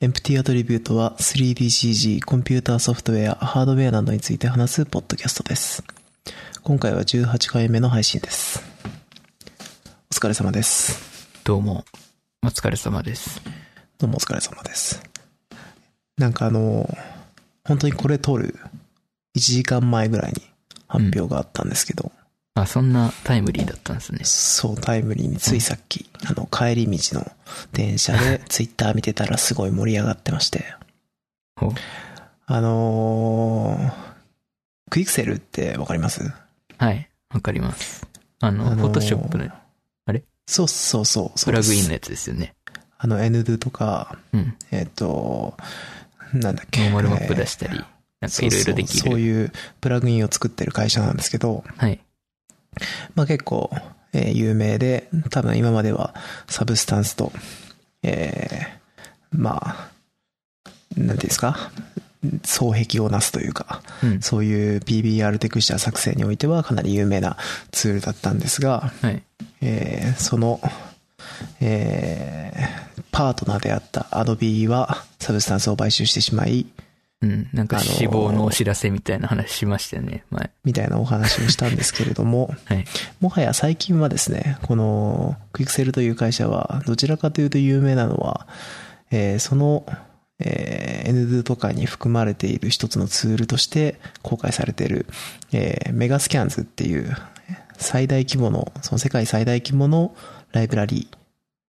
エンプティアトリビュートは 3DCG、コンピューターソフトウェア、ハードウェアなどについて話すポッドキャストです。今回は18回目の配信です。お疲れ様です。どうも、お疲れ様です。どうもお疲れ様です。なんかあの、本当にこれ撮る1時間前ぐらいに発表があったんですけど、あ、そんなタイムリーだったんですね。そう、タイムリーについさっき、あの、帰り道の電車でツイッター見てたらすごい盛り上がってまして、あのー、 Quixel ってわかります？はい、わかります。あの、あのーフォトショップのそうそうそう。そうプラグインのやつですよね。あの、 nDo とか、うん。えっ、と、なんだっけ。ノーマルマップ出したり、えーなんかいろいろできそうそうそうる。いうプラグインを作ってる会社なんですけど、はい。まあ結構、えー有名で、多分今までは Substance と、えーまあ、なんていうんですか、双璧をなすというか、うん。そういう PBR テクスチャ作成においてはかなり有名なツールだったんですが、はい。えーその、えーパートナーであった Adobe はサブスタンスを買収してしまい、うん。なんかあのー死亡のお知らせみたいな話しましたよね、前。みたいなお話をしたんですけれども、はい。もはや最近はですね、このクイクセルという会社は、どちらかというと有名なのは、えーその、えー NDO とかに含まれている一つのツールとして公開されている、えーメガスキャンズっていう最大規模の、その世界最大規模のライブラリ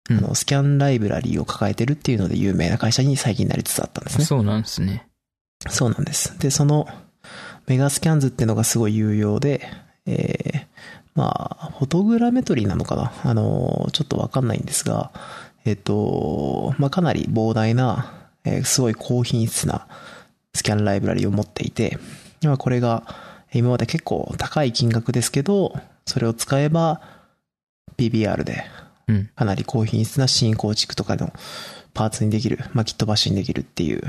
ー、うんあの、スキャンライブラリーを抱えてるっていうので有名な会社に最近なりつつあったんですね。そうなんですね。そうなんです。で、そのメガスキャンズっていうのがすごい有用で、えー、まあ、フォトグラメトリーなのかな？あの、ちょっとわかんないんですが、えっと、まあ、かなり膨大な、えーすごい高品質なスキャンライブラリを持っていて、まあ、これが今まで結構高い金額ですけど、それを使えば PBR でうん。かなり高品質な新構築とかのパーツにできる、まあ、キットバッシュにできるっていう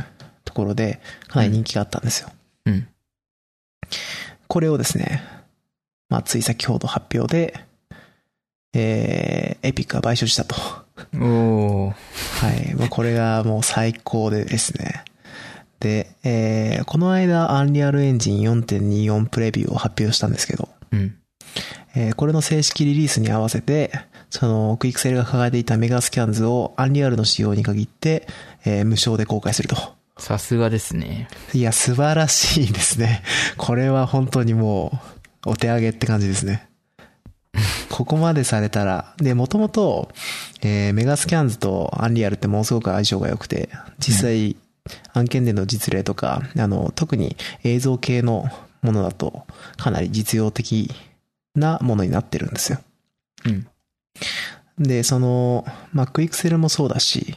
ところで、かなり人気があったんですよ。うん。これをですね、まあ、つい先ほど発表で、えー、エピックが買収したと。おー。はい。まあ、これがもう最高でですね。で、えー、この間、アンリアルエンジン4.24プレビューを発表したんですけど、うん。えーこれの正式リリースに合わせて、その、クイックセルが抱えていたメガスキャンズをアンリアルの仕様に限って、えー無償で公開すると。さすがですね。いや、素晴らしいですね。これは本当にもう、お手上げって感じですね。ここまでされたら、で、もともと、えーメガスキャンズとアンリアルってものすごく相性が良くて、実際、案件での実例とか、あの、特に映像系のものだと、かなり実用的なものになってるんですよ。うん。で、その、まあ、クイクセルもそうだし、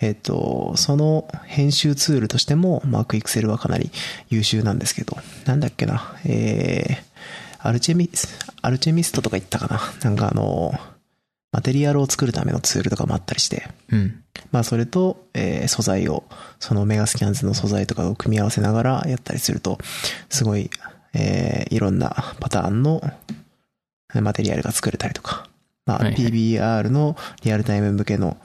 えっと、その編集ツールとしても、まあ、クイクセルはかなり優秀なんですけど、なんだっけな、えー、アルチェミス、アルチェミストとか言ったかな。なんかあの、マテリアルを作るためのツールとかもあったりして、うん。まあそれと、えー素材を、そのメガスキャンズの素材とかを組み合わせながらやったりすると、すごい、えーいろんなパターンのえーマテリアルが作れたりとか、まあはいはい PBR のリアルタイム向けの、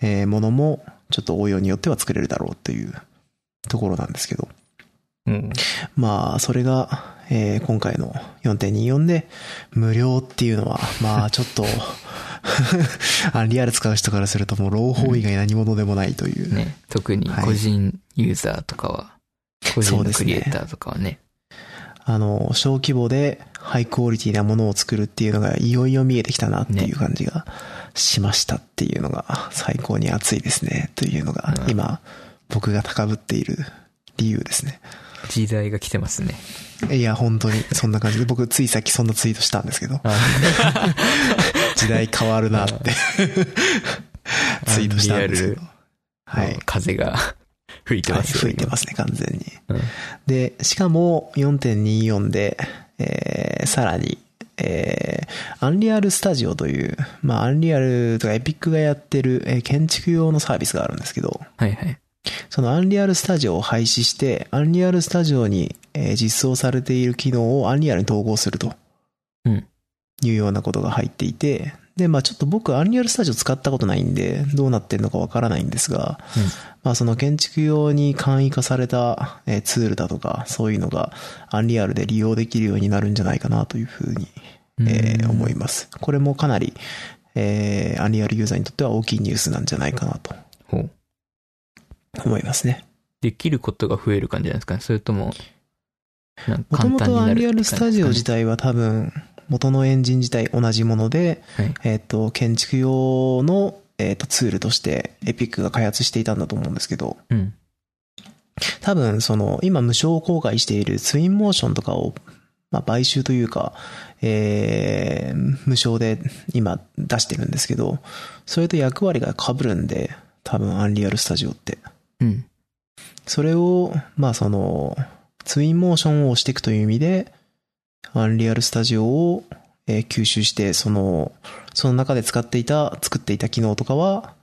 えーものも、ちょっと応用によっては作れるだろうというところなんですけど、うん。まあそれが、えー今回の4.24で無料っていうのは、まあ ちょっと、アンリアル使う人からするともう朗報以外何物でもないという。ね。特に個人ユーザーとかは、個人のクリエイターとかはね。あの、小規模でハイクオリティなものを作るっていうのがいよいよ見えてきたなっていう感じがしましたっていうのが最高に熱いですねというのがうん今僕が高ぶっている理由ですね。時代が来てますね。いや、本当にそんな感じで僕ついさっきそんなツイートしたんですけど、あ 時代変わるなって ツイートしたんですけど。はい。風が吹いてはい、ますよ吹いてますね、完全に。今うんで、しかも4.24で、えー、さらに、えー、アンリアルスタジオという、まあ、アンリアルとかエピックがやってる、えー建築用のサービスがあるんですけど、はいはい。そのアンリアルスタジオを廃止して、アンリアルスタジオに、えー実装されている機能をアンリアルに統合するとうん。いうようなことが入っていて、で、まあちょっと僕、アンリアルスタジオ使ったことないんで、どうなってるのかわからないんですが、まあその建築用に簡易化されたえーツールだとか、そういうのがアンリアルで利用できるようになるんじゃないかなというふうに、えーうん思います。これもかなり、えーアンリアルユーザーにとっては大きいニュースなんじゃないかなと。思いますね。できることが増える感じなんですかね？それとも、もともとアンリアルスタジオ自体。体は多分、元のエンジン自体同じもので、はい。えっ、と、建築用の、えっ、と、ツールとして、エピックが開発していたんだと思うんですけど、うん。多分、その、今無償公開しているツインモーションとかを、まあ、買収というか、えー、無償で今出してるんですけど、それと役割が被るんで、多分、アンリアルスタジオって。うん。それを、まあ、その、ツインモーションを押していくという意味で、アンリアルスタジオを、えー吸収して、その、その中で使っていた、作っていた機能とかは、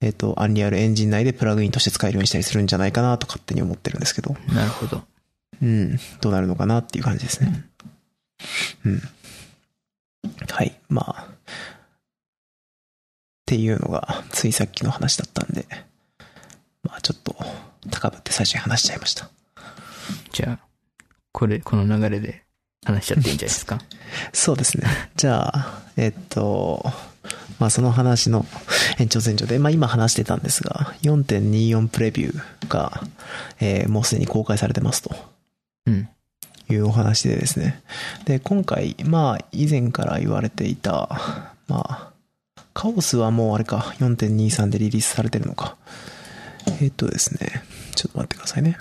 えっ、と、アンリアルエンジン内でプラグインとして使えるようにしたりするんじゃないかなと勝手に思ってるんですけど、なるほど。うん、どうなるのかなっていう感じですね。うん。はい、まあ、っていうのが、ついさっきの話だったんで、まあちょっと、高ぶって最初に話しちゃいました。じゃあ、これ、この流れで話しちゃっていいんじゃないですか？そうですね。じゃあ、えっと、まあその話の延長線上で、まあ今話してたんですが、4.24プレビューが、えーもうすでに公開されてますとうん。いうお話でですね。で、今回、まあ以前から言われていた、まあ、カオスはもうあれか、4.23でリリースされてるのか。えっとですね、ちょっと待ってくださいね。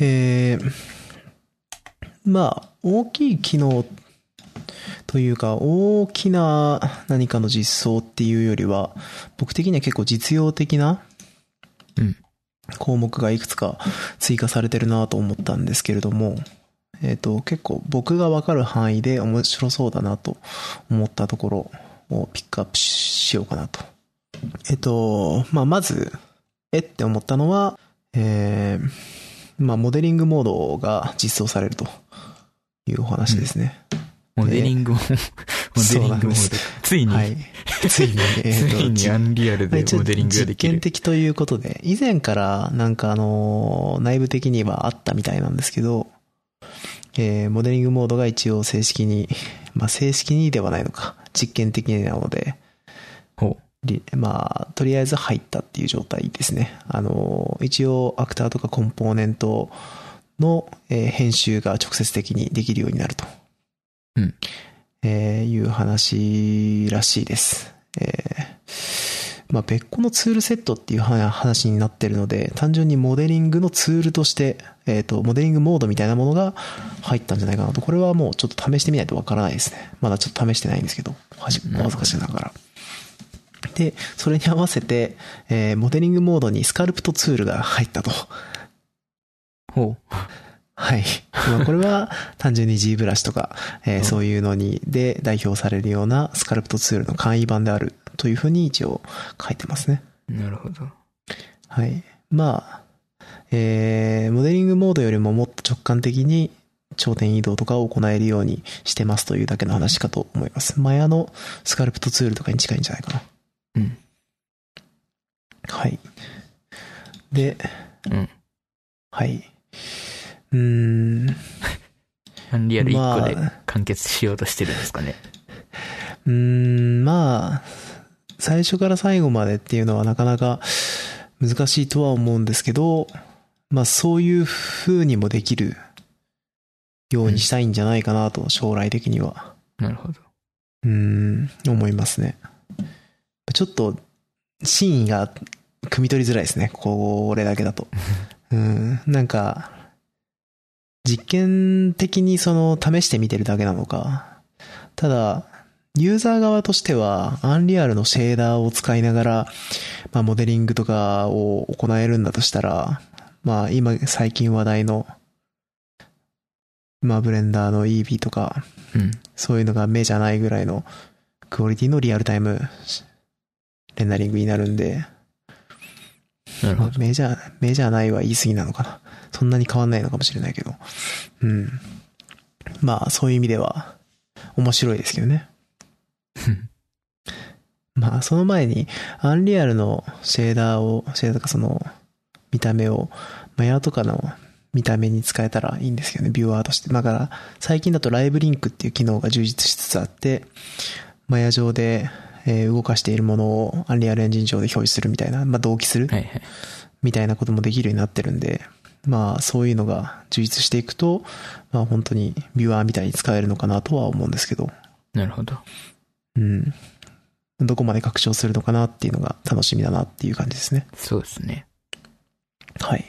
えー、まあ、大きい機能というか、大きな何かの実装っていうよりは、僕的には結構実用的なうん。項目がいくつか追加されてるなと思ったんですけれども、えっ、と、結構僕がわかる範囲で面白そうだなと思ったところをピックアップしようかなと。えっ、と、まあ、まず、えって思ったのは、えー、まあ、モデリングモードが実装されるというお話ですね。モデリングも、モデリング モード。ついに、はい。ついに、えつーといにアンリアルでモデリングがで実験きる。的ということで、以前からなんかあのー内部的にはあったみたいなんですけど、えーモデリングモードが一応正式に、まあ正式にではないのか、実験的なので、まあ、とりあえず入ったっていう状態ですね。あのー一応アクターとかコンポーネントの、えー編集が直接的にできるようになると。うん。えーいう話らしいです。えーまあ、別個のツールセットっていうは話になってるので、単純にモデリングのツールとして、えっ、と、モデリングモードみたいなものが入ったんじゃないかなと。これはもうちょっと試してみないとわからないですね。まだちょっと試してないんですけど、はじお恥ずかしながら。で、それに合わせて、えーモデリングモードにスカルプトツールが入ったと。う。ほう。はい。まあこれは単純に G ブラシとか、えーうんそういうのに、で代表されるようなスカルプトツールの簡易版であるというふうに一応書いてますね。なるほど。はい。まあ、えー、モデリングモードよりももっと直感的に頂点移動とかを行えるようにしてますというだけの話かと思います。マヤのスカルプトツールとかに近いんじゃないかな。うん。はい。で、うん。はい。うーん。アンリアル1個でまあ完結しようとしてるんですかね。うーん、まあ、最初から最後までっていうのはなかなか難しいとは思うんですけど、まあそういう風にもできるようにしたいんじゃないかなと、将来的には。なるほど。うーん、思いますね。ちょっと、真意が汲み取りづらいですね。これだけだと。うん、なんか、実験的にその試してみてるだけなのか。ただ、ユーザー側としては、アンリアルのシェーダーを使いながら、まあ、モデリングとかを行えるんだとしたら、まあ、今、最近話題の、まあ、ブレンダーの EB とか、うん。そういうのが目じゃないぐらいのクオリティのリアルタイムレンダリングになるんで、なるほど。まあ目じゃ、目じゃないは言い過ぎなのかな。そんなに変わんないのかもしれないけど。うん。まあ、そういう意味では、面白いですけどね。まあ、その前に、アンリアルのシェーダーを、シェーダーとかその、見た目を、マヤとかの見た目に使えたらいいんですけどね、ビューワーとして。だから、最近だとライブリンクっていう機能が充実しつつあって、マヤ上で、えー、動かしているものをアンリアルエンジン上で表示するみたいな、まあ、同期する、はいはい、みたいなこともできるようになってるんで、まあ、そういうのが充実していくと、まあ、本当にビューワーみたいに使えるのかなとは思うんですけど。なるほど。うん。どこまで拡張するのかなっていうのが楽しみだなっていう感じですね。そうですね。はい。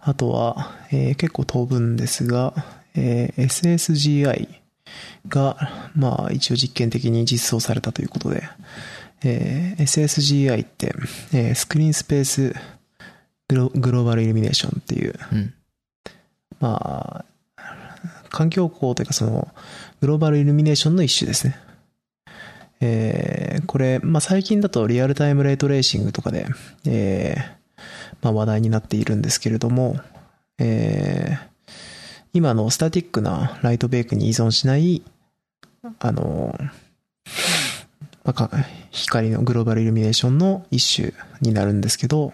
あとは、えー、結構当分ですが、えー、SSGI が、まあ一応実験的に実装されたということで、えー、SSGI って、えー、スクリーンスペースグログローバルイルミネーションっていう、うん、まあ、環境光というかその、グローバルイルミネーションの一種ですね。えー、これ、まあ、最近だとリアルタイムレートレーシングとかで、えー、まあ、話題になっているんですけれども、えー、今のスタティックなライトベークに依存しない、あの、まあ、光のグローバルイルミネーションの一種になるんですけど、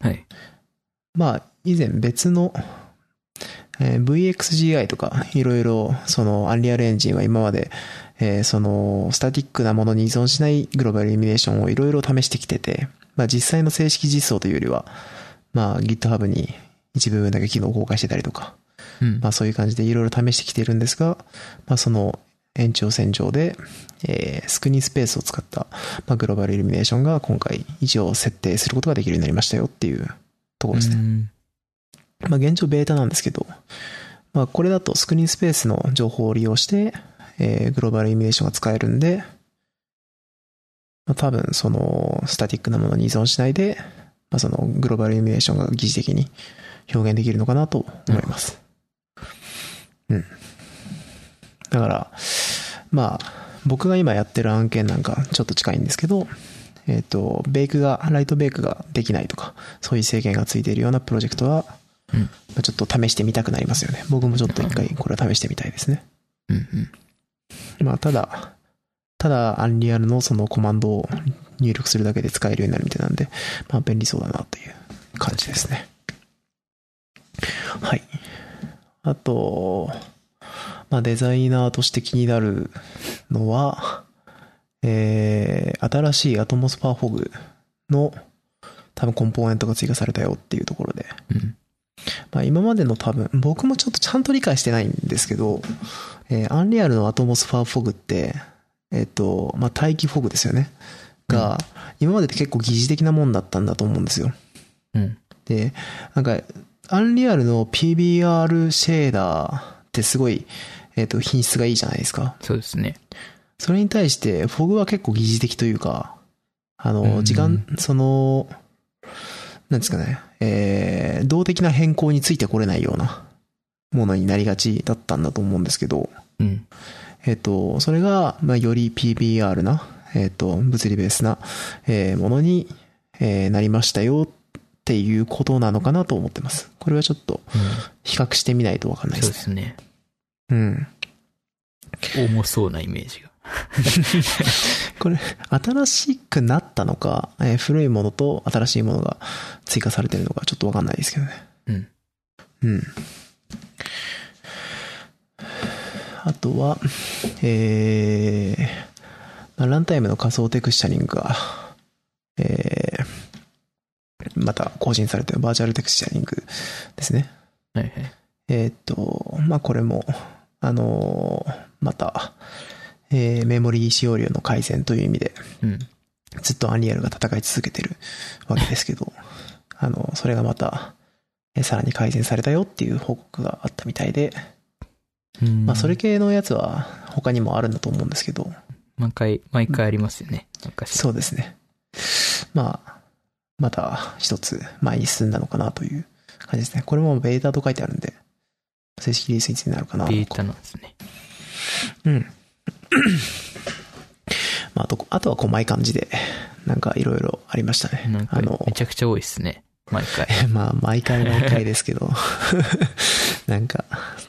はい。まあ、以前別の、えー、VXGI とか、いろいろ、その、アンリアルエンジンは今まで、えー、その、スタティックなものに依存しないグローバルイルミネーションをいろいろ試してきてて、まあ実際の正式実装というよりは、まあ GitHub に一部分だけ機能を公開してたりとか、うん、まあそういう感じでいろいろ試してきてるんですが、まあその延長線上で、えー、スクリーンスペースを使った、まあ、グローバルイルミネーションが今回一応設定することができるようになりましたよっていうところですね。まあ現状ベータなんですけど、まあこれだとスクリーンスペースの情報を利用して、えー、グローバルイルミネーションが使えるんで、まあ、多分そのスタティックなものに依存しないで、まあ、そのグローバルイルミネーションが疑似的に表現できるのかなと思います。うん。だから、まあ、僕が今やってる案件なんかちょっと近いんですけど、えっ、ー、と、ベイクが、ライトベイクができないとか、そういう制限がついているようなプロジェクトは、うん、まあ、ちょっと試してみたくなりますよね。僕もちょっと一回これは試してみたいですね。うんうん。まあ、ただ、ただ、アンリアルのそのコマンドを入力するだけで使えるようになるみたいなんで、まあ、便利そうだなという感じですね。はい。あと、まあ、デザイナーとして気になるのは、えー、新しいアトモスファーフォグの多分コンポーネントが追加されたよっていうところで。うん、まあ、今までの多分、僕もちょっとちゃんと理解してないんですけど、えー、アンリアルのアトモスファーフォグって、えっ、ー、と、まあ、大気フォグですよね。が、今までって結構疑似的なもんだったんだと思うんですよ。うん。で、なんか、アンリアルの PBR シェーダーってすごい、えっ、ー、と、品質がいいじゃないですか。そうですね。それに対して、フォグは結構疑似的というか、あの、時間、その、なんですかね、えー、動的な変更についてこれないようなものになりがちだったんだと思うんですけど、うん。えっ、と、それが、まあ、より PBR な、えっ、と、物理ベースな、えー、ものに、えー、なりましたよっていうことなのかなと思ってます。これはちょっと、比較してみないとわかんないですね。うん、そうですね。うん。重そうなイメージが。これ、新しくなったのか、えー、古いものと新しいものが追加されてるのかちょっとわかんないですけどね。うん。うん。あとは、えー、ランタイムの仮想テクスチャリングが、えー、また更新されてバーチャルテクスチャリングですね。はいはい。えっ、と、まあ、これも、あのー、また、えー、メモリー使用量の改善という意味で、うん、ずっとアンリアルが戦い続けてるわけですけど、あの、それがまた、さらに改善されたよっていう報告があったみたいで、まあ、それ系のやつは他にもあるんだと思うんですけど。毎回、毎回ありますよね。そうですね。まあ、また一つ前に進んだのかなという感じですね。これもベータと書いてあるんで、正式リリースにつになるかな。ベータなんですね。うん。まあ、あと、あとは細い感じで、なんかいろいろありましたね。なんか、めちゃくちゃ多いっすね。毎回。まあ、毎回毎回ですけど、なんか、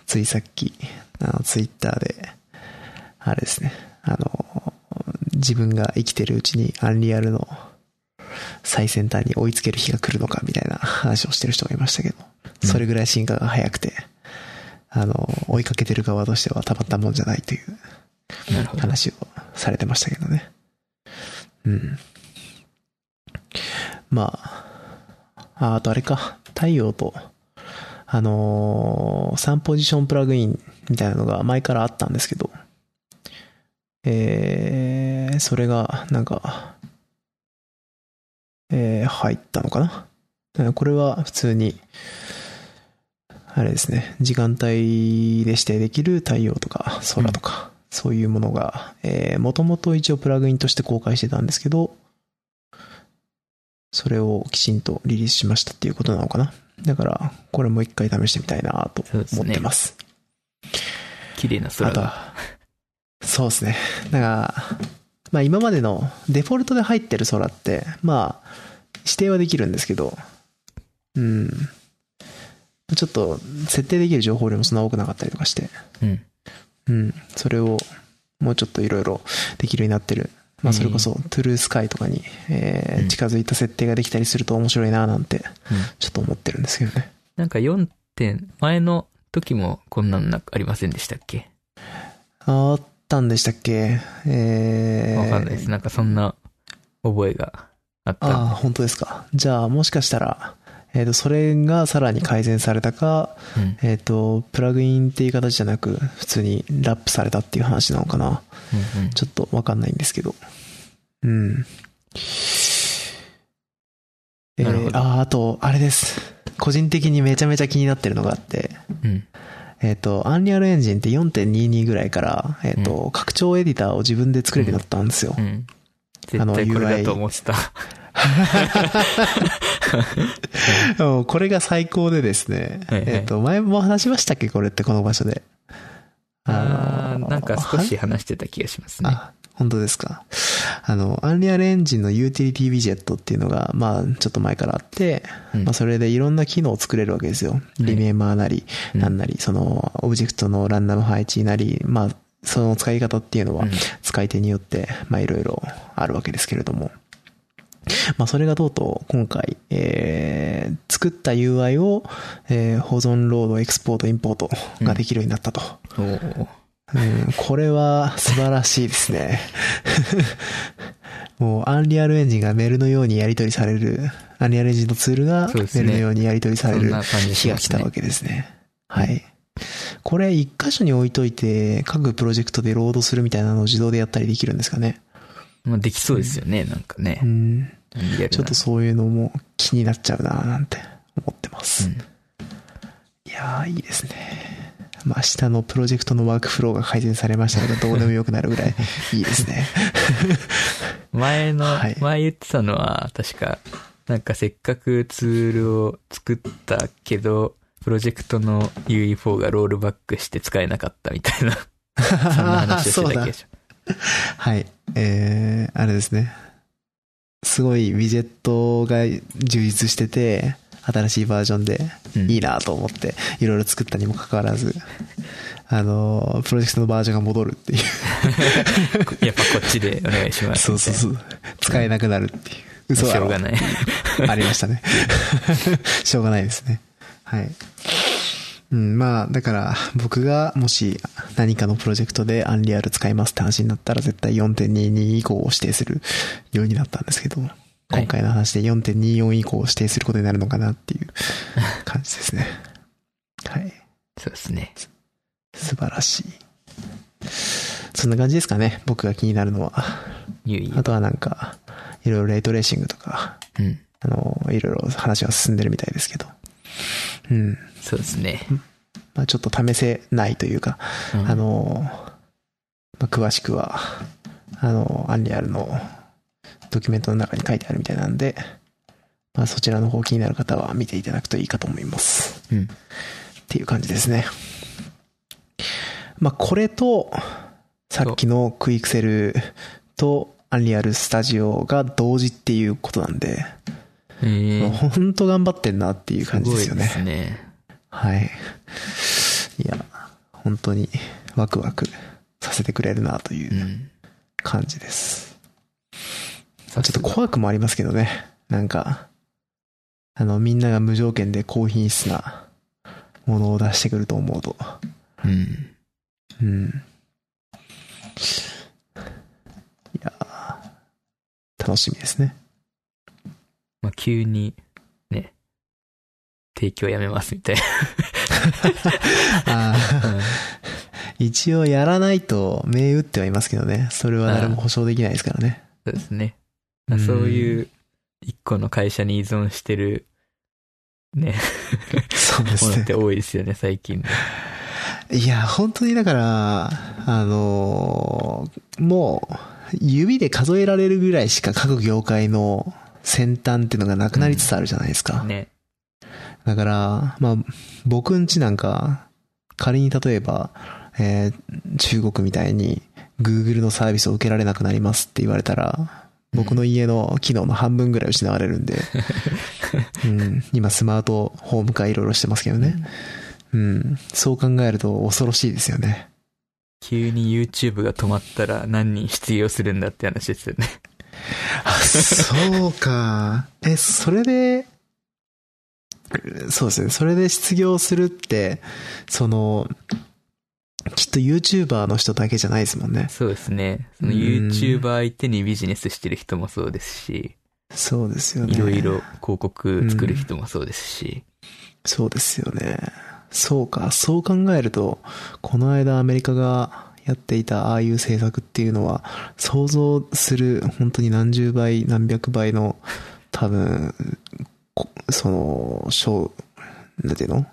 ついさっき、あの、ツイッターで、あれですね、あの、自分が生きてるうちにアンリアルの最先端に追いつける日が来るのかみたいな 話をしてる人がいましたけど、それぐらい進化が早くて、あの、追いかけてる側としてはたまったもんじゃないという。話をされてましたけどね。うん。まあ、ああとあれか、太陽と、あのー、3ポジションプラグインみたいなのが前からあったんですけど、えー、それが、なんか、えー、入ったのかな？うんこれは普通に、あれですね、時間帯で指定できる太陽とか空とか、そういうものが、えー、もともと一応プラグインとして公開してたんですけど、それをきちんとリリースしましたっていうことなのかな？だから、これも一回試してみたいなと思ってます。綺麗な空が。は、そうですね。だから、まあ今までのデフォルトで入ってる空って、まあ、指定はできるんですけど、うん。ちょっと、設定できる情報量もそんな多くなかったりとかして、うん。うん。それを、もうちょっといろいろできるようになってる。まあそれこそ、トゥルースカイとかに、えーうん近づいた設定ができたりすると面白いななんて、うんちょっと思ってるんですけどね。なんか4点、前の時もこんなのなありませんでしたっけ？あったんでしたっけ？えー、わかんないです。なんかそんな覚えがあったああ、ん本当ですか。じゃあ、もしかしたら、えっ、と、それがさらに改善されたか、で。うん。えっ、と、プラグインっていう形じゃなく、普通にラップされたっていう話なのかな。うんうんちょっとわかんないんですけど。うん。えー、あ、あと、あれです。個人的にめちゃめちゃ気になってるのがあって、うん。えっ、と、アンリアルエンジンって4.22ぐらいから、えっ、と、拡張エディターを自分で作れるようになったんですよ。うん。絶あの対これだと思ってた。うんこれが最高でですね。はいはいえっ、と、前も話しましたっけこれってこの場所で。あーなんか少しは話してた気がしますね。あ、本当ですか？あの、アンリアルエンジンのユーティリティビジェットっていうのが、まあ、ちょっと前からあって、うんまあ、それでいろんな機能を作れるわけですよ。リメーマーなり、うんなんなり、その、オブジェクトのランダム配置なり、まあ、その使い方っていうのはうん、使い手によって、まあ、いろいろあるわけですけれども。まあ、それがとうとう今回、えー、作った UI を、えー保存、ロード、エクスポート、インポートができるようになったと。おーうん、これは素晴らしいですね。もう、 Unreal Engine がメールのようにやり取りされる、 Unreal Engine のツールがメールのようにやり取りされる日が来たわけですね。はい。これ一箇所に置いといて、各プロジェクトでロードするみたいなのを自動でやったりできるんですかね。まあできそうですよね、なんかねう。ん。ちょっとそういうのも気になっちゃうななんて思ってます。うんいやー、いいですね。まあ、下のプロジェクトのワークフローが改善されましたのがどうでもよくなるぐらい いいですね。前の、はい前言ってたのは、確か、なんかせっかくツールを作ったけど、プロジェクトの UE4 がロールバックして使えなかったみたいな、そんな話をしてた気がしはい。えー、あれですね。すごいウィジェットが充実してて、新しいバージョンでうんいいなと思って、いろいろ作ったにもかかわらず、あの、プロジェクトのバージョンが戻るっていう。やっぱこっちでお願いします。そうそうそう。使えなくなるっていう。嘘だろしょうがない。ありましたね。しょうがないですね。はい。うん、まあ、だから、僕がもし何かのプロジェクトでアンリアル使いますって話になったら絶対4.22以降を指定するようになったんですけど、今回の話で4.24以降を指定することになるのかなっていう 感じですね。はい。そうですね。素晴らしい。そんな感じですかね。僕が気になるのは。あとはなんか、いろいろレイトレーシングとか、うん。あの、いろいろ話が進んでるみたいですけど。うん。そうですね。まあちょっと試せないというか、うんあの、まあ、詳しくは、あの、アンリアルのドキュメントの中に書いてあるみたいなんで、まあそちらの方気になる方は見ていただくといいかと思います。うん。っていう感じですね。まあこれと、さっきのクイクセルとアンリアルスタジオが同時っていうことなんで、えー、ほんと頑張ってんなっていう感じですよね。すごいですね。はい。いや、本当にワクワクさせてくれるなといううん感じです。ちょっと怖くもありますけどね。なんか、あの、みんなが無条件で高品質なものを出してくると思うと。うん。うん。いやー楽しみですね。まあ、急に、ね、提供やめますみたいな。一応やらないと銘打ってはいますけどね。それは誰も保証できないですからね。そうですね。うんそういう、一個の会社に依存してる、ね、そうですねものって。多いですよね、最近。いや、本当にだから、あのーもう、指で数えられるぐらいしか各業界の先端っていうのがなくなりつつあるじゃないですか。ね。だから、まあ、僕んちなんか、仮に例えば、えー中国みたいに Google のサービスを受けられなくなりますって言われたら、僕の家の機能の半分ぐらい失われるんで、うん、今スマートホーム化いろいろしてますけどね。うん、そう考えると恐ろしいですよね。急に YouTube が止まったら何人失業するんだって話ですよね。あ、そうか。え、それで、そうですね。それで失業するって、その、きっと YouTuber の人だけじゃないですもんね。そうですね。YouTuber 相手にビジネスしてる人もそうですし、そうですよね。いろいろ広告作る人もそうですし、そうですよね。そうか。そう考えると、この間アメリカがやっていたああいう政策っていうのは、想像する本当に何十倍、何百倍の、多分、こその、小、なんていうの？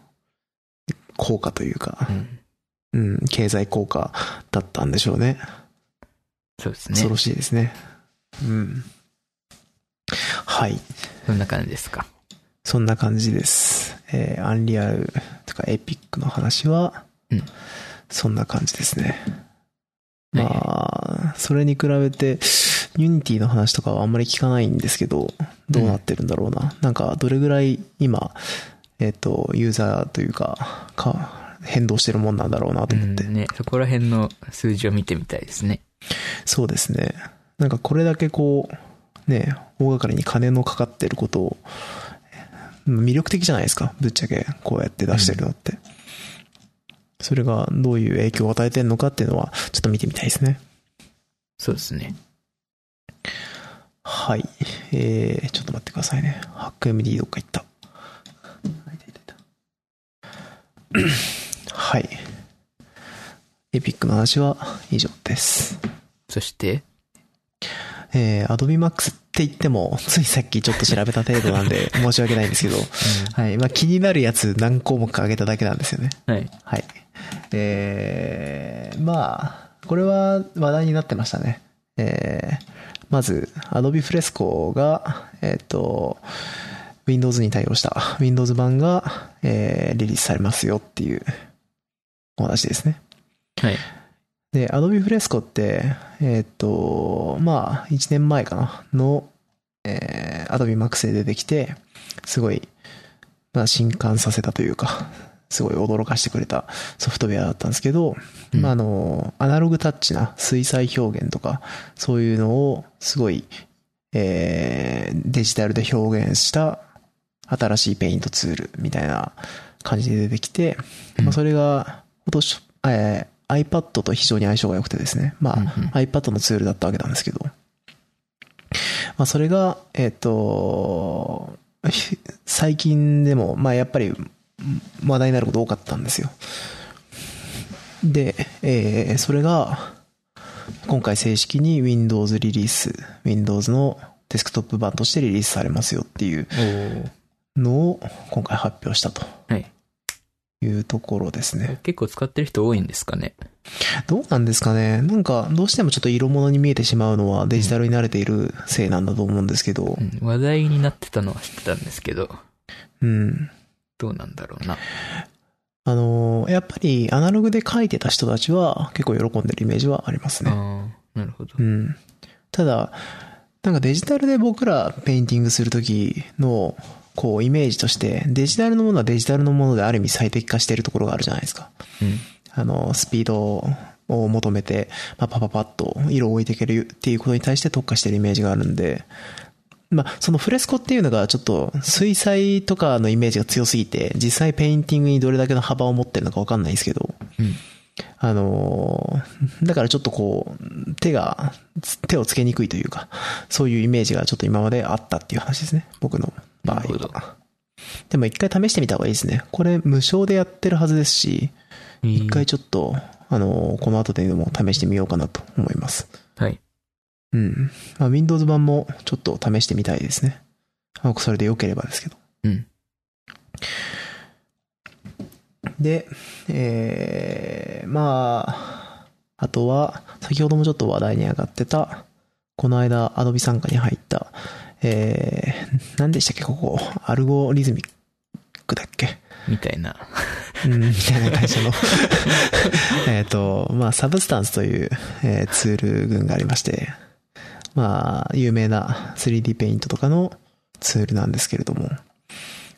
効果というかう、んうん、経済効果だったんでしょうね。そうです恐ろね。しいですね。うん。はい。そんな感じですか？そんな感じです。えー Unreal とか Epic の話は、うんそんな感じですね。はいまあ、それに比べて、 Unity の話とかはあんまり聞かないんですけど、どうなってるんだろうな。なんか、どれぐらい今、えっ、と、ユーザーというか、か、変動してるもんなんだろうなとう思って。んね、そこら辺の数字を見てみたいですね。そうですね。なんかこれだけこう、ね、大掛かりに金のかかってることを、魅力的じゃないですか。ぶっちゃけこうやって出してるのって。それがどういう影響を与えてるのかっていうのは、ちょっと見てみたいですね。そうですね。はい。えー、ちょっと待ってくださいね。ハック MD どっか行った。あいたいたいたはい。エピックの話は以上です。そして、えー、Adobe Max って言っても、ついさっきちょっと調べた程度なんで、申し訳ないんですけど、はい。まあ、気になるやつ何項目か挙げただけなんですよね。はい。はい。えー、まあ、これは話題になってましたね。えー、まず、Adobe Fresco が、えっ、と、Windows に対応した Windows 版が、えー、リリースされますよっていうお話ですね。はい。で、Adobe Fresco って、えーっと、まあ、1年前かな、の、えー、Adobe Max で出てきて、すごい、まあ、震撼させたというか、すごい驚かしてくれたソフトウェアだったんですけど、うんまあ、あの、アナログタッチな水彩表現とか、そういうのを、すごい、えー、デジタルで表現した新しいペイントツールみたいな感じで出てきて、うんまあ、それが、今年、えー iPad と非常に相性が良くてですね。まあ、うんうん iPad のツールだったわけなんですけど。まあ、それが、えっ、と、ひ最近でも、まあ、やっぱり、話題になること多かったんですよ。で、えーそれが、今回正式に Windows リリース、Windows のデスクトップ版としてリリースされますよっていうのを今回発表したとはい。いうところですね。結構使ってる人多いんですかね？どうなんですかね？なんか、どうしてもちょっと色物に見えてしまうのはデジタルに慣れているせいなんだと思うんですけどう、ん、話題になってたのは知ってたんですけど、うん。どうなんだろうな。あのーやっぱりアナログで書いてた人たちは結構喜んでるイメージはありますね。ああ、なるほどう。ん。ただ、なんかデジタルで僕らペインティングするときの、こう、イメージとして、デジタルのものはデジタルのものである意味最適化しているところがあるじゃないですか。うん。あの、スピードを求めて、まあ、パパパッと色を置いていけるっていうことに対して特化してるイメージがあるんで、まあ、その Fresco っていうのがちょっと水彩とかのイメージが強すぎて、実際ペインティングにどれだけの幅を持ってるのかわかんないですけど、うん。あのーだからちょっとこう、手が、手をつけにくいというか、そういうイメージがちょっと今まであったっていう話ですね。僕の場合は。でも一回試してみた方がいいですね。これ無償でやってるはずですし、一回ちょっと、あのーこの後でも試してみようかなと思います。はい。うん。まあ、Windows 版もちょっと試してみたいですね。まあそれで良ければですけど。うん。で、えー、まあ、あとは、先ほどもちょっと話題に上がってた、この間、Adobe 参加に入った、えー、何でしたっけ、ここ、 Allegorithmic だっけ？みたいな。うん、みたいな会社の えっと、まあ、 Substance という、えーツール群がありまして、まあ、有名な 3D ペイントとかのツールなんですけれども、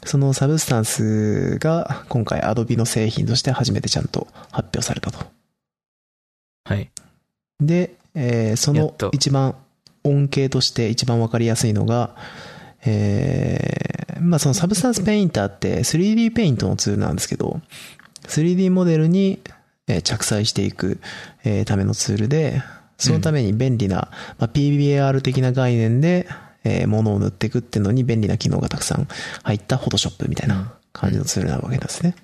その Substance が今回 Adobe の製品として初めてちゃんと発表されたと。はい。で、えーその一番恩恵として一番わかりやすいのが、えーまあその Substance Painter って 3D ペイントのツールなんですけど、3D モデルにえー着彩していくえーためのツールで、そのために便利な、まあ、PBAR 的な概念で、えー物を塗っていくっていうのに便利な機能がたくさん入った Photoshop みたいな感じのツールなわけなんですね。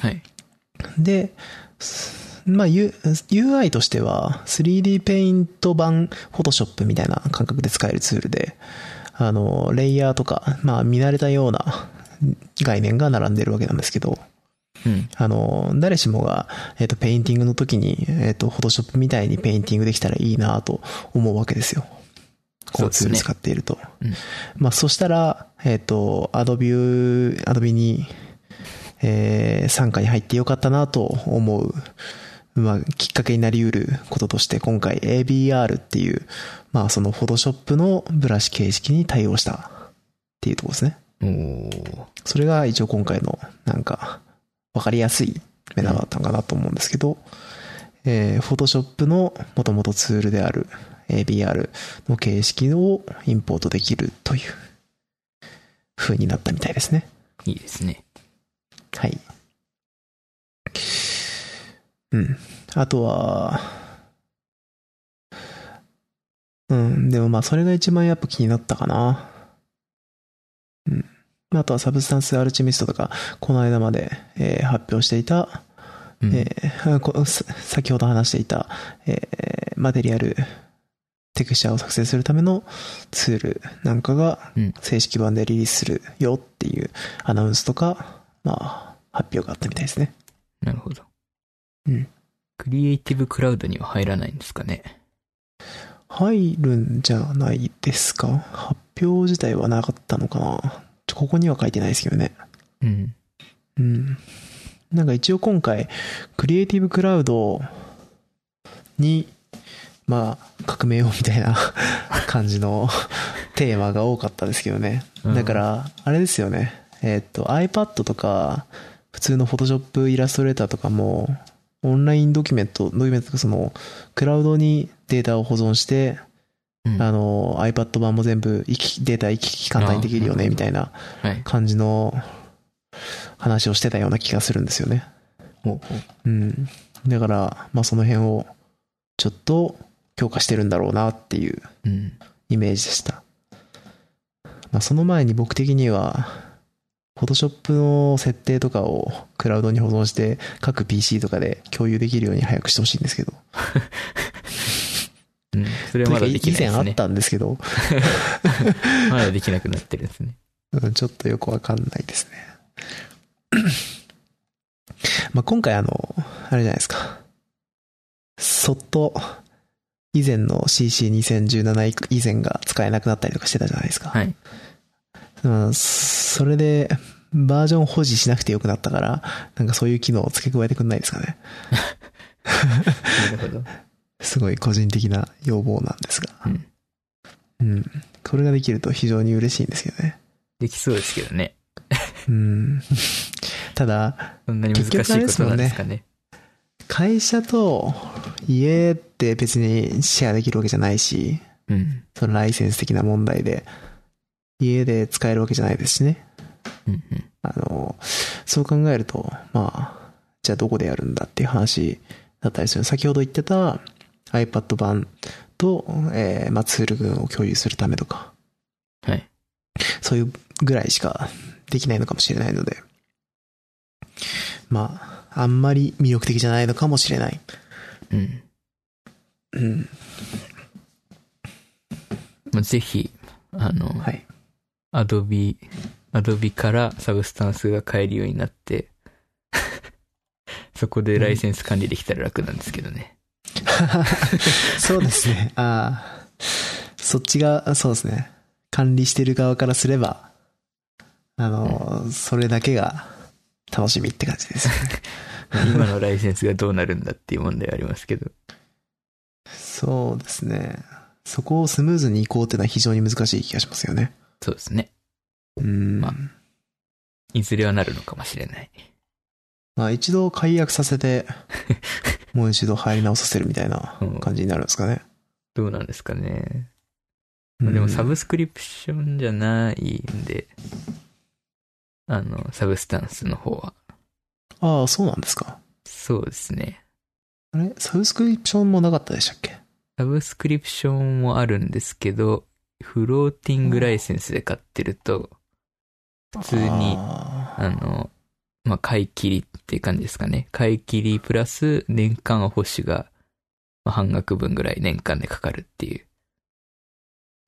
はい。で、まあ、U- UI としては 3D ペイント版 Photoshop みたいな感覚で使えるツールで、あの、レイヤーとか、まあ、見慣れたような概念が並んでるわけなんですけど、うん。あの、誰しもが、えっ、と、ペインティングの時に、えっ、と、Photoshop みたいにペインティングできたらいいなと思うわけですよ。このツール使っていると。うん。まあ、そしたら、えっ、と、Adobe、Adobe に、えー傘下に入ってよかったなと思う、まあ、きっかけになり得ることとして、今回 ABR っていう、まあ、その Photoshop のブラシ形式に対応したっていうところですね。それが一応今回の、なんか、わかりやすい目玉だったのかなと思うんですけど、えー、Photoshop の元々ツールである ABR の形式をインポートできるという風になったみたいですね。いいですね。はい。うん。あとは、うん、でもまあそれが一番やっぱ気になったかな。うん。あとはサブスタンスアルチミストとか、この間まで、えー発表していた、うん。えー先ほど話していた、えーマテリアル、テクスチャーを作成するためのツールなんかがうん正式版でリリースするよっていうアナウンスとか、まあ、発表があったみたいですね。なるほど。うん。クリエイティブクラウドには入らないんですかね。入るんじゃないですか？発表自体はなかったのかな？ちょここには書いてないですけどね。うん。うん。なんか一応今回、クリエイティブクラウドに、まあ、革命をみたいな 感じのテーマが多かったですけどね。うんだから、あれですよね。えっと、iPad とか、普通の Photoshop、イラストレーターとかも、オンラインドキュメント、ドキュメントとかその、クラウドにデータを保存して、うんあの、iPad 版も全部行き、データ行き来簡単にできるよね、あみたいなはい。感じの話をしてたような気がするんですよね。ほうん。だから、まあその辺をちょっと強化してるんだろうなっていううん。イメージでした。まあその前に僕的には、Photoshop の設定とかをクラウドに保存して各 PC とかで共有できるように早くしてほしいんですけど。うん。それはまだでき以前ないですね。あったんですけど、まだできなくなってるんですね。うんちょっとよくわかんないですね。まあ今回あの、あれじゃないですか。そっと、以前の CC2017 以前が使えなくなったりとかしてたじゃないですか。はい。うんそれで、バージョン保持しなくてよくなったから、なんかそういう機能を付け加えてくんないですかね。なるほど。すごい個人的な要望なんですが。うん。うん。これができると非常に嬉しいんですけどね。できそうですけどね。うん。ただ、そんなに難しいことなんですかね。会社と家って別にシェアできるわけじゃないし、うん。そのライセンス的な問題で、家で使えるわけじゃないですしね。うんうん。あの、そう考えると、まあ、じゃあどこでやるんだっていう話だったりする。先ほど言ってた iPad 版と、えーまあ、ツール群を共有するためとか、はい。そういうぐらいしかできないのかもしれないので、まあ、あんまり魅力的じゃないのかもしれない。うん。うん。まあ、ぜひ、あの、はい。アドビ、アドビからサブスタンスが買えるようになって、そこでライセンス管理できたら楽なんですけどね。そうですね。ああ。そっちが、そうですね。管理してる側からすれば、あの、それだけが楽しみって感じです。今のライセンスがどうなるんだっていう問題はありますけど。そうですね。そこをスムーズに行こうっていうのは非常に難しい気がしますよね。そうですね。うん。まあいずれはなるのかもしれない。まあ一度解約させて、もう一度入り直させるみたいな感じになるんですかね。どうなんですかね。まあでもサブスクリプションじゃないんで、あの、 Substance の方は。ああ、そうなんですか。そうですね。あれ？サブスクリプションもなかったでしたっけ？サブスクリプションもあるんですけど、フローティングライセンスで買ってると、普通に、ああの、まあ、買い切りっていう感じですかね。買い切りプラス年間保守が、まあ、半額分ぐらい年間でかかるっていう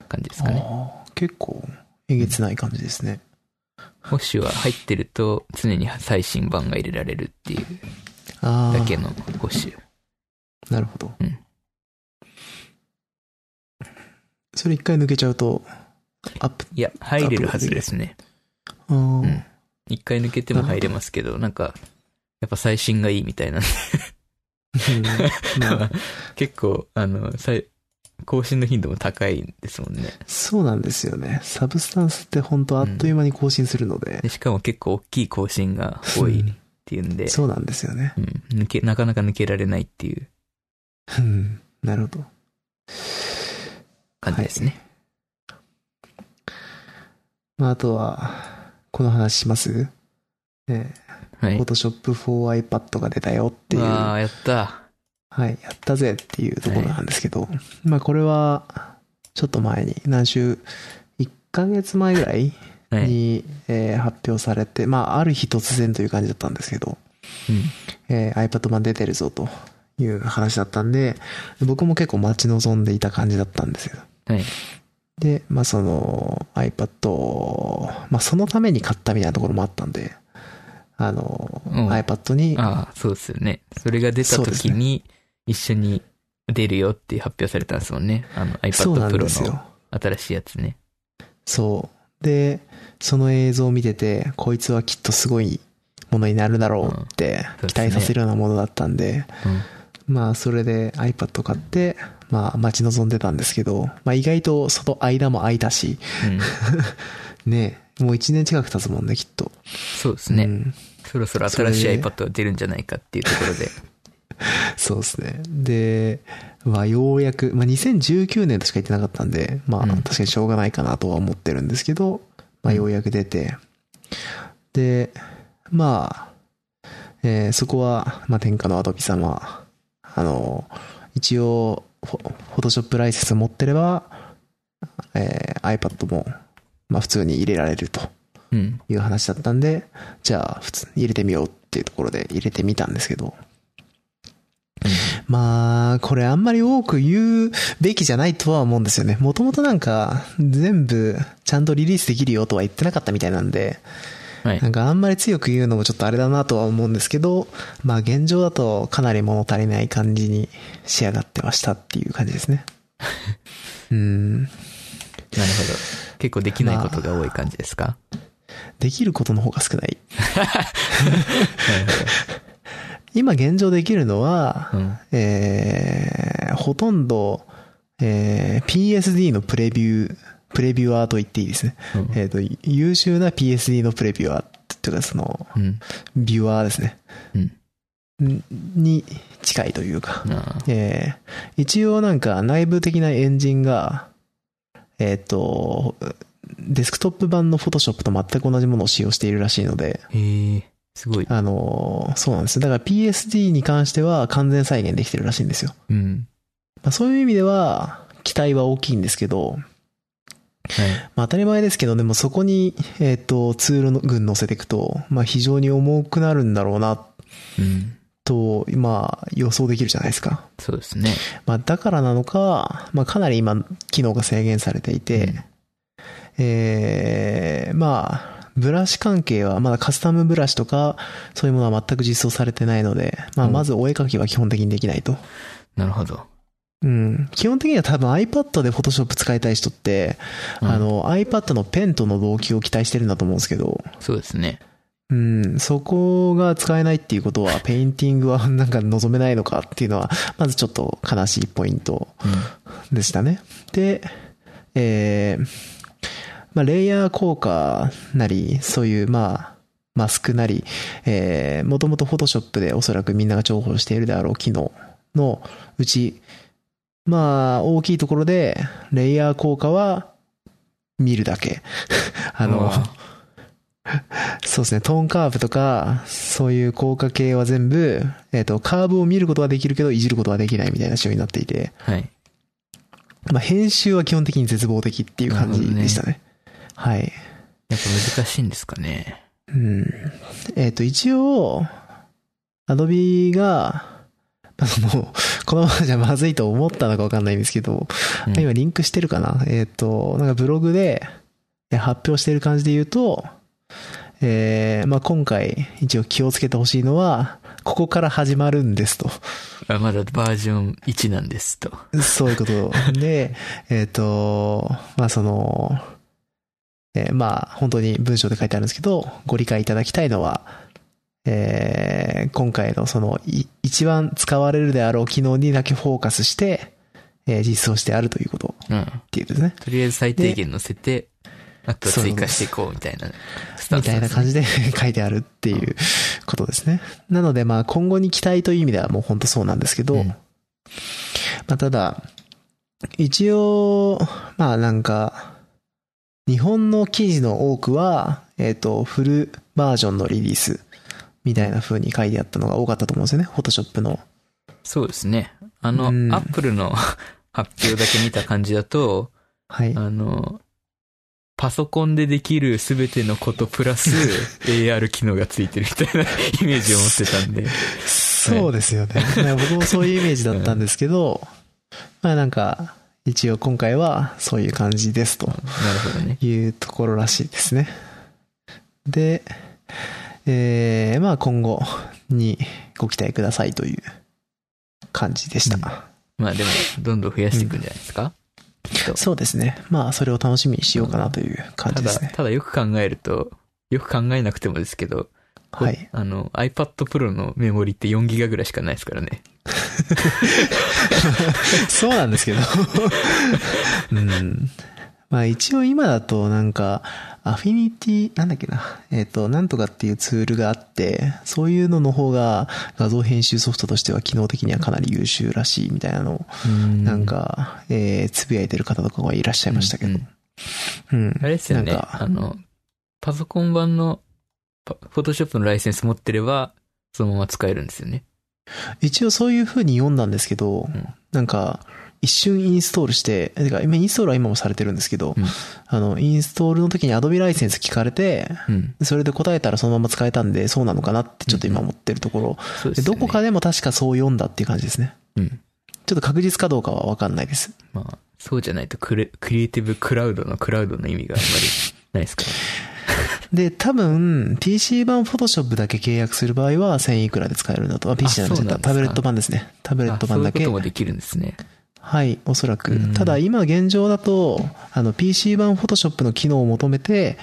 感じですかね。結構、えげつない感じですね。保守は入ってると常に最新版が入れられるっていう。だけの保守。なるほど。うんそれ一回抜けちゃうと、アップ。いや、入れるはずですね。うん一回抜けても入れますけど、なんか、やっぱ最新がいいみたいな。うんまあ 結構、あの、最更新の頻度も高いんですもんね。そうなんですよね。サブスタンスって本当あっという間に更新するので。でしかも結構大きい更新が多いっていうんで、そうなんですよね。うん、抜け、なかなか抜けられないっていううんなるほど。感じですね。まあ、あとは、この話します？えはい。ー、Photoshop for iPad が出たよっていう。わあ、やった。はい、やったぜっていうところなんですけど、まあこれは、ちょっと前に、何週、1ヶ月前ぐらいはい。に、えー発表されて、まあある日突然という感じだったんですけど、うん。えー iPad 版出てるぞという話だったんで、僕も結構待ち望んでいた感じだったんですよ。はい。で、まあその iPad を、まあそのために買ったみたいなところもあったんで、あの、うん iPad に、ああ、そうですよね。それが出たそうですね時に、一緒に出るよって発表されたんですもんね。あのそう iPad なん Pro ですよの。新しいやつね。そう。で、その映像を見てて、こいつはきっとすごいものになるだろうってうん期待させるようなものだったんで、うん。まあそれで iPad 買って、まあ待ち望んでたんですけど、まあ意外とその間も空いたし、うん。ねもう1年近く経つもんね、きっと。そうですね。うんそろそろ新しい iPad が出るんじゃないかっていうところで。そうですね。で、まあようやく、まあ2019年としか言ってなかったんで、まあうん確かにしょうがないかなとは思ってるんですけど、まあようやく出て、で、まあ、えーそこは、まあ天下のアドビ様、あの、一応、フォトショップライセンス持ってれば、えー iPad も、まあ普通に入れられるとうん。いう話だったんで、じゃあ普通に入れてみようっていうところで入れてみたんですけど、まあ、これあんまり多く言うべきじゃないとは思うんですよね。もともとなんか、全部ちゃんとリリースできるよとは言ってなかったみたいなんで、はいな。んかあんまり強く言うのもちょっとあれだなとは思うんですけど、まあ現状だとかなり物足りない感じに仕上がってましたっていう感じですね。うん。なるほど。結構できないことが多い感じですか、できることの方が少ない。今現状できるのは。うん。えー、ほとんど、えー、PSD のプレビュー、プレビュアーと言っていいですね。うんえっ、と、優秀な PSD のプレビュアーっていうか、その、うん。ビュアーですね。うん。に近いというか、あえー一応なんか内部的なエンジンが、えっ、と、デスクトップ版の Photoshop と全く同じものを使用しているらしいので、すごい。あのーそうなんですよ。だから PSD に関しては完全再現できてるらしいんですよ。うん。まあ、そういう意味では、期待は大きいんですけど、はい。まあ、当たり前ですけど、でもそこに、えっ、と、ツールの群乗せていくと、まあ、非常に重くなるんだろうな、うん。と、まあ、予想できるじゃないですか。そうですね。まあ、だからなのか、まあ、かなり今、機能が制限されていて、うんえー、まあ、ブラシ関係は、まだカスタムブラシとか、そういうものは全く実装されてないので、まあ、うんまずお絵描きは基本的にできないと。なるほど。うん。基本的には多分 iPad で Photoshop 使いたい人って、うんあの、iPad のペンとの同期を期待してるんだと思うんですけど、そうですね。うん、そこが使えないっていうことは、ペインティングは なんか望めないのかっていうのは、まずちょっと悲しいポイントうん。でしたね。で、えー、まあ、レイヤー効果なり、そういう、まあ、マスクなり、えー、もともと Photoshop でおそらくみんなが重宝しているであろう機能のうち、まあ、大きいところで、レイヤー効果は、見るだけ。あの、そうですね、トーンカーブとか、そういう効果系は全部、えっ、と、カーブを見ることはできるけど、いじることはできないみたいな仕様になっていて、はい。まあ、編集は基本的に絶望的っていう感じでしたね。はい。やっぱ難しいんですかね。うん。えっ、と、一応、アドビが、まあ、その、このままじゃまずいと思ったのかわかんないんですけど、うん今リンクしてるかな？えっ、と、なんかブログでえ発表してる感じで言うと、えー、まあ今回一応気をつけてほしいのは、ここから始まるんですと。あまだバージョン1なんですと。そういうことで、えっ、と、まあその、えーまあ本当に文章で書いてあるんですけど、ご理解いただきたいのは、えー今回のそのい一番使われるであろう機能にだけフォーカスして、えー実装してあるということうん。っていうですね。とりあえず最低限乗せて、あとは追加していこうみたいなスタンみたいな感じで 書いてあるっていうことですね。なのでまあ今後に期待という意味ではもう本当そうなんですけど、うんまあただ、一応、まあなんか、日本の記事の多くは、えっ、と、フルバージョンのリリースみたいな風に書いてあったのが多かったと思うんですよね。フォトショップの。そうですね。あの、うんアップルの 発表だけ見た感じだと、はい。あの、パソコンでできるすべてのことプラス AR 機能がついてるみたいなイメージを持ってたんで。そうですよね。まあ僕もそういうイメージだったんですけど、まあなんか、一応今回はそういう感じですと。なるほどね。いうところらしいですね。で、えー、まあ今後にご期待くださいという感じでした。うんまあでも、どんどん増やしていくんじゃないですか、きっとそうですね。まあそれを楽しみにしようかなという感ただ、じですね。ただよく考えると、よく考えなくてもですけど、はい。あの、iPad Pro のメモリって4ギガぐらいしかないですからね。そうなんですけど。うん。まあ一応今だとなんか、アフィニティ、なんだっけな。えっ、と、なんとかっていうツールがあって、そういうのの方が画像編集ソフトとしては機能的にはかなり優秀らしいみたいなのを、なんか、えー、つぶやいてる方とかがいらっしゃいましたけど。うんうん。あれですよね。なんかあの、パソコン版のパ、フォトショップのライセンス持ってれば、そのまま使えるんですよね。一応そういう風に読んだんですけど、んなんか、一瞬インストールして、てか、今インストールは今もされてるんですけど、うんあの、インストールの時に Adobe ライセンス聞かれて、うん。それで答えたらそのまま使えたんで、そうなのかなってちょっと今思ってるところ。そうでよね。ですどこかでも確かそう読んだっていう感じですね。うん。ちょっと確実かどうかはわかんないです。まあ、そうじゃないとクレ、クリエイティブクラウドのクラウドの意味があんまりないですから。で、多分、PC 版 Photoshop だけ契約する場合は1000いくらで使えるんだと。あ、PC じゃなタブレット版ですね。タブレット版だけあそういうこと。もできるんですね。はい、おそらくうん。ただ今現状だと、あの PC 版 Photoshop の機能を求めて、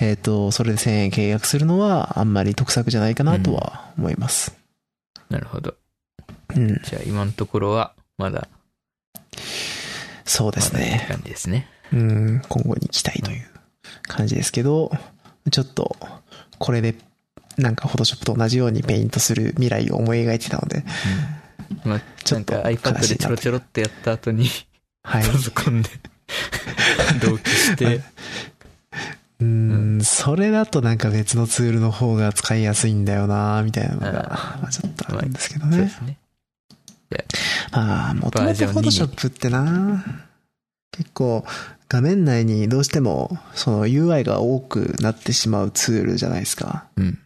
えっ、と、それで1000円契約するのはあんまり得策じゃないかなとは思います。なるほど。うん。じゃあ今のところは、まだ、そうですね。感じですね。うん、今後に期待という感じですけど、ちょっと、これでなんか Photoshop と同じようにペイントする未来を思い描いてたので、うん。まあ、ちょっとなんか iPad でちょろちょろってやった後に、はい。パソコンで 同期して、うーん、それだとなんか別のツールの方が使いやすいんだよなみたいなのが、ちょっとあるんですけどねそうで。すね。ああ、もともとバージョン2に Photoshop ってな結構画面内にどうしてもその UI が多くなってしまうツールじゃないですか。うん。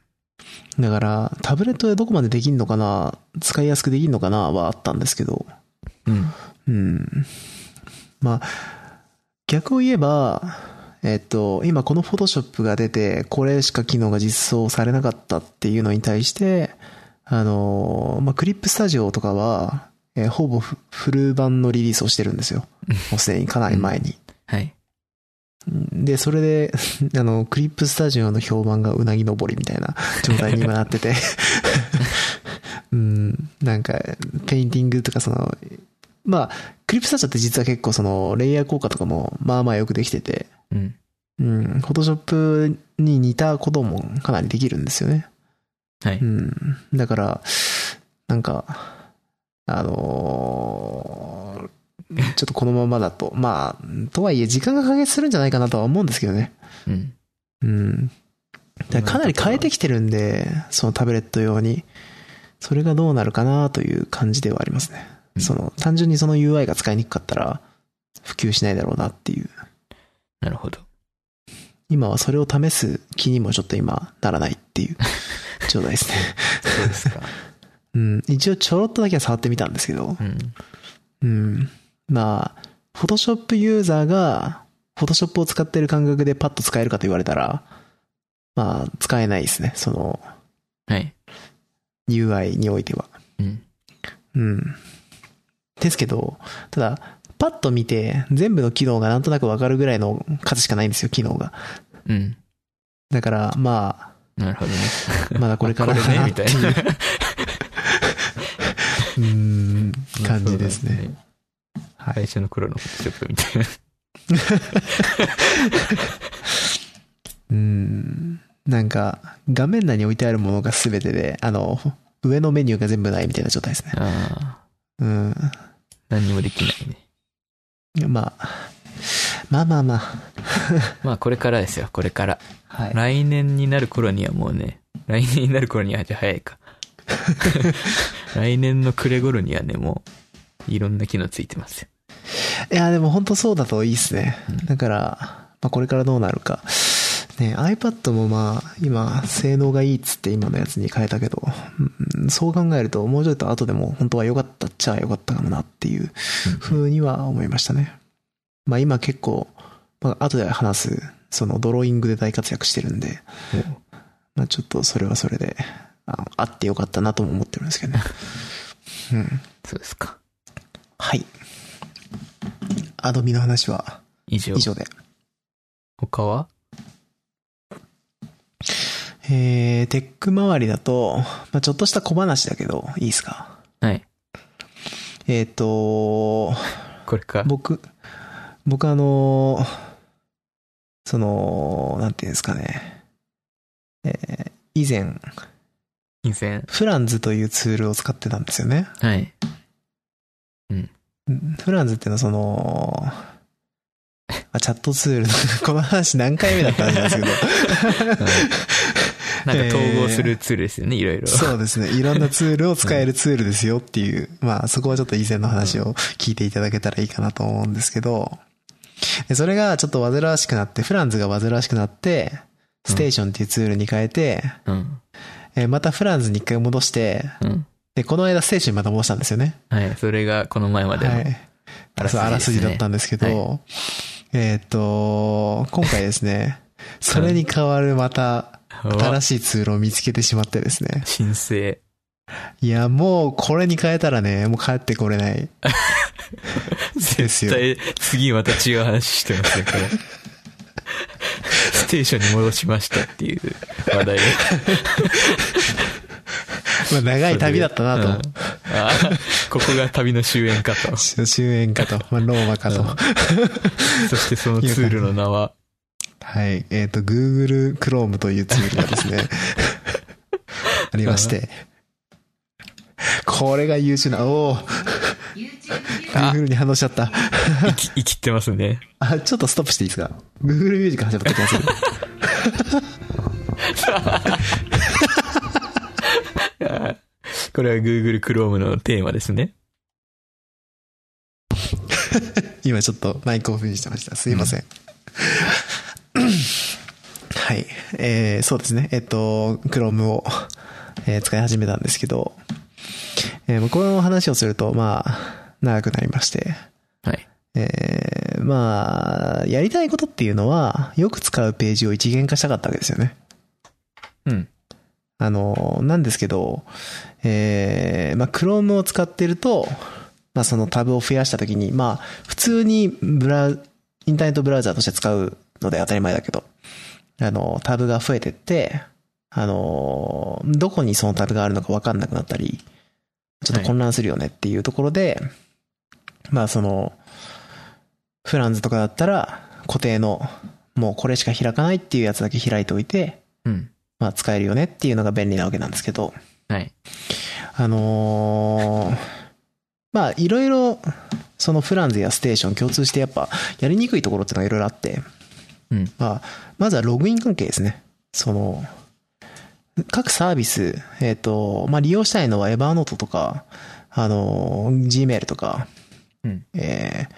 だからタブレットでどこまでできんのかな使いやすくできんのかなはあったんですけど。うん。うん。まあ、逆を言えば、えっと、今この Photoshop が出て、これしか機能が実装されなかったっていうのに対して、あの、まあ、クリップスタジオとかは、えーほぼフフル版のリリースをしてるんですよ。もうすでにかなり前に。はい。で、それで、あの、クリップスタジオの評判がうなぎ登りみたいな状態に今なってて、うん、なんか、ペインティングとかその、まあ、クリップスタジオって実は結構その、レイヤー効果とかも、まあまあよくできてて、うん。うん、 Photoshop に似たこともかなりできるんですよね。はい。うん。だから、なんか、あのー ちょっとこのままだと、まあ、とはいえ時間が解決するんじゃないかなとは思うんですけどね。うん。うん。だかなり変えてきてるんで、そのタブレット用に。それがどうなるかなという感じではありますね。うんその、単純にその UI が使いにくかったら、普及しないだろうなっていう。なるほど。今はそれを試す気にもちょっと今ならないっていう 状態ですね。そうですか。うん。一応ちょろっとだけは触ってみたんですけど、うん。うん。まあ、フォトショップユーザーが、フォトショップを使ってる感覚でパッと使えるかと言われたら、まあ、使えないですね。その、はい。UI においては。うん。うん。ですけど、ただ、パッと見て、全部の機能がなんとなくわかるぐらいの数しかないんですよ、機能が。うん。だから、まなるほどね。あ、まだこれからこれね、みたいな。うーん、感じですね。最初の頃のフォトショップみたいな。うーん。なんか、画面内に置いてあるものが全てで、あの、上のメニューが全部ないみたいな状態ですね。ああ。うん。何にもできないね。まあ、まあまあまあ。まあこれからですよ、これから。はい。来年になる頃にはもうね、来年になる頃にはじゃあ早いか。来年の暮れ頃にはね、もう、いろんな機能ついてますよ。いや、でも本当そうだといいっすねうん。だから、まあこれからどうなるか。ね、iPad もまあ、今、性能がいいっつって今のやつに変えたけど、うんそう考えると、もうちょっと後でも本当は良かったっちゃ良かったかもなっていう風には思いましたね。まあ今結構、まあ後で話す、そのドローイングで大活躍してるんで、まあちょっとそれはそれで、ああってよかったなとも思ってるんですけどね。うん。そうですか。はい。アドビの話は以上。以上で。他は？えー、テック周りだと、まあちょっとした小話だけど、いいですか？はい。えっ、と、これか？僕、僕あの、その、なんていうんですかね。えー以前、以前？フランズというツールを使ってたんですよね。はい。うんフランズっていうのはその、あ、チャットツールの、この話何回目だったんですけど。なんか統合するツールですよね、いろいろ。そうですね。いろんなツールを使えるツールですよっていう、まあそこはちょっと以前の話を聞いていただけたらいいかなと思うんですけど、でそれがちょっと煩わしくなって、フランズが煩わしくなって、ステーションっていうツールに変えて、うん。えーまたフランズに一回戻して、うん。で、この間ステーションにまた戻したんですよね。はい。それがこの前までの。はい。あらすじねらすじだったんですけど、えーっと、今回ですね、それに代わるまた新しいツールを見つけてしまってですね。申請。いや、もうこれに変えたらね、もう帰ってこれない。ですよ絶対、次また違う話してますよ、これ。ステーションに戻しましたっていう話題。まあ長い旅だったなうんここが旅の終焉かと。終焉かと。まあローマかと。うんそしてそのツールの名は、はい。えっ、と、Google Chrome というツールがですね、ありまして、これが優秀な、おお Google に反応しちゃった。生き、生きてますね。あ、ちょっとストップしていいですか ?Google ミュージック始まった気がする。これは Google Chrome のテーマですね。今ちょっとマイクオフにしてました。すいません。はい。えー、そうですね。えっと、Chrome を、えー使い始めたんですけど、えー、この話をすると、まあ、長くなりまして、はい。えー、まあ、やりたいことっていうのは、よく使うページを一元化したかったわけですよね。うん。あの、なんですけど、えー、まあ、Chrome を使ってると、まあ、そのタブを増やしたときに、まあ、普通にブラ、インターネットブラウザーとして使うので当たり前だけど、あの、タブが増えてって、あの、どこにそのタブがあるのかわかんなくなったり、ちょっと混乱するよねっていうところで、まあ、その、フランズとかだったら、固定の、もうこれしか開かないっていうやつだけ開いておいて、うん。まあ使えるよねっていうのが便利なわけなんですけど、はい。あのーまあいろいろ、そのフランズやステーション共通してやっぱやりにくいところっていうのがいろいろあって、うん。まあ、まずはログイン関係ですね。その、各サービス、えっ、と、まあ利用したいのはエバーノートとか、あのー、Gmail とか、うん。えー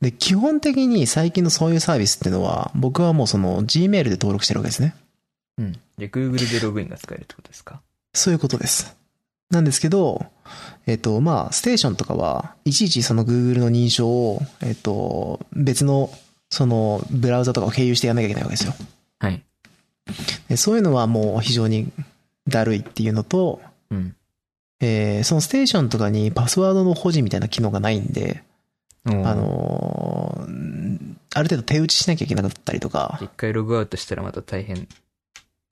で、基本的に最近のそういうサービスっていうのは、僕はもうその Gmail で登録してるわけですね。うん。で、Google でログインが使えるってことですか？そういうことです。なんですけど、えっと、まあ、ステーションとかは、いちいちその Google の認証を、えっと、別の、その、ブラウザとかを経由してやんなきゃいけないわけですよ。はい。でそういうのはもう非常にだるいっていうのと、うん。えーそのステーションとかにパスワードの保持みたいな機能がないんで、ああ、のーある程度手打ちしなきゃいけなかったりとか、一回ログアウトしたらまた大変。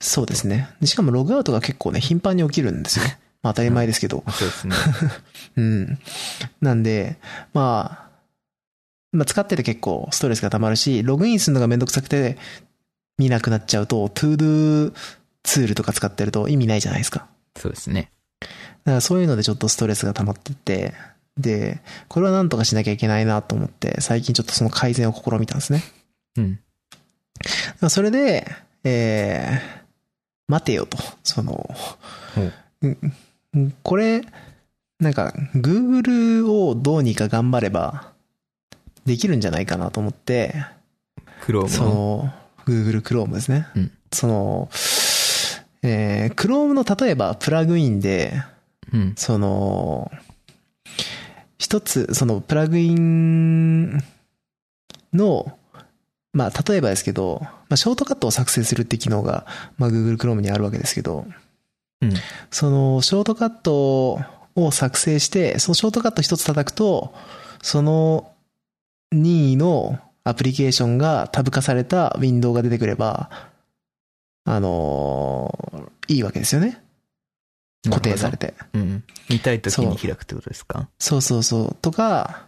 そうですね。でしかもログアウトが結構ね、頻繁に起きるんですよ。まあ当たり前ですけど。あそうですね。うん。なんで、まあ、まあ使ってて結構ストレスが溜まるし、ログインするのがめんどくさくて見なくなっちゃうと、 ToDo ツールとか使ってると意味ないじゃないですか。そうですね。だからそういうのでちょっとストレスが溜まってて、で、これはなんとかしなきゃいけないなと思って、最近ちょっとその改善を試みたんですね。うん。まあそれで、えー、待てよと。その、これ、なんか、Google をどうにか頑張れば、できるんじゃないかなと思って、Chrome その。の、Google Chrome ですね。うんその、えー、Chrome の例えばプラグインで、うん。その、一つ、そのプラグインの、まあ、例えばですけど、まあ、ショートカットを作成するって機能が、まあ、Google Chrome にあるわけですけど、うん。その、ショートカットを作成して、そのショートカット一つ叩くと、その任意のアプリケーションがタブ化されたウィンドウが出てくれば、あのいいわけですよね。固定されて。て。うん。見たいときに開くってことですか？そうそうそう。とか、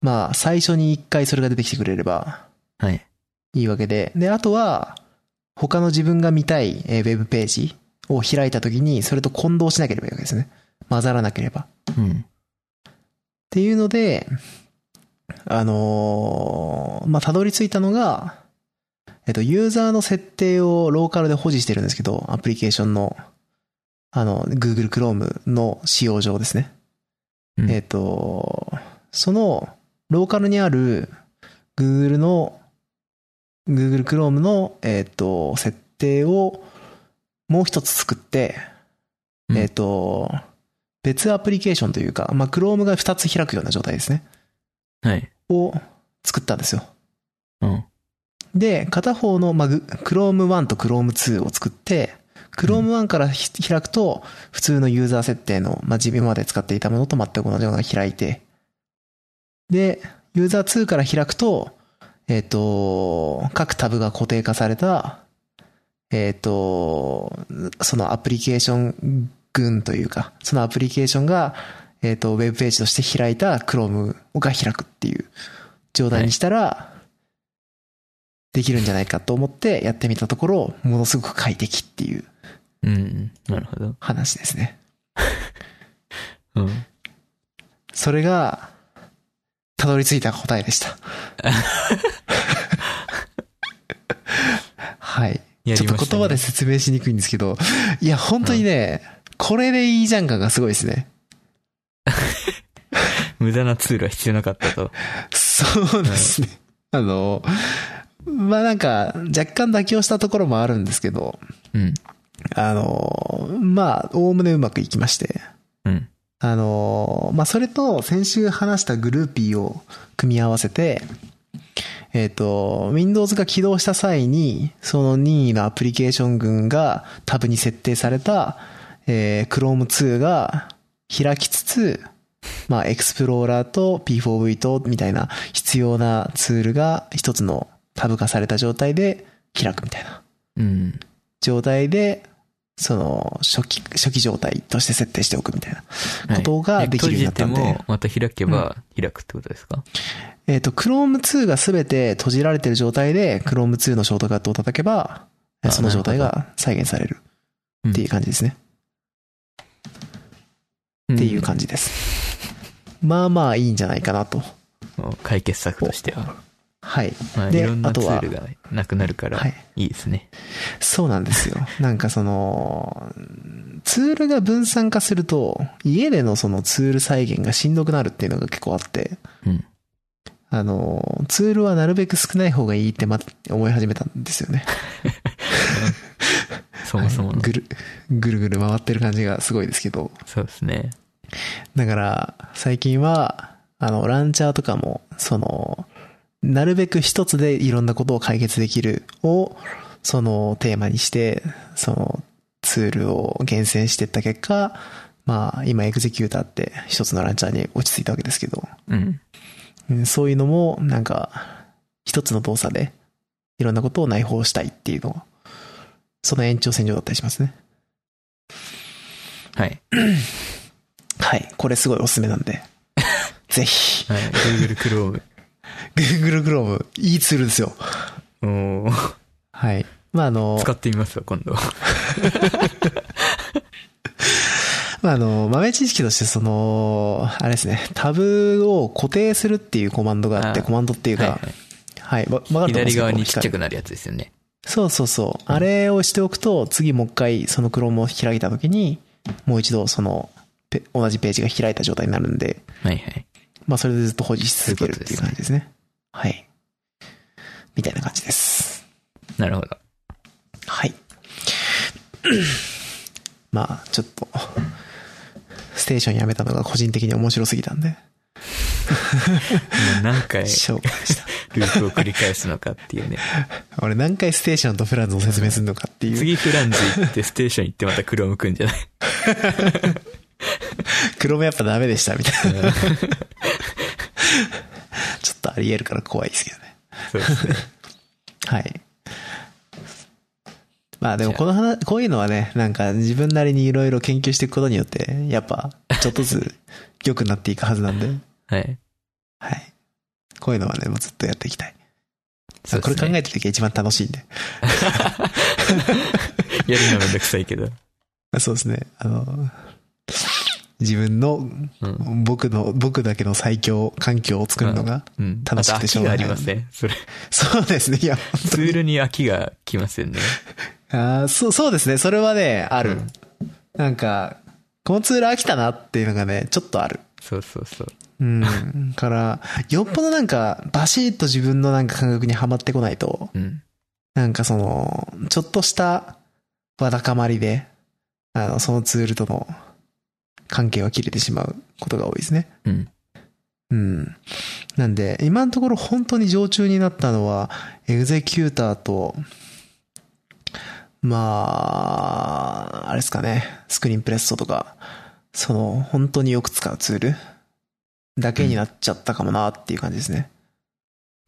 まあ、最初に一回それが出てきてくれればはい。いいわけで。で、あとは、他の自分が見たいえーウェブページを開いたときに、それと混同しなければいいわけですね。混ざらなければ。うん。っていうので、あのーまあ、たどり着いたのが、えっと、ユーザーの設定をローカルで保持してるんですけど、アプリケーションの、あの、Google Chrome の使用上ですね。うんえっと、その、ローカルにある Google の、Google Chrome の、えっと、設定をもう一つ作って、うんえっと、別アプリケーションというか、まあ、Chrome が2つ開くような状態ですね。はい。を作ったんですよ。うん。で、片方の、まあ、ぐ Chrome 1と Chrome 2を作って、Chrome 1からひ開くと、普通のユーザー設定の、まあ、自分まで使っていたものと全く同じような開いて、で、ユーザー2から開くと、えっ、と、各タブが固定化された、えっ、と、そのアプリケーション群というか、そのアプリケーションが、えっ、と、ウェブページとして開いた Chrome が開くっていう状態にしたら、できるんじゃないかと思ってやってみたところ、ものすごく快適っていう。うん。なるほど。話ですね。うん。それが、たどり着いた答えでした。はい。ちょっと言葉で説明しにくいんですけど、いや、本当にね、これでいいじゃん感がすごいですね。無駄なツールは必要なかったと。そうですね。あの、まあなんか、若干妥協したところもあるんですけど、うん。あの、まあ、おおむねうまくいきまして、うん。あの、まあ、それと先週話したグルーピーを組み合わせて、えっ、と、Windows が起動した際に、その任意のアプリケーション群がタブに設定された、えー Chrome 2が開きつつ、まあ、Explorer と P4V とみたいな必要なツールが一つのタブ化された状態で開くみたいなうん。状態で、その、初期、初期状態として設定しておくみたいなことができるようになったんで。閉じても、また開けば開くってことですか、えっ、と、Chrome 2がすべて閉じられてる状態で、Chrome 2のショートカットを叩けば、あその状態が再現されるっていう感じですね。っていう感じです。まあまあいいんじゃないかなと。解決策としては。はい。まあ、でいろんなあとはツールがなくなるからはい、いいですね。そうなんですよ。なんかその、ツールが分散化すると、家でのそのツール再現がしんどくなるっていうのが結構あって、うん。あの、ツールはなるべく少ない方がいいってま、思い始めたんですよね。そもそもぐる、ぐるぐる回ってる感じがすごいですけど。そうですね。だから、最近は、あの、ランチャーとかも、その、なるべく一つでいろんなことを解決できるを、そのテーマにして、そのツールを厳選していった結果、まあ、今エグゼキューターって一つのランチャーに落ち着いたわけですけど、うん。うんそういうのも、なんか、一つの動作で、いろんなことを内包したいっていうのが、その延長線上だったりしますね。はい。はい。これすごいおすすめなんで。ぜひ。はい。Google Chrome。Google Chrome、いいツールですよ。おーはい。まあ、あの、使ってみますわ、今度。まあ、あの、豆知識として、その、あれですね、タブを固定するっていうコマンドがあって、あコマンドっていうはいはかい、はい、わわかると左側にちっちゃく光なるやつですよね。そうそうそう。あれをしておくと、次もう一回、その Chrome を開いたときに、もう一度、その、ペ同じページが開いた状態になるんで、はいはい。まあ、それでずっと保持し続けるっていう感じですね。はい。みたいな感じです。なるほど。はい。まあ、ちょっと、ステーションやめたのが個人的に面白すぎたんで、も う何回ル紹介した。ープを繰り返すのかっていうね。俺何回ステーションとフランズを説明するのかっていう。次フランズ行ってステーション行ってまた Chrome くんじゃない？クロムやっぱダメでしたみたいな。ちょっとあり得るから怖いですけどね。そうですね。はい。まあでもこの話、こういうのはね、なんか自分なりにいろいろ研究していくことによって、やっぱちょっとずつ良くなっていくはずなんで、はい。はい。こういうのはね、もうずっとやっていきたい。これ考えてる時が一番楽しいんで。やるのめんどくさいけど。そうですね。あの、自分の、うん。僕の、僕だけの最強環境を作るのがうん。楽しくてしょうがないありません？それ。そうですね。いや、ツールに飽きが来ませんね。あーそう、そうですね。それはね、ある。うんなんか、このツール飽きたなっていうのがね、ちょっとある。そうそうそう。うん。から、よっぽどなんか、バシッと自分のなんか感覚にはまってこないと、うん。なんかその、ちょっとしたわだかまりで、あの、そのツールとの関係は切れてしまうことが多いですね。うん。うん。なんで、今のところ本当に常駐になったのは、エグゼキューターと、まあ、あれですかね、スクリーンプレッソとか、その、本当によく使うツールだけになっちゃったかもなっていう感じですね。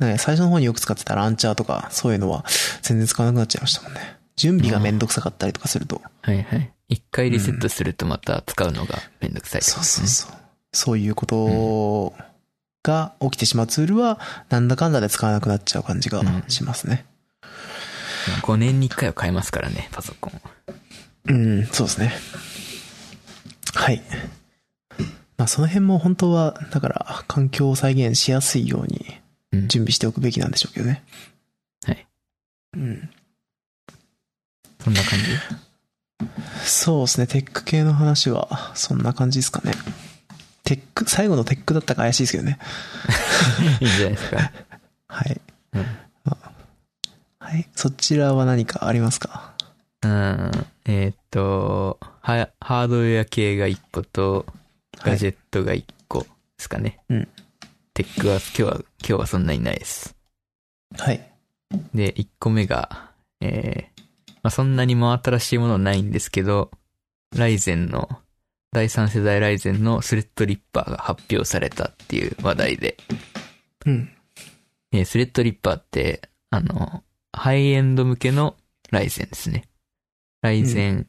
ね最初の方によく使ってたランチャーとか、そういうのは全然使わなくなっちゃいましたもんね。準備がめんどくさかったりとかすると。はいはい。一回リセットするとまた使うのがめんどくさいってこそう。そうそう。そういうことが起きてしまうツールは、なんだかんだで使わなくなっちゃう感じがしますね。5年に1回は変えますからね、パソコン。うん、そうですね。はい。まあその辺も本当は、だから環境を再現しやすいようにうん。準備しておくべきなんでしょうけどね。はい。うん。そんな感じ？そうですね、テック系の話は、そんな感じですかね。テック、最後のテックだったか怪しいですけどね。いいんじゃないですか。はい。うん。はい。そちらは何かありますか？うん。えーっと、は、ハードウェア系が1個と、ガジェットが1個ですかね。うん。テックは今日は、今日はそんなにないです。はい。で、1個目が、えー、まあ、そんなに真新しいものはないんですけど、ライゼンの、第3世代ライゼンのスレッドリッパーが発表されたっていう話題で、うん。えースレッドリッパーって、あの、ハイエンド向けのライゼンですね。ライゼン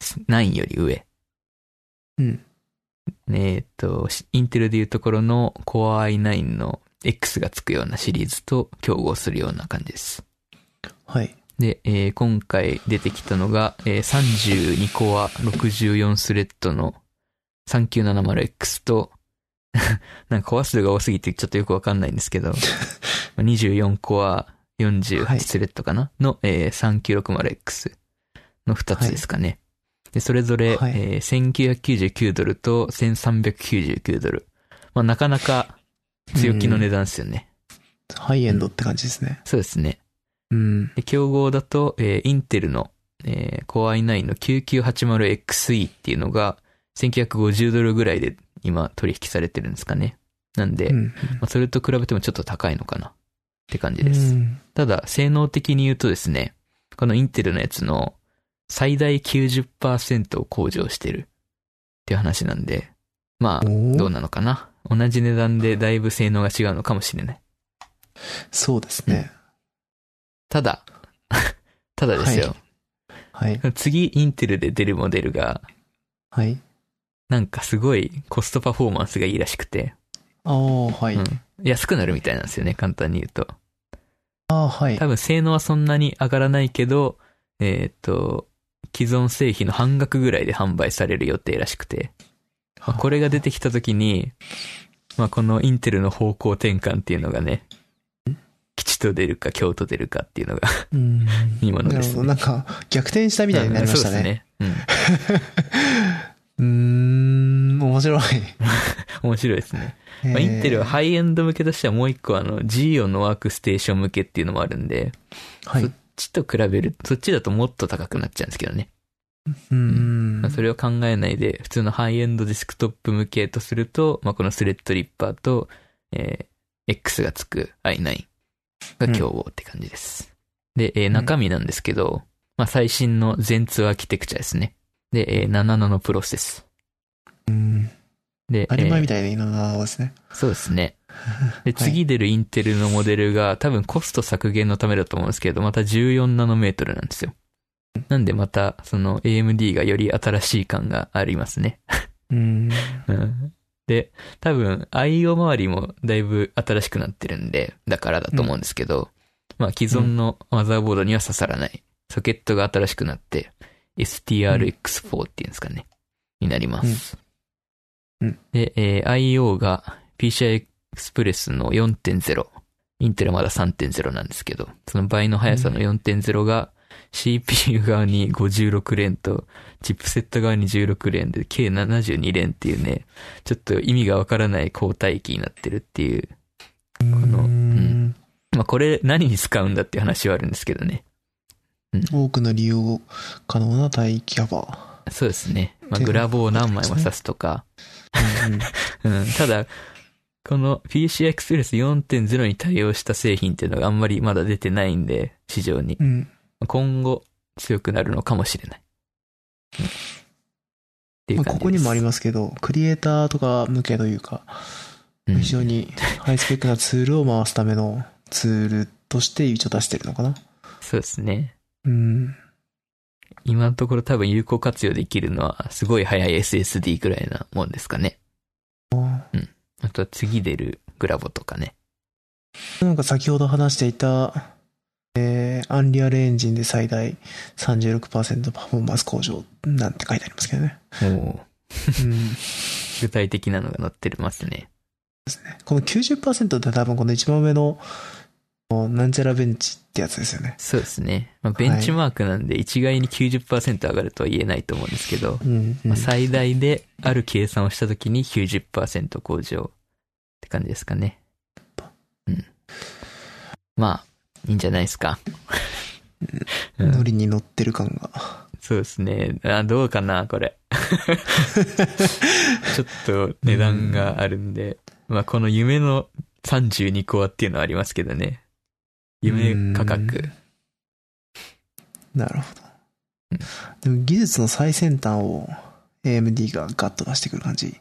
9より上。うん。えっ、と、しインテルでいうところの Core i9 の X がつくようなシリーズと競合するような感じです。はい。で、えー今回出てきたのが、えー32コア64スレッドの 3970X と、なんかコア数が多すぎてちょっとよくわかんないんですけど、24コアはい48スレッドかな、の、えー 3960X の2つですかね。で、それぞれ、はいえー1999ドルと1399ドル。まあ、なかなか強気の値段ですよね。ハイエンドって感じですね。そうですね。うん。で競合だと、えーインテルの、えー Core i9 の 9980XE っていうのが、1950ドルぐらいで今取引されてるんですかね。なんで、うん。まあ、それと比べてもちょっと高いのかなって感じうです。ん。ただ、性能的に言うとですね、このインテルのやつの最大90%を向上してるっていう話なんで、まあ、どうなのかな同じ値段でだいぶ性能が違うのかもしれない。そうですね。ただ、ただですよ。はい。次、インテルで出るモデルが、はい。なんかすごいコストパフォーマンスがいいらしくて、ああ、はい。うん。安くなるみたいなんですよね、簡単に言うと。ああ、はい多。分性能はそんなに上がらないけど、えーっと、既存製品の半額ぐらいで販売される予定らしくて、まあこれが出てきた時に、まあこのインテルの方向転換っていうのがね、吉と出るか京と出るかっていうのがうん。いいもの。ですね。なんか、逆転したみたいになりましたね。うんそうですね。うん。うーん、面白い。面白いですね。まあ、インテルはハイエンド向けとしてはもう一個あの G オンのワークステーション向けっていうのもあるんで、はい。そうっちと比べる、そっちだともっと高くなっちゃうんですけどね。ーんまあ、それを考えないで、普通のハイエンドデスクトップ向けとすると、まあ、このスレッドリッパーと、えー X がつく i9 が競合って感じです。で、えー中身なんですけど、まあ、最新の全2アーキテクチャですね。で、えー7ナノプロセス。うん。で、当たり前みえたいな稲田ですね。ーそうですね。で、はい次出るインテルのモデルが多分コスト削減のためだと思うんですけど、また14ナノメートルなんですよ。なんでまた、その AMD がより新しい感がありますね。うん。うんで、多分 IO 周りもだいぶ新しくなってるんで、だからだと思うんですけど、まあ既存のマザーボードには刺さらない。ソケットが新しくなって、STRX4 っていうんですかね。になります。うんうんで、えー IO が PCI Express の4.0。インテルはまだ3.0なんですけど、その倍の速さの4.0が CPU 側に56連と、チップセット側に16連で、計72連っていうね、ちょっと意味がわからない交代機になってるっていう。このの、んまあこれ何に使うんだっていう話はあるんですけどね。多くの利用可能な帯キャバ。そうですね。まあグラボを何枚も挿すとか。うん。ただ、この PCI Express 4.0に対応した製品っていうのがあんまりまだ出てないんで、市場に。うん。うん。今後強くなるのかもしれない。うんっていうまあ、感じです。ここにもありますけど、クリエイターとか向けというか、うん非常にハイスペックなツールを回すためのツールとして一応出してるのかな。そうですね。うん。今のところ多分有効活用できるのは、すごい速い SSD ぐらいなもんですかね。あとは次出るグラボとかね。なんか先ほど話していた、えー、アンリアルエンジンで最大36%パフォーマンス向上なんて書いてありますけどね。おーうん。具体的なのが載ってますね。この90%って多分この一番上の、なんちゃらベンチってやつですよね。そうですね。まあ、ベンチマークなんで一概に90%上がるとは言えないと思うんですけど、うん、うんまあ、最大である計算をしたときに90%向上って感じですかね。うん。まあ、いいんじゃないですか。うんノリに乗ってる感が。そうですね。あ、どうかな、これ。ちょっと値段があるんで、まあこの夢の32コアっていうのはありますけどね。夢価格。なるほうんど。でも技術の最先端を AMD がガッと出してくる感じに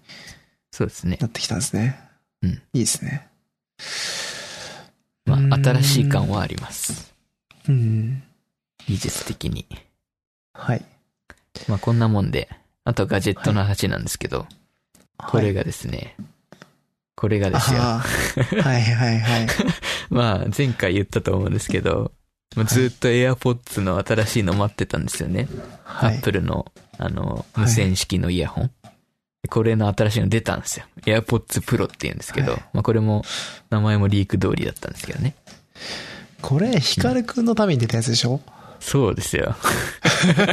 そうですね。なってきたんですね。うんいいですね。まあうん新しい感はあります。うん。技術的に。はい。まあこんなもんで、あとはガジェットの話なんですけど、これががですね、これがですよ。はいはいはい。まあ前回言ったと思うんですけど、まあずっと AirPods の新しいの待ってたんですよね。はい。Apple の、あの、はい無線式のイヤホン。これの新しいの出たんですよ。AirPods Pro って言うんですけど、はいまあこれも、名前もリーク通りだったんですけどね。これ、ヒカルくんのために出たやつでしょ？そうですよ。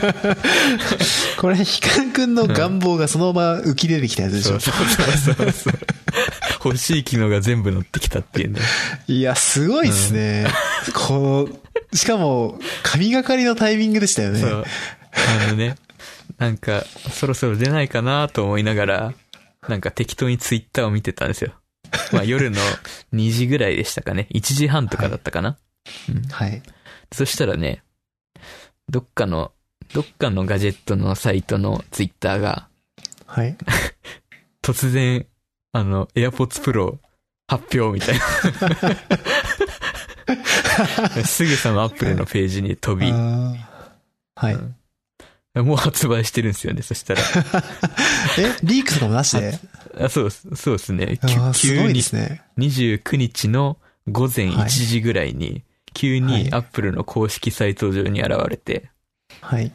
これ、ヒカルくんの願望がそのまま浮き出てきたやつでしょ？そうそうそうそうそう。欲しい機能が全部乗ってきたっていうね。いや、すごいっすね。こう、しかも、神がかりのタイミングでしたよね。そう。あのね、なんか、そろそろ出ないかなと思いながら、なんか適当にツイッターを見てたんですよ。まあ夜の2時ぐらいでしたかね。1時半とかだったかな。うんはい。そしたらね、どっかの、どっかのガジェットのサイトのツイッターが、はい。突然、あの、AirPods Pro 発表みたいな。すぐさま Apple のページに飛び、はい。うん もう発売してるんですよね、そしたら。え、リークとかもなしで？あそうです、そうですね。急にね。29日の午前はい1時ぐらいに、急はにい Apple の公式サイト上に現れて、はい。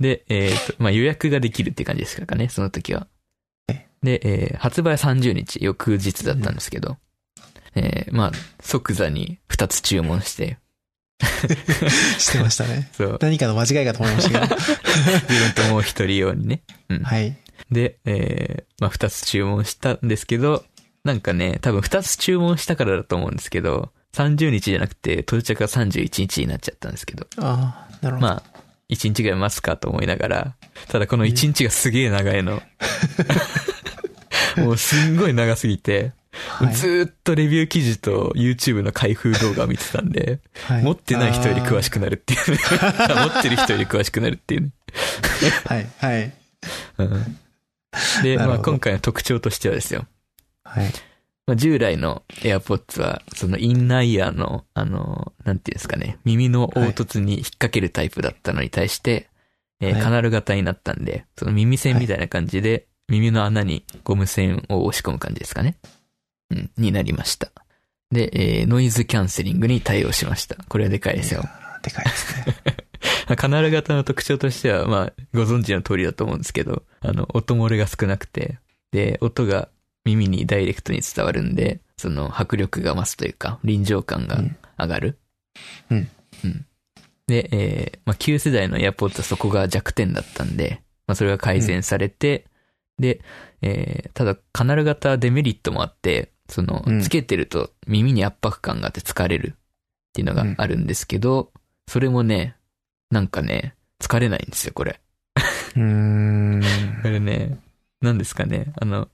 で、えっ、と、まあ、予約ができるって感じですかね、その時は。で、えー発売は30日、翌日だったんですけど、えーまあ、即座に2つ注文して、してましたね。そう、何かの間違いかと思いましたけど。自分ともう一人用にね。うん。はい。で、えーまあ、2つ注文したんですけど、なんかね、多分2つ注文したからだと思うんですけど、30日じゃなくて到着が31日になっちゃったんですけど、ああ、なるほど。まあ、1日ぐらい待つかと思いながら、ただこの1日がすげえ長いの。もうすんごい長すぎて、はい ずーっとレビュー記事と YouTube の開封動画を見てたんで、はい持ってない人より詳しく。くなるっていうね。持ってる人より詳しくなるっていうね。はい、はい。うんで、まあ今回の特徴としてはですよ。はい。まあ、従来の AirPods は、そのインナーイヤーの、あの、なんていうんですかね、耳の凹凸に引っ掛けるタイプだったのに対して、えーはいカナル型になったんで、その耳栓みたいな感じで、耳の穴にゴム栓を押し込む感じですかね。うん、になりました。で、えーノイズキャンセリングに対応しました。これはでかいですよ。でかいですね。カナル型の特徴としては、まあ、ご存知の通りだと思うんですけど、あの、音漏れが少なくて、で、音が耳にダイレクトに伝わるんで、その迫力が増すというか、臨場感が上がる。うん。うん。で、えーまあ、旧世代の AirPods はそこが弱点だったんで、まあ、それが改善されて、で、えーただ、カナル型デメリットもあって、そのう、んつけてると耳に圧迫感があって疲れるっていうのがあるんですけど、それもね、なんかね、疲れないんですよ、これ。うーん。これね、なんですかね、あの、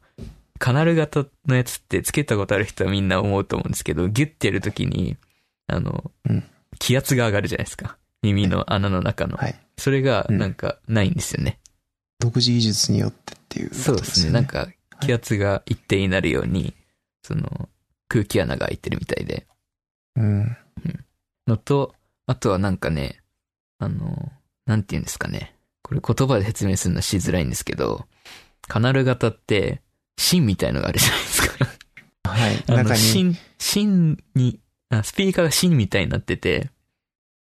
カナル型のやつってつけたことある人はみんな思うと思うんですけど、ギュッてやるときに、あの、うん気圧が上がるじゃないですか。耳の穴の中の。はい。それが、うんなんか、ないんですよね。独自技術によってっていうことそうですね。なんか、気圧が一定になるように、その、空気穴が開いてるみたいで。うん。のと、あとはなんかね、あの、なんて言うんですかね。これ言葉で説明するのはしづらいんですけど、カナル型って、芯みたいのがあるじゃないですか。はい。あの、中に、芯、芯に、あスピーカーが芯みたいになってて、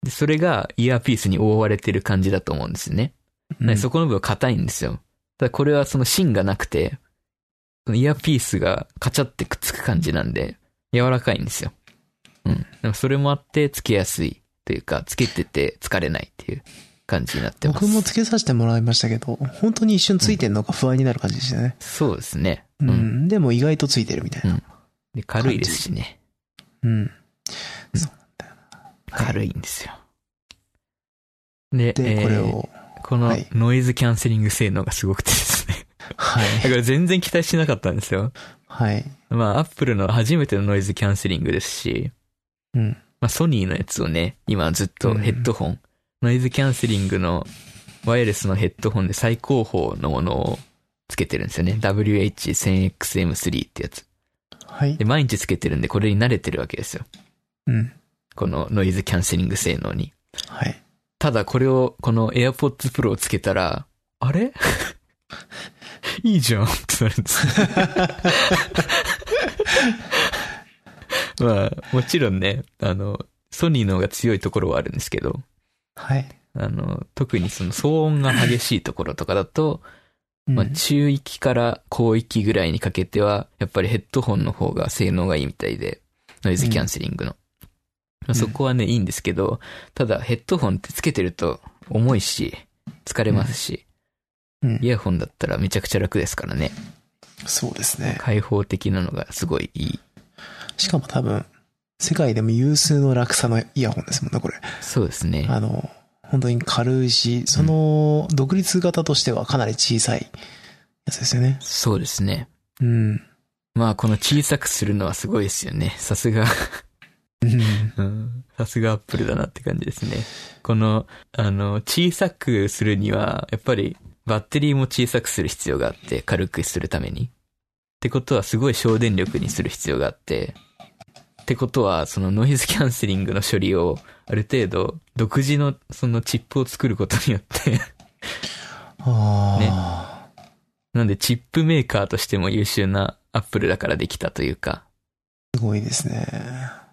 で、それがイヤーピースに覆われてる感じだと思うんですよね。うんそこの部分は硬いんですよ。ただこれはその芯がなくて、イヤーピースがカチャってくっつく感じなんで、柔らかいんですよ。うん。でもそれもあって、つけやすいというか、つけてて疲れないっていう感じになってます。僕もつけさせてもらいましたけど、本当に一瞬ついてんのか不安になる感じでしたね。そうですね。ううん。ん。でも意外とついてるみたいな。で軽いですしね。うん。軽いんですよ。で、で、えーこれを、このはいノイズキャンセリング性能がすごくてですね。はい。だから全然期待してなかったんですよ。はい。まあ、アップルの初めてのノイズキャンセリングですし、うん。まあ、ソニーのやつをね、今ずっとヘッドホン、ノイズキャンセリングのワイヤレスのヘッドホンで最高峰のものをつけてるんですよね。WH1000XM3 ってやつ。はいで、。毎日つけてるんで、これに慣れてるわけですよ。うん。このノイズキャンセリング性能に。はい。ただこれを、この AirPods Pro をつけたら、あれ？いいじゃんってなるんです。まあ、もちろんね、あの、ソニーの方が強いところはあるんですけど、はい。あの、特にその騒音が激しいところとかだと、うんまあ中域から高域ぐらいにかけては、やっぱりヘッドホンの方が性能がいいみたいで、ノイズキャンセリングの。まあそこはね、いいんですけど、ただヘッドホンってつけてると重いし、疲れますし、うんイヤホンだったらめちゃくちゃ楽ですからね。そうですね。開放的なのがすごいいい。しかも多分、世界でも有数の落差のイヤホンですもんね、これ。そうですね。あの、本当に軽いし、その、独立型としてはかなり小さいやつですよね。そうですね。うん。まあこの小さくするのはすごいですよね。さすが。うんうんさすがアップルだなって感じですね。この、あの、小さくするには、やっぱりバッテリーも小さくする必要があって、軽くするために。ってことはすごい省電力にする必要があって、ってことは、そのノイズキャンセリングの処理を、ある程度、独自のそのチップを作ることによってああ、なんでチップメーカーとしても優秀なアップルだからできたというか、すごいですね。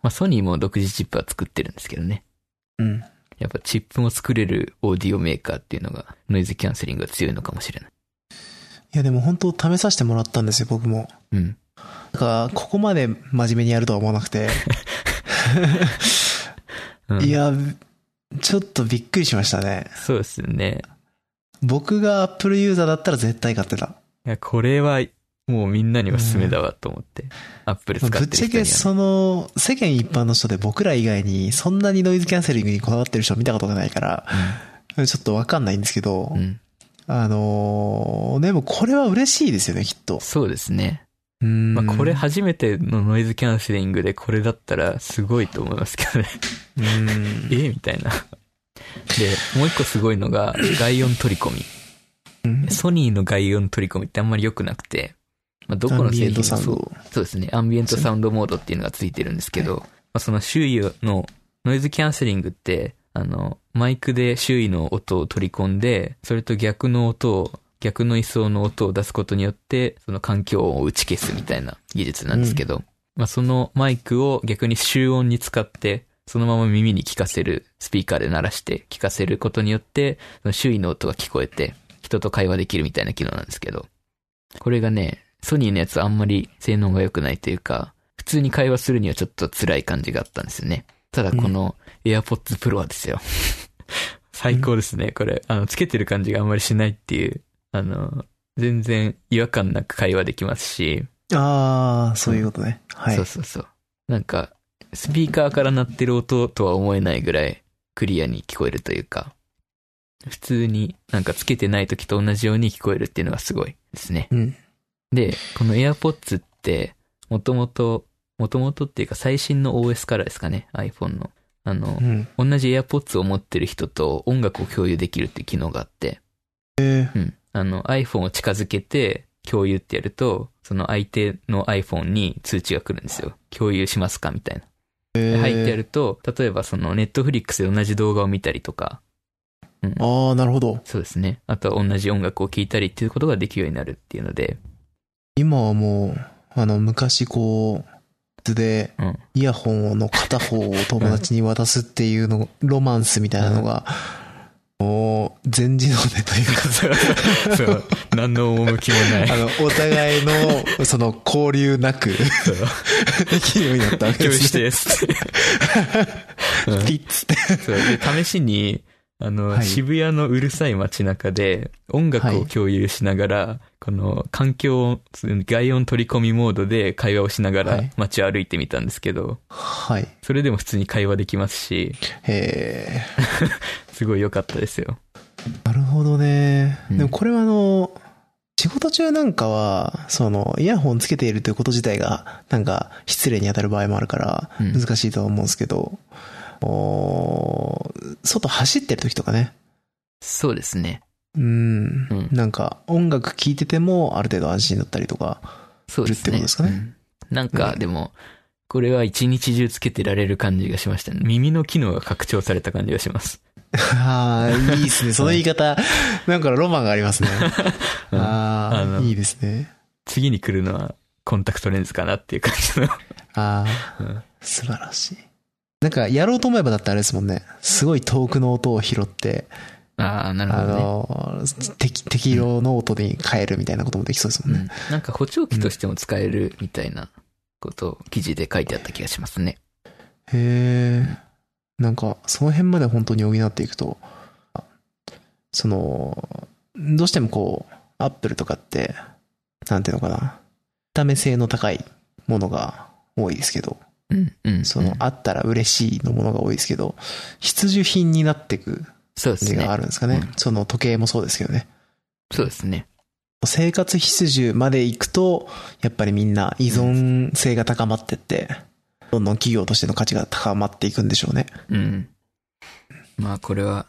まあソニーも独自チップは作ってるんですけどね。うん。やっぱチップも作れるオーディオメーカーっていうのがノイズキャンセリングが強いのかもしれない。いやでも本当試させてもらったんですよ、僕も。うん。だから、ここまで真面目にやるとは思わなくて。うん、いや、ちょっとびっくりしましたね。そうですよね。僕が Apple ユーザーだったら絶対買ってた。いや、これはもうみんなにおすすめだわと思って。アップル使ってぶっちゃけその、世間一般の人で僕ら以外にそんなにノイズキャンセリングにこだわってる人見たことがないから、ちょっとわかんないんですけど、うん。うん。あのーでもこれは嬉しいですよね、きっと。そうですね。うん。まあこれ初めてのノイズキャンセリングでこれだったらすごいと思いますけどね。うん。えみたいな。で、もう一個すごいのが、外音取り込み。うんソニーの外音取り込みってあんまり良くなくて、まあ、どこの製品もそうド。そうですね。アンビエントサウンドモードっていうのがついてるんですけど、まあ、その周囲のノイズキャンセリングって、あの、マイクで周囲の音を取り込んで、それと逆の音を、逆の位相の音を出すことによって、その環境音を打ち消すみたいな技術なんですけど、まあ、そのマイクを逆に集音に使って、そのまま耳に聞かせる、スピーカーで鳴らして聞かせることによって、その周囲の音が聞こえて、人と会話できるみたいな機能なんですけど、これがね、ソニーのやつはあんまり性能が良くないというか、普通に会話するにはちょっと辛い感じがあったんですよね。ただこの AirPods Pro はですよ。最高ですね、これ。あの、つけてる感じがあんまりしないっていう、あの、全然違和感なく会話できますし、ああ、そういうことね。はい。そうそうそう。なんか、スピーカーから鳴ってる音とは思えないぐらいクリアに聞こえるというか、普通になんかつけてない時と同じように聞こえるっていうのがすごいですね。うん。で、この AirPods って、もともと、もともとっていうか最新の OS からですかね、iPhone の。あのう、ん。同じ AirPods を持ってる人と音楽を共有できるっていう機能があって、えうん。あの iPhone を近づけて共有ってやると、その相手の iPhone に通知が来るんですよ。共有しますかみたいな。ー、で入ってやると、例えばその Netflix で同じ動画を見たりとか、ああ、なるほど。そうですね。あとは同じ音楽を聴いたりっていうことができるようになるっていうので、今はもう、あの、昔こう、で、うん。イヤホンの片方を友達に渡すっていうの、ロマンスみたいなのが、もう、全自動でというか、そう。何の趣もない。あの、お互いの、その、交流なく。できるよう になったわけ共有しですね。てですピッツって。そう。で、試しに、あの、はい。渋谷のうるさい街中で音楽を共有しながら、この環境を、外音取り込みモードで会話をしながらはい。街を歩いてみたんですけど、はい。それでも普通に会話できますし、え。すごい良かったですよ。ー、なるほどね。うん。でもこれはあの、仕事中なんかは、その、イヤホンつけているということ自体が、なんか、失礼に当たる場合もあるから、うん。難しいとは思うんですけど、おー外走ってる時とかね、そうですね。うん、うんなんか、音楽聴いてても、ある程度安心だったりとか、そうですね。ってことですかねうんなんか、うんでも、これは一日中つけてられる感じがしましたね。耳の機能が拡張された感じがします。ああ、いいですね。その言い方、なんかロマンがありますね。うんああ、いいですね。次に来るのはコンタクトレンズかなっていう感じの。ああ、うん素晴らしい。なんか、やろうと思えばだってあれですもんね。すごい遠くの音を拾って、ああ、なるあほどね。の、適、適量の音に変えるみたいなこともできそうですもんね。うんなんか補聴器としても使えるみたいなことを記事で書いてあった気がしますね。へえ。なんか、その辺まで本当に補っていくと、その、どうしてもこう、アップルとかって、なんていうのかな。見た目性の高いものが多いですけど。その、うんあったら嬉しいのものが多いですけど、必需品になっていくそうですねがあ。るんですかね。うんその時計もそうですけどね。そうですね。生活必需まで行くと、やっぱりみんな依存性が高まってって、どんどん企業としての価値が高まっていくんでしょうね。うん。まあこれは、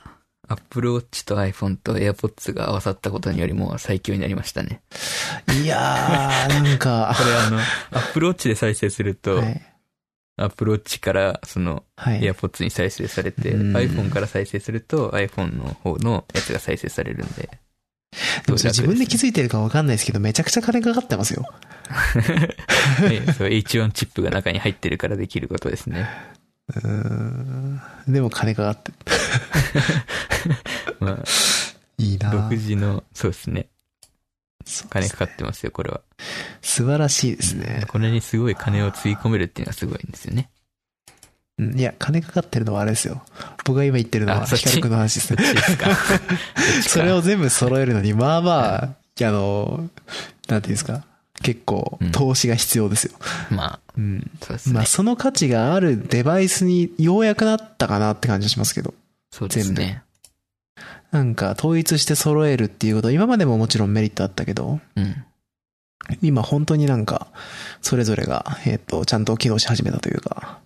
Apple Watch と iPhone と AirPods が合わさったことによりもう最強になりましたね。いやー、なんか、これあの、Apple Watch で再生すると、はい。Apple Watch からそのはい。AirPods に再生されて、うん iPhone から再生すると iPhone の方のやつが再生されるんで。でも自分で気づづいてるかわかんないですけど、めちゃくちゃ金かかってますよ。そう、H1 チップが中に入ってるからできることですね。うーん。でも金かかってる。まあ、いいな独自の、そうですね。金かかってますよ、これは。素晴らしいですね。これにすごい金をつぎ込めるっていうのはすごいんですよね。うんいや、金かかってるのはあれですよ。僕が今言ってるのは、ヒカル君の話ですね。ちですか。それを全部揃えるのに、まあまあ、あの、なんていうんですか。結構うん、投資が必要ですよ。まあ、うん。そうですね。まあ、その価値があるデバイスにようやくなったかなって感じがしますけど。そうです全ね。なんか、統一して揃えるっていうこと、今までももちろんメリットあったけど、うん。今本当になんか、それぞれが、えっ、と、ちゃんと機能し始めたというか、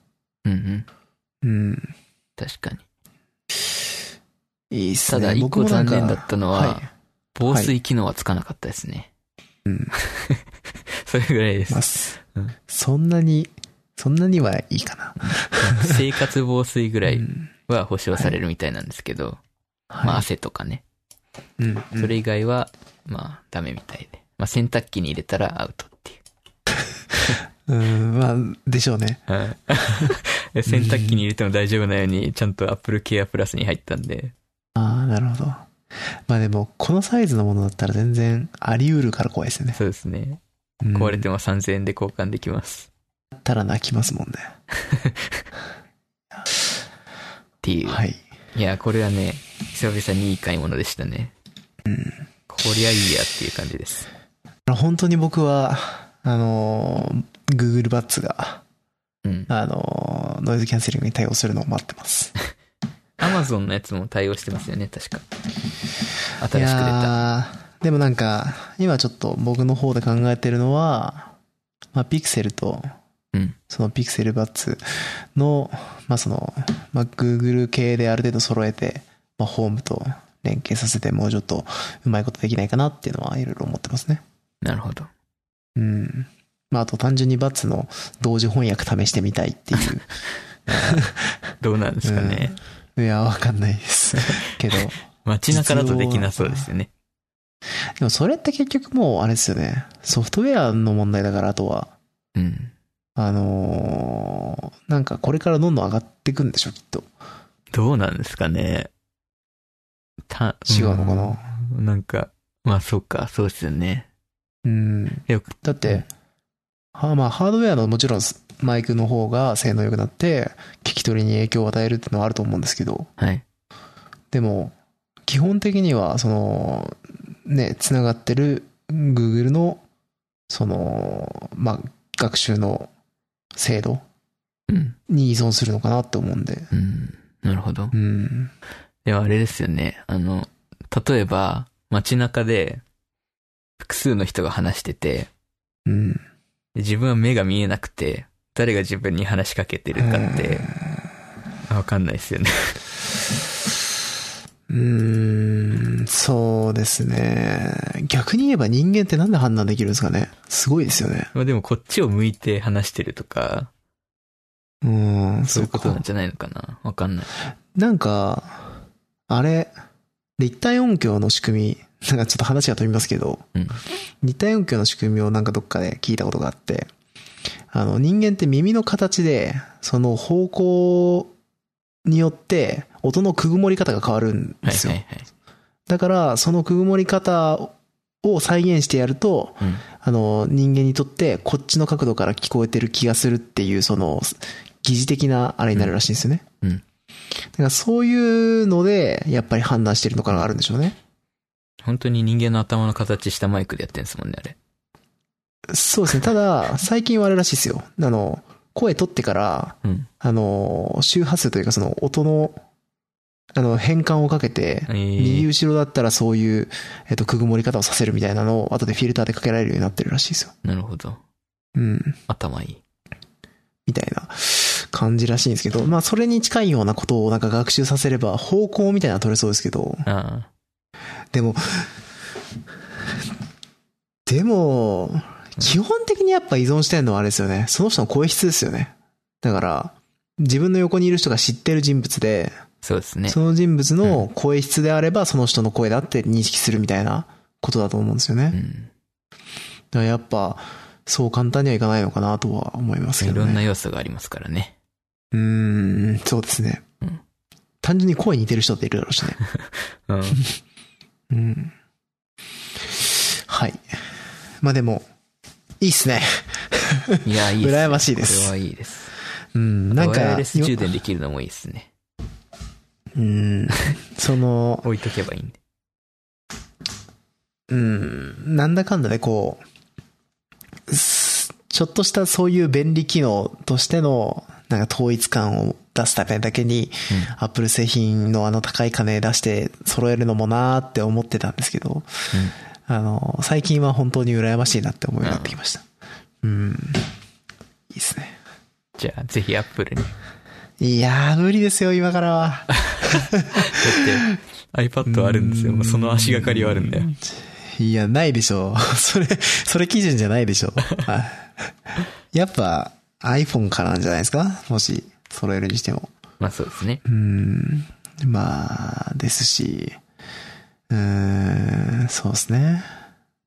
うんうん。うん。確かに。いいっすね。ただ、一個残念だったのは、はい。防水機能はつかなかったですね。うん。それぐらいですまあ。すうんそんなに、そんなにはいいかな。生活防水ぐらいうんは保証されるみたいなんですけど、まあはい。汗とかね。うんうんそれ以外は、まあダメみたいで。まあ洗濯機に入れたらアウトっていう。うん、まあ、でしょうね。はい 洗濯機に入れても大丈夫なように、ちゃんと Apple Care Plus に入ったんで、ああ、なるほど。まあでも、このサイズのものだったら全然あり得るから怖いですよね。そうですね。うん壊れても3000円で交換できます。だったら泣きますもんね。っていう。はい。いや、これはね、久々にいい買い物でしたね。うん。こりゃいいやっていう感じです。本当に僕は、あのー、Google Buds が、うん。あのー、ノイズキャンセリングに対応するのを待ってます。Amazon のやつも対応してますよね、確か。新しくい出た。でもなんか、今ちょっと僕の方で考えてるのは、まあ、ピクセルと、うん。そのピクセルバッツの、まあその、まあ Google 系である程度揃えて、まあホームと連携させてもうちょっとうまいことできないかなっていうのはいろいろ思ってますね。なるほど。うん。まああと単純にバッツの同時翻訳試してみたいっていう。どうなんですかね。いや、わかんないです。けど、街中だとできなそうですよね。でもそれって結局もうあれですよね。ソフトウェアの問題だからあとは、うん。あのーなんかこれからどんどん上がっていくんでしょ、きっと。どうなんですかね。た、違うのかな？うんなんか、まあそうか、そうですよね。うん。よく、だって、はまあ、ハードウェアのもちろんマイクの方が性能良くなって、聞き取りに影響を与えるっていうのはあると思うんですけど、はい。でも、基本的には、その、ね、つながってる Google の、その、まあ、学習の精度うん。に依存するのかなって思うんで。うん。なるほどう。ん。でもあれですよね。あの、例えば、街中で、複数の人が話してて、うん。で自分は目が見えなくて、誰が自分に話しかけてるかって、わかんないですよね。うーん、そうですね。逆に言えば人間ってなんで判断できるんですかねすごいですよね。まあでもこっちを向いて話してるとか、うん、そういうことかなんじゃないのかなわかんない。なんか、あれ、立体音響の仕組み、なんかちょっと話が飛びますけど、うん。立体音響の仕組みをなんかどっかで聞いたことがあって、あの人間って耳の形で、その方向によって音のくぐもり方が変わるんはいですよ。はいはい。だから、そのくぐもり方を再現してやると、うん。あの、人間にとってこっちの角度から聞こえてる気がするっていう、その、疑似的なあれになるらしいんですよね。うん。だからそういうので、やっぱり判断してるのかがあるんでしょうね。本当に人間の頭の形したマイクでやってるんですもんね、あれ。そうですね。ただ、最近はあれらしいですよ。あの、声取ってから、うん。あの、周波数というかその音の、あの、変換をかけて、えー右後ろだったらそういう、えっと、くぐもり方をさせるみたいなのを、後でフィルターでかけられるようになってるらしいですよ。なるほど。うん。頭いい。みたいな感じらしいんですけど、まあそれに近いようなことをなんか学習させれば方向みたいなの取れそうですけど、あでも、でも、基本的にやっぱ依存してるのはあれですよね。その人の声質ですよね。だから、自分の横にいる人が知ってる人物で、あ、そうですね。その人物の声質であればその人の声だって認識するみたいなことだと思うんですよね。だかうん。らやっぱ、そう簡単にはいかないのかなとは思いますけどね。いろんな要素がありますからね。うーん、そうですね。うん単純に声似てる人っているだろうしね。うん。うん。はい。まあでも、いいっすね。いや、いいです、ね。羨ましいですこれはいいです。うん、なんかワイヤレ、ス充電できるのもいいですね。うん、その、置いとけばいいんで。うん、なんだかんだでこう、すちょっとしたそういう便利機能としての、なんか統一感を出すためだけに、アップル製品のあの高い金出して揃えるのもなーって思ってたんですけど、あの、最近は本当に羨ましいなって思うようになってきました。うん。いいですね。じゃあ、ぜひアップルに。だいやー、無理ですよ、今からは。って、iPad あるんですよ。その足がかりはあるんだよ。いや、ないでしょう。それ、それ基準じゃないでしょう。はい やっぱ iPhone からなんじゃないですか？もし、揃えるにしても。まあそうですね。うん。まあ、ですし、うーん、そうですね。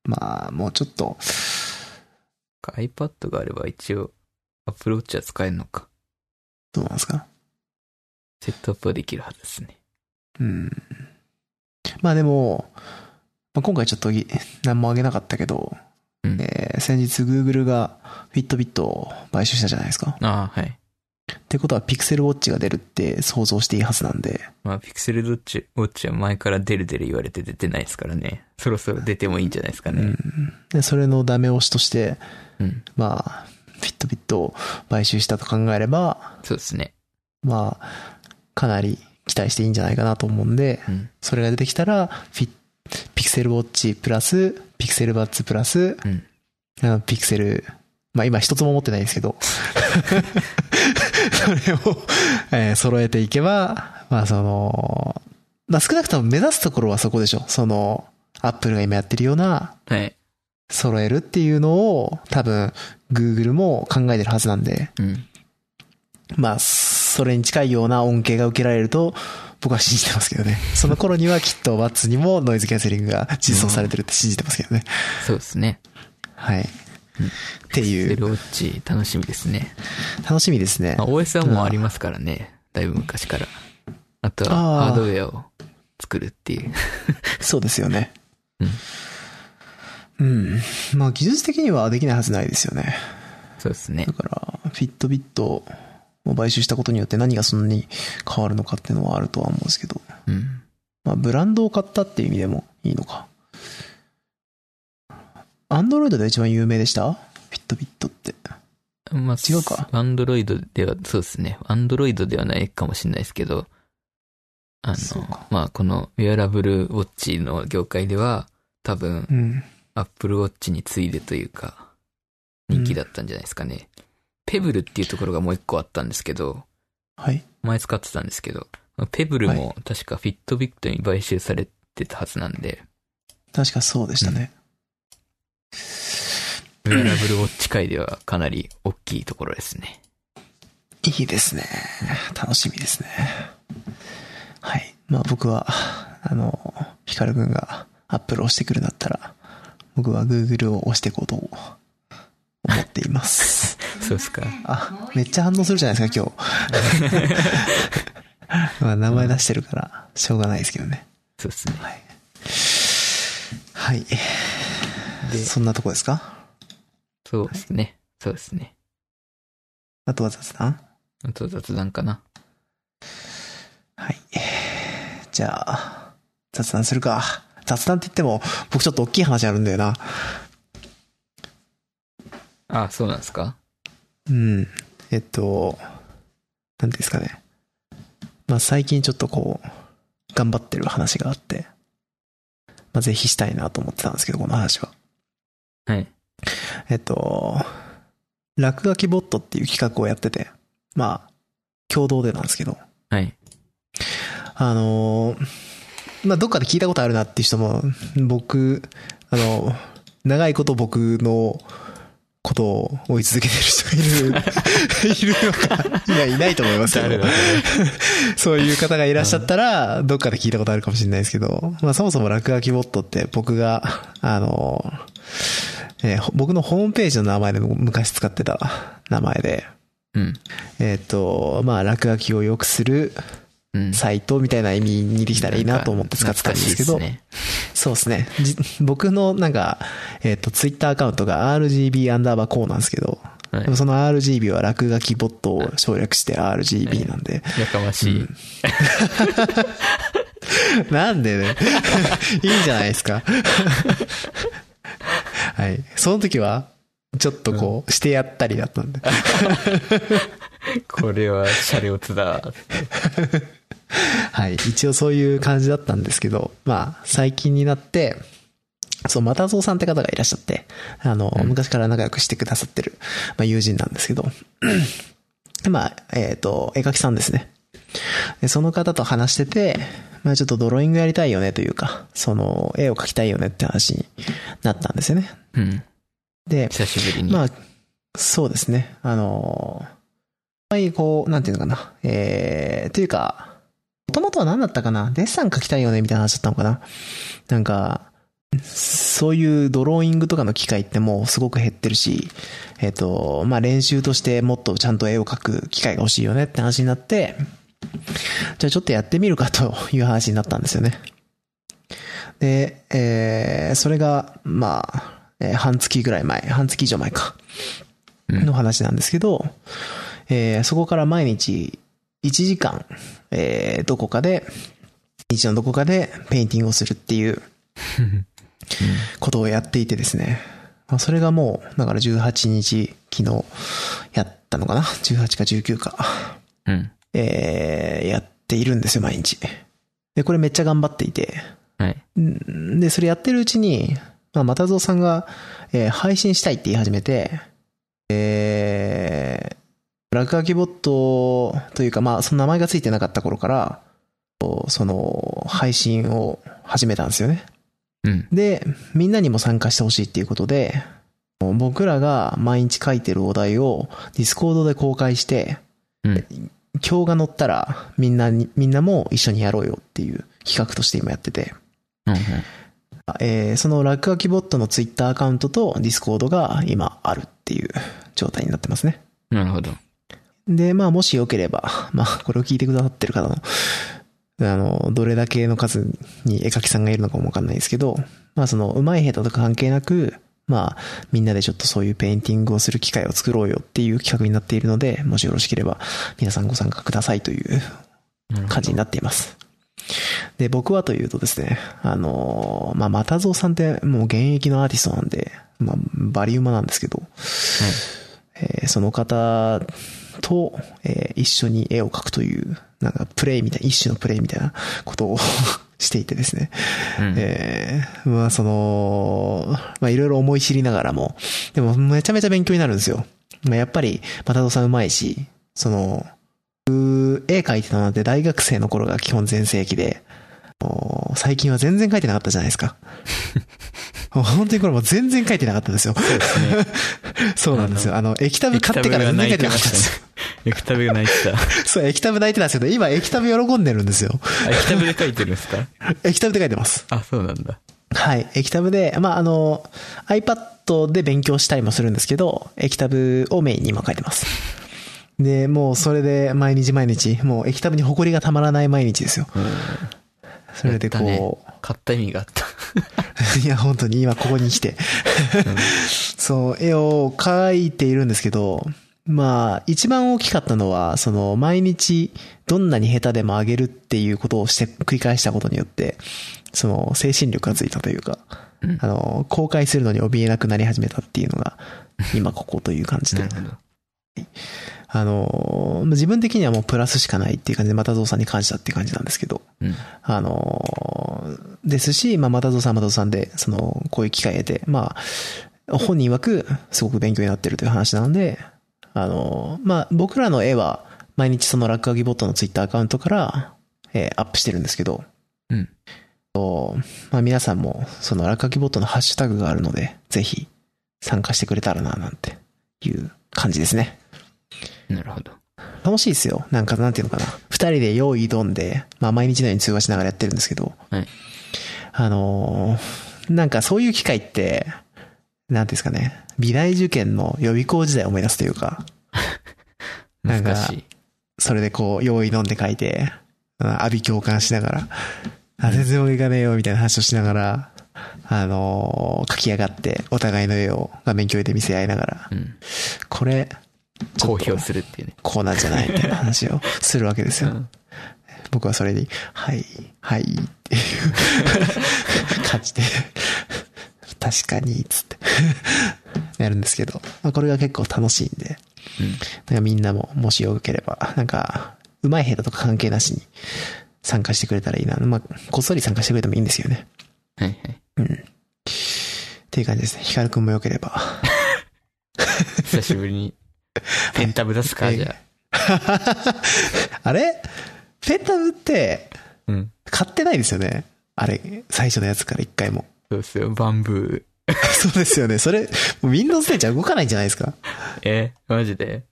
まあ、もうちょっと、iPad があれば一応、Apple Watch は使えるのか。どうなんですか？セットアップはできるはずですね。うん。まあでも、まあ、今回ちょっとぎ何もあげなかったけど、うん。えー先日 Google が Fitbit を買収したじゃないですか。ああ、はい。ってことは Pixel Watch が出るって想像していいはずなんで、まあ、ピクセルウォッチ、ウォッチは前から出る出る言われて出てないですからね。そろそろ出てもいいんじゃないですかね。うん。で、それのダメ押しとして、うん。まあ、Fitbit を買収したと考えれば、そうですね。まあ、かなり期待していいんじゃないかなと思うんで、うん。それが出てきたら、フィピクセルウォッチプラス、ピクセルバッツプラス、うん。あのピクセル、まあ今一つも持ってないんですけど、それを、えー揃えていけば、まあその、まあ少なくとも目指すところはそこでしょ。その、アップルが今やってるような、はい。揃えるっていうのを、多分、Google も考えてるはずなんで、うん。まあ、それに近いような恩恵が受けられると、僕は信じてますけどね。その頃にはきっと Watts にもノイズキャンセリングが実装されてるって信じてますけどね。そうですね。はい。っていう、セルウォッチ楽しみですね。楽しみですねまあ、。OS はもうありますからね。だいぶ昔から。あとは、ハードウェアを作るっていう。そうですよね。うん。うん。まあ技術的にはできないはずないですよね。そうですねだ。から、フィットビットを買収したことによって何がそんなに変わるのかっていうのはあるとは思うんですけど。うん。まあ、ブランドを買ったっていう意味でもいいのか。アンドロイドで一番有名でした？フィットビットって。まあ、違うか？アンドロイドでは、そうですね。アンドロイドではないかもしれないですけど、あのまあ、このウェアラブルウォッチの業界では、多分う、ん。アップルウォッチに次いでというか、人気だったんじゃないですかね。ペブルっていうところがもう一個あったんですけど、はい。前使ってたんですけど、ペブルも確かフィットビットに買収されてたはずなんで、確かそうでしたね。ウェアラブルウォッチ界ではかなり大きいところですね。いいですね。楽しみですね。はい。まあ僕は、あの、ヒカル君がアップルを押してくるんだったら、僕は Google を押していこうと思っています。そうですか。あ、めっちゃ反応するじゃないですか、今日。まあ名前出してるから、しょうがないですけどね。そうですね。はい。で、そんなとこですか？そうですね。そうですね。あとは雑談？あと雑談かな。はい。じゃあ、雑談するか。雑談って言っても、僕ちょっと大きい話あるんだよな。あ、そうなんですか？うん。えっと、なんですかね。まあ最近ちょっとこう、頑張ってる話があって、まあぜひしたいなと思ってたんですけど、この話は。はい。えっと、落書きボットっていう企画をやってて、まあ、共同でなんですけど、はい。あのーまあ、どっかで聞いたことあるなっていう人も、僕、あの、長いこと僕のことを追い続けてる人がいる、いるのか、いや、いないと思いますけど、そういう方がいらっしゃったら、どっかで聞いたことあるかもしれないですけど、まあ、そもそも落書きボットって僕が、あの、えーほ僕のホームページの名前で昔使ってた名前で、うん。えっ、と、まあ、落書きを良くするうん。サイトみたいな意味にできたらいいなと思って使ってたんですけど、そうですね。じ僕のなんか、えっ、と、ツイッターアカウントが RGB アンダーバーこうなんですけど、はいでもその RGB は落書きボットを省略して RGB なんで、やかましい。なんでね、いいんじゃないですか。はい。その時は、ちょっとこう、してやったりだったんで。これはシャレオツだ。はい。一応そういう感じだったんですけど、まあ、最近になって、そう、またぞうさんって方がいらっしゃって、あの、昔から仲良くしてくださってる、まあ、友人なんですけど、まあ、えっ、と、絵描きさんですね。で、その方と話してて、まあちょっとドローイングやりたいよねというか、その、絵を描きたいよねって話になったんですよね。うん。で、久しぶりに。まあ、そうですね。あの、あいこう、なんていうのかな。えー、というか、もともとは何だったかな？デッサン描きたいよね？みたいな話だったのかな？なんか、そういうドローイングとかの機会ってもうすごく減ってるし、えっ、と、まあ、練習としてもっとちゃんと絵を描く機会が欲しいよねって話になって、じゃあちょっとやってみるかという話になったんですよね。で、えー、それが、まあ、えー半月ぐらい前、半月以上前か、うん。の話なんですけど、えーそこから毎日1時間、えーどこかで、日のどこかでペインティングをするっていうことをやっていてですね。まあそれがもう、だから18日、昨日やったのかな ?18 か19か。うん。えーやっているんですよ、毎日。で、これめっちゃ頑張っていて。はい。んで、それやってるうちに、まあ、またぞうさんが、えー配信したいって言い始めて、えー、落書きボットというか、まあ、その名前がついてなかった頃から、その、配信を始めたんですよね。うん。で、みんなにも参加してほしいっていうことで、僕らが毎日書いてるお題を Discord で公開して、うん。興が乗ったらみんなに、みんなも一緒にやろうよっていう企画として今やってて。うん。えーその落書きボットのツイッターアカウントと Discord が今あるっていう状態になってますね。なるほど。で、まあもしよければ、まあこれを聞いてくださってる方の、あの、どれだけの数に絵描きさんがいるのかもわかんないですけど、まあその上手い下手とか関係なく、まあみんなでちょっとそういうペインティングをする機会を作ろうよっていう企画になっているので、もしよろしければ皆さんご参加くださいという感じになっています。で、僕はというとですね、あの、まあ、またぞうさんってもう現役のアーティストなんで、まあ、バリウマなんですけど、えーその方と、えー一緒に絵を描くという、なんかプレイみたいな、一種のプレイみたいなことを していてですね。うんえーまあその、まあいろいろ思い知りながらも、でもめちゃめちゃ勉強になるんですよ。まあやっぱり、またぞうさん上手いし、その、僕絵描いてたのって大学生の頃が基本全盛期で、最近は全然描いてなかったじゃないですか。本当にこれもう全然描いてなかったんですよ。そうですね。そうなんですよ。あの、液タブ買ってから全然描いてなかったんですよ。液タブが泣いてた。そう、液タブ泣いてたんですけど、今液タブ喜んでるんですよ。あ、液タブで書いてるんですか？液タブで書いてます。あ、そうなんだ。はい。液タブで、まあ、あの、iPad で勉強したりもするんですけど、液タブをメインに今書いてます。で、もうそれで毎日毎日、もう液タブに埃がたまらない毎日ですよ。それでこ買った意味があった。う、いや、本当に今ここに来て、そう、絵を描いているんですけど、まあ、一番大きかったのは、その、毎日、どんなに下手でも上げるっていうことをして、繰り返したことによって、その、精神力がついたというか、うんあの、公開するのに怯えなくなり始めたっていうのが、今ここという感じでなる。ほど。あの、自分的にはもうプラスしかないっていう感じで、またぞうさんに感謝っていう感じなんですけど、うん。あの、ですし、まあ、またぞうさんはまたぞうさんで、その、こういう機会を得て、まあ、本人曰く、すごく勉強になってるという話なので、あの、まあ、僕らの絵は、毎日その落書きボットのツイッターアカウントから、えーアップしてるんですけど、うん。とまあ、皆さんも、その落書きボットのハッシュタグがあるので、ぜひ、参加してくれたらな、なんていう感じですね。なるほど。楽しいですよ。なんか、なんていうのかな。二人で用意どんで、まあ毎日のように通話しながらやってるんですけど、はい。あのーなんかそういう機会って、なんていうんですかね、美大受験の予備校時代を思い出すというか、なんか。それでこう、用意どんで書いて、あ阿鼻共感しながら、あ、全然俺がねえよ、みたいな話をしながら、あのー書き上がって、お互いの絵を画面共有で見せ合いながら、うん。これ、公表するっていうね。こうなんじゃないみたいな話をするわけですよ。うん僕はそれに、はい、はい、っていう 感じで、確かに、つって、やるんですけど、まあ、これが結構楽しいんで、うん。なんかみんなももしよければ、なんか、上手い下手とか関係なしに参加してくれたらいいな。まあ、こっそり参加してくれてもいいんですよね。はいはい。っていう感じですね。ヒカルくんもよければ。久しぶりに、ペンタブ出すか、はいじゃ あれ？ペンタブって、あ。うん。買ってないですよね。あれ、最初のやつから一回も。そうっすよ、 Bamboo。そうですよね。それ、Windows 10じゃ動かないんじゃないですか？え？マジで？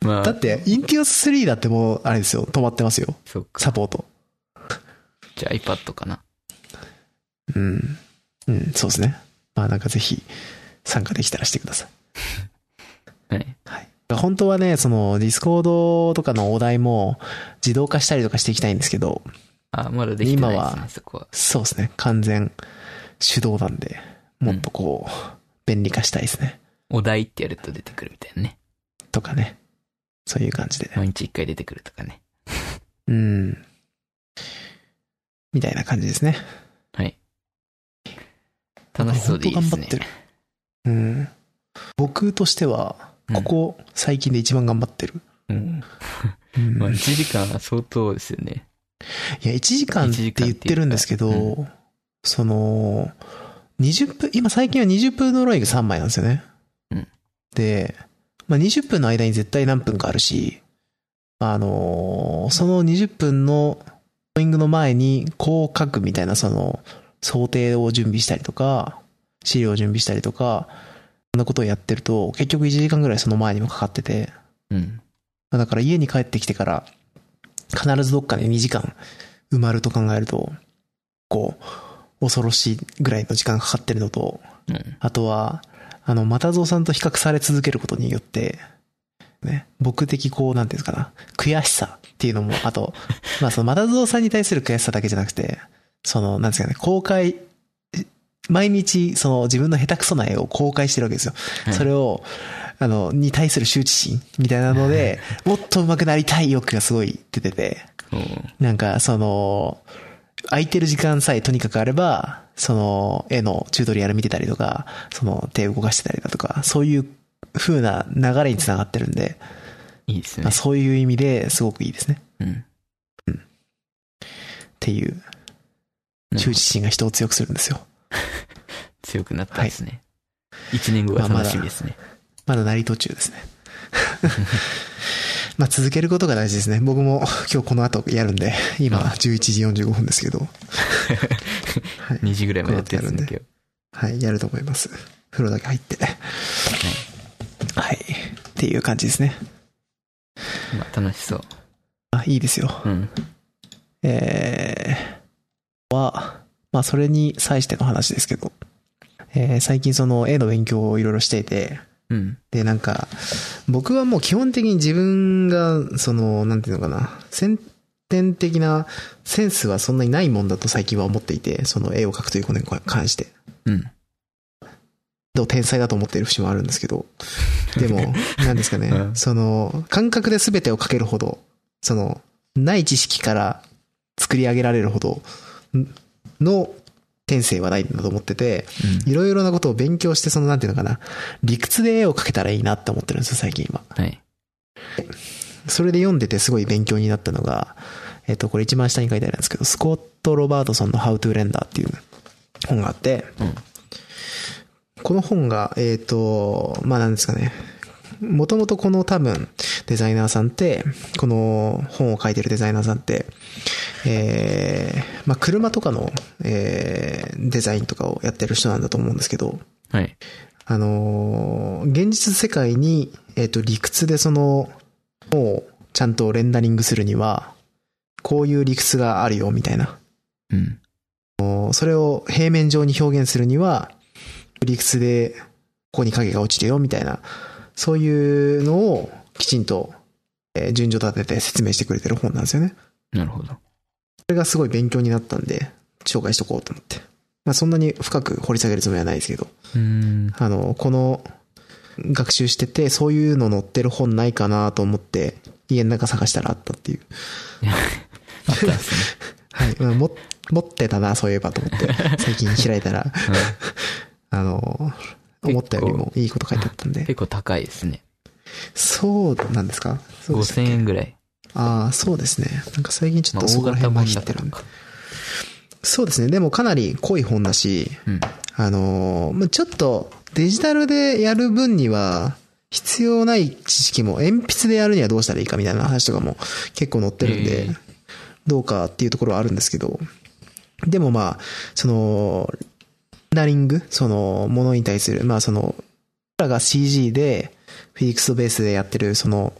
まあ、だって、 Intuos 3だってもう、あれですよ、止まってますよ。そっか。サポート。じゃあ iPad かな。うん。うん、そうですね。まあなんかぜひ、参加できたらしてください。はい。はい。本当はね、その、 Discord とかのお題も自動化したりとかしていきたいんですけど、あ、まだできてないですね今は、そこは。そうですね。完全手動なんで、もっとこう、便利化したいですね。お題ってやると出てくるみたいなね。とかね。そういう感じで。毎日一回出てくるとかね。うん。みたいな感じですね。はい。楽しそうでいいですね頑張って。る。うん。僕としては、ここ最近で一番頑張ってる。うん。うんまあ、1時間は相当ですよね。いや、1時間って言ってるんですけ一時間っていうど、その、20分、今最近は20分のロイグ3枚なんですよね。うんで、まあ、20分の間に絶対何分かあるし、あのーその20分のローイングの前にこう書くみたいなその想定を準備したりとか、資料を準備したりとか、そんなことをやってると結局1時間ぐらいその前にもかかってて、うん。まあだから家に帰ってきてから、必ずどっかで2時間埋まると考えると、こう、恐ろしいぐらいの時間かかってるのと、うん。あとは、あの、又蔵さんと比較され続けることによって、ね、僕的こう、なんていうんですかな、悔しさっていうのも、あと、まあその又蔵さんに対する悔しさだけじゃなくて、その、なんですかね、公開、毎日、その自分の下手くそな絵を公開してるわけですよ。はいそれを、あの、に対する羞恥心みたいなので、もっと上手くなりたい欲がすごい出てて、なんか、その、空いてる時間さえとにかくあれば、その、絵のチュートリアル見てたりとか、その、手を動かしてたりだとか、そういう風な流れにつながってるんで、いいですねまあ、。そういう意味ですごくいいですね。うん。っていう、羞恥心が人を強くするんですよ。強くなったんですね。一年後が楽しみですね。まだ成り途中ですね。まあ続けることが大事ですね。僕も 今日この後やるんで、今11時45分ですけど、はい2時ぐらいまでやってるんで。はい、やると思います。風呂だけ入って。はい。っていう感じですね。まあ楽しそう。あ、いいですよ。うん。えー、は、まあそれに際しての話ですけど、えー最近その絵の勉強をいろいろしていて、うん。で、なんか、僕はもう基本的に自分が、その、なんていうのかな、先天的なセンスはそんなにないもんだと最近は思っていて、その絵を描くということに関して。うん。どう天才だと思っている節もあるんですけど、でも、なんですかね、うん。その、感覚で全てを描けるほど、その、ない知識から作り上げられるほどんの天性はないんだと思ってて、いろいろなことを勉強して、その、なんていうのかな、理屈で絵を描けたらいいなって思ってるんですよ、最近今。はい。それで読んでてすごい勉強になったのが、えっと、これ一番下に書いてあるんですけど、スコット・ロバートソンの How to Render っていう本があって、うんこの本が、えっ、と、まあなんですかね、もともとこの多分デザイナーさんって、この本を書いてるデザイナーさんって、えー、まあ車とかの、えー、デザインとかをやってる人なんだと思うんですけど、はい。あのー現実世界に、えっ、と、理屈でその、をちゃんとレンダリングするには、こういう理屈があるよ、みたいな。うん。それを平面上に表現するには、理屈で、ここに影が落ちるよ、みたいな。そういうのをきちんと、えー順序立てて説明してくれてる本なんですよね。なるほど。それがすごい勉強になったんで、紹介しとこうと思って。まあそんなに深く掘り下げるつもりはないですけど。あの、この、学習してて、そういうの載ってる本ないかなと思って、家の中探したらあったっていう。あったんですね。はい。まあも持ってたな、そういえばと思って、最近開いたら、あの、思ったよりもいいこと書いてあったんで。結構高いですね。そうなんですか？でしたっ5000け円ぐらい。ああ、そうですね。なんか最近ちょまあ、っとそこら辺本だから混じってるんで。か。そうですね。でもかなり濃い本だし、うん。あのちょっとデジタルでやる分には、必要ない知識も鉛筆でやるにはどうしたらいいかみたいな話とかも結構載ってるんでどうかっていうところはあるんですけど、でもまあ、その、ダリング、その、ものに対する、まあその、僕らが CG で、フィリックスベースでやってる、その、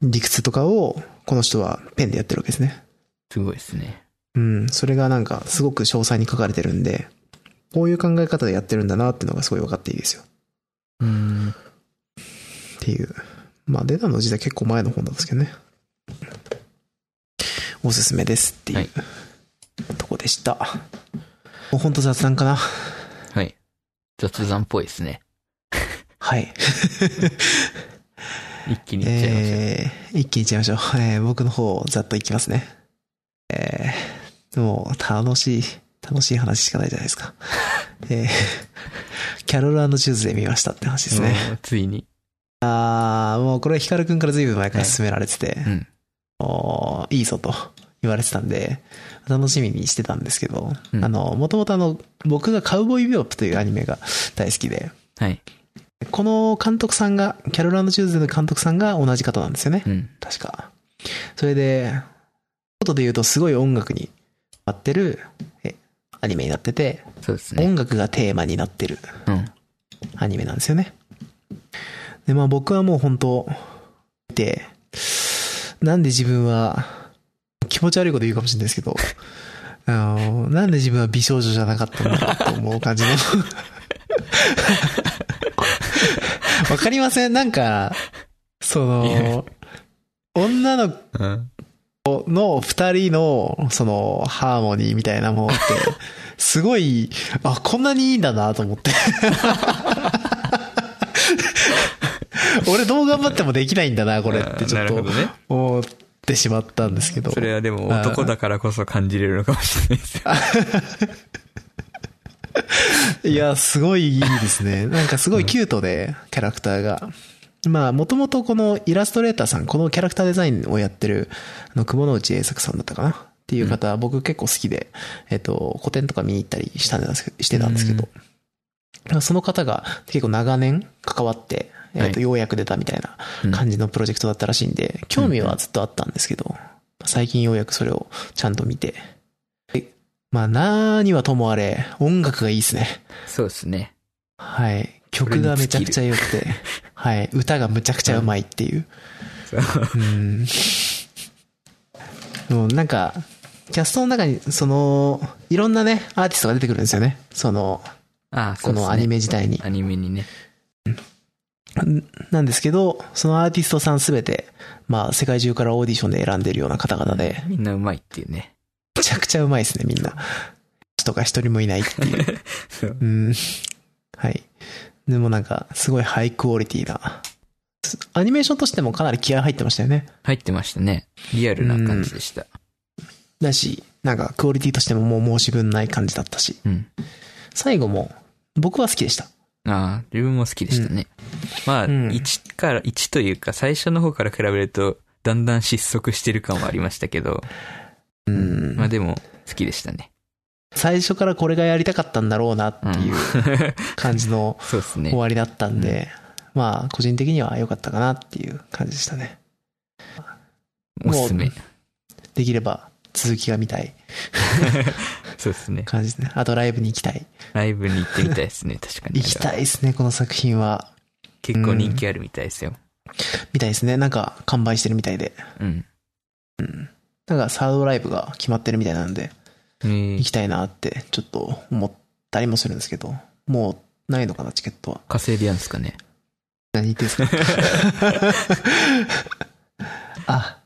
理屈とかを、この人はペンでやってるわけですね。すごいですね。うん、それがなんかすごく詳細に書かれてるんで、こういう考え方でやってるんだなっていうのがすごい分かっていいですよ。うーん。っていう。まあ出たの時代結構前の本なんですけどね。おすすめですっていう、はいとこでした。もうほんと雑談かな？はい。雑談っぽいですね。はい。一気にいっちゃいましょう。えー、一気にいっちゃいましょう。えー、僕の方ざっといきますね。えー、もう楽しい、楽しい話しかないじゃないですか。えー、キャロルチューズで見ましたって話ですね。ついに。あー、もうこれはヒカルくんから随分前から勧められてて、うん。おーいいぞと言われてたんで、楽しみにしてたんですけど、うんあの、もともとあの、僕がカウボーイビオップというアニメが大好きで、はい。この監督さんが、キャロルチューズの監督さんが同じ方なんですよね。うん。確か。それで、ことで言うとすごい音楽に合ってるえアニメになってて、そうですね。音楽がテーマになってるうん。アニメなんですよね。で、まあ僕はもう本当で、なんで自分は、気持ち悪いこと言うかもしれないですけど、あの、なんで自分は美少女じゃなかったんだろうと思う感じの。わかりません？なんか、その、女のうん。子の二人の、その、ハーモニーみたいなものって、すごい、あ、こんなにいいんだなと思って。俺どう頑張ってもできないんだな、これってちょっと思ってしまったんですけど。それはでも男だからこそ感じれるのかもしれないですよ。いや、すごいいいですね。なんかすごいキュートで、キャラクターが。まあ、もともとこのイラストレーターさん、このキャラクターデザインをやってる、あの、雲之内栄作さんだったかな？っていう方、僕結構好きで、えっと、個展とか見に行ったりしたんですしてたんですけど、その方が結構長年関わって、えっと、はいようやく出たみたいな感じのプロジェクトだったらしいんで、興味はずっとあったんですけど、最近ようやくそれをちゃんと見て、でまあ、何はともあれ、音楽がいいですね。そうですね。はい。曲がめちゃくちゃ良くて、はい。歌がむちゃくちゃうまいっていう。そううん。もうなんか、キャストの中に、その、いろんなね、アーティストが出てくるんですよね。その、ああ、ねこのアニメ自体に。アニメにね。なんですけど、そのアーティストさんすべて、まあ、世界中からオーディションで選んでるような方々で、みんなうまいっていうね。めちゃくちゃうまいですね、みんな。人が一人もいないっていう。そううん。はい。でもなんか、すごいハイクオリティな。アニメーションとしてもかなり気合入ってましたよね。入ってましたね。リアルな感じでした。だし、なんかクオリティとしてももう申し分ない感じだったし。うん。最後も、僕は好きでした。ああ、自分も好きでしたね。まあ、うん1から、1というか、最初の方から比べると、だんだん失速してる感はありましたけど、うん。まあでも、好きでしたね。最初からこれがやりたかったんだろうなっていう感じの そう終。わりだったんで、まあ、個人的には良かったかなっていう感じでしたね。おすすめも。できれば続きが見たい そうですね。感じですね。あとライブに行きたい。ライブに行ってみたいですね、確かに。行きたいですね、この作品は。結構人気あるみたいですよ。みたいですね。なんか完売してるみたいで。うん。なんかサードライブが決まってるみたいなんで、えー行きたいなってちょっと思ったりもするんですけど、もうないのかな、チケットは。稼いでやんすかね。何言ってんすか？あ、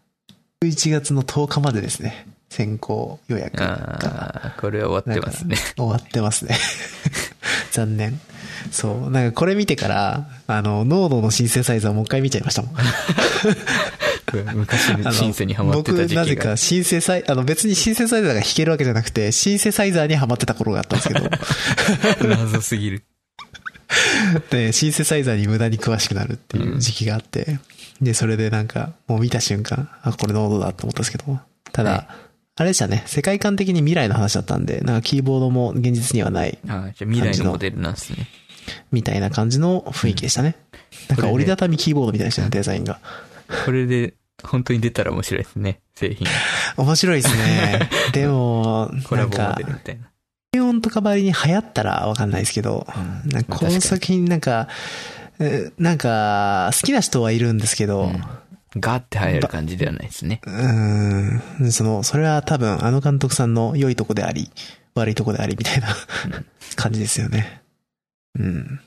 11月の10日までですね。先行予約がこれは終わってますね。終わってますね。残念。そう。なんかこれ見てから、あの、ノードのシンセサイザーもう一回見ちゃいましたもん。昔 シンセにハマってた時期が。僕、なぜかシンセサイ、あの別にシンセサイザーが弾けるわけじゃなくて、シンセサイザーにハマってた頃があったんですけど、謎すぎる。で、シンセサイザーに無駄に詳しくなるっていう時期があって、で、それでなんか、もう見た瞬間、あ、これノードだと思ったんですけど、ただ、はいあれでしたね、世界観的に未来の話だったんで、なんかキーボードも現実にはない、ああ、じゃあ未来のモデルなんですね。みたいな感じの雰囲気でしたね。なんか折りたたみキーボードみたいでしたね、デザインが。これで、本当に出たら面白いですね、製品。面白いですね。でも、なんか。低音とかばりに流行ったらわかんないですけど、うんこの作品なんか、えーなんか、好きな人はいるんですけど、うんガーって流行る感じではないですね。うーん、その、それは多分あの監督さんの良いとこであり、悪いとこでありみたいな感じですよね。うん。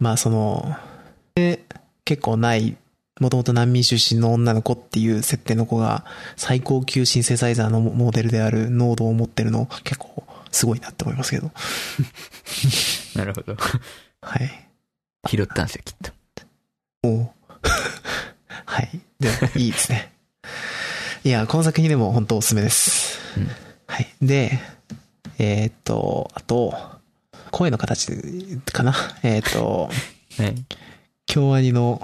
まあその、で結構ない、もともと難民出身の女の子っていう設定の子が最高級シンセサイザーのモデルであるノードを持ってるの結構すごいなって思いますけど。なるほど。はい。拾ったんですよ、きっと。おうはい。で、いいですね。いや、この作品でも本当おすすめです。うんはい。で、えーっと、あと、声の形かな？えーっと、はい。京アニの、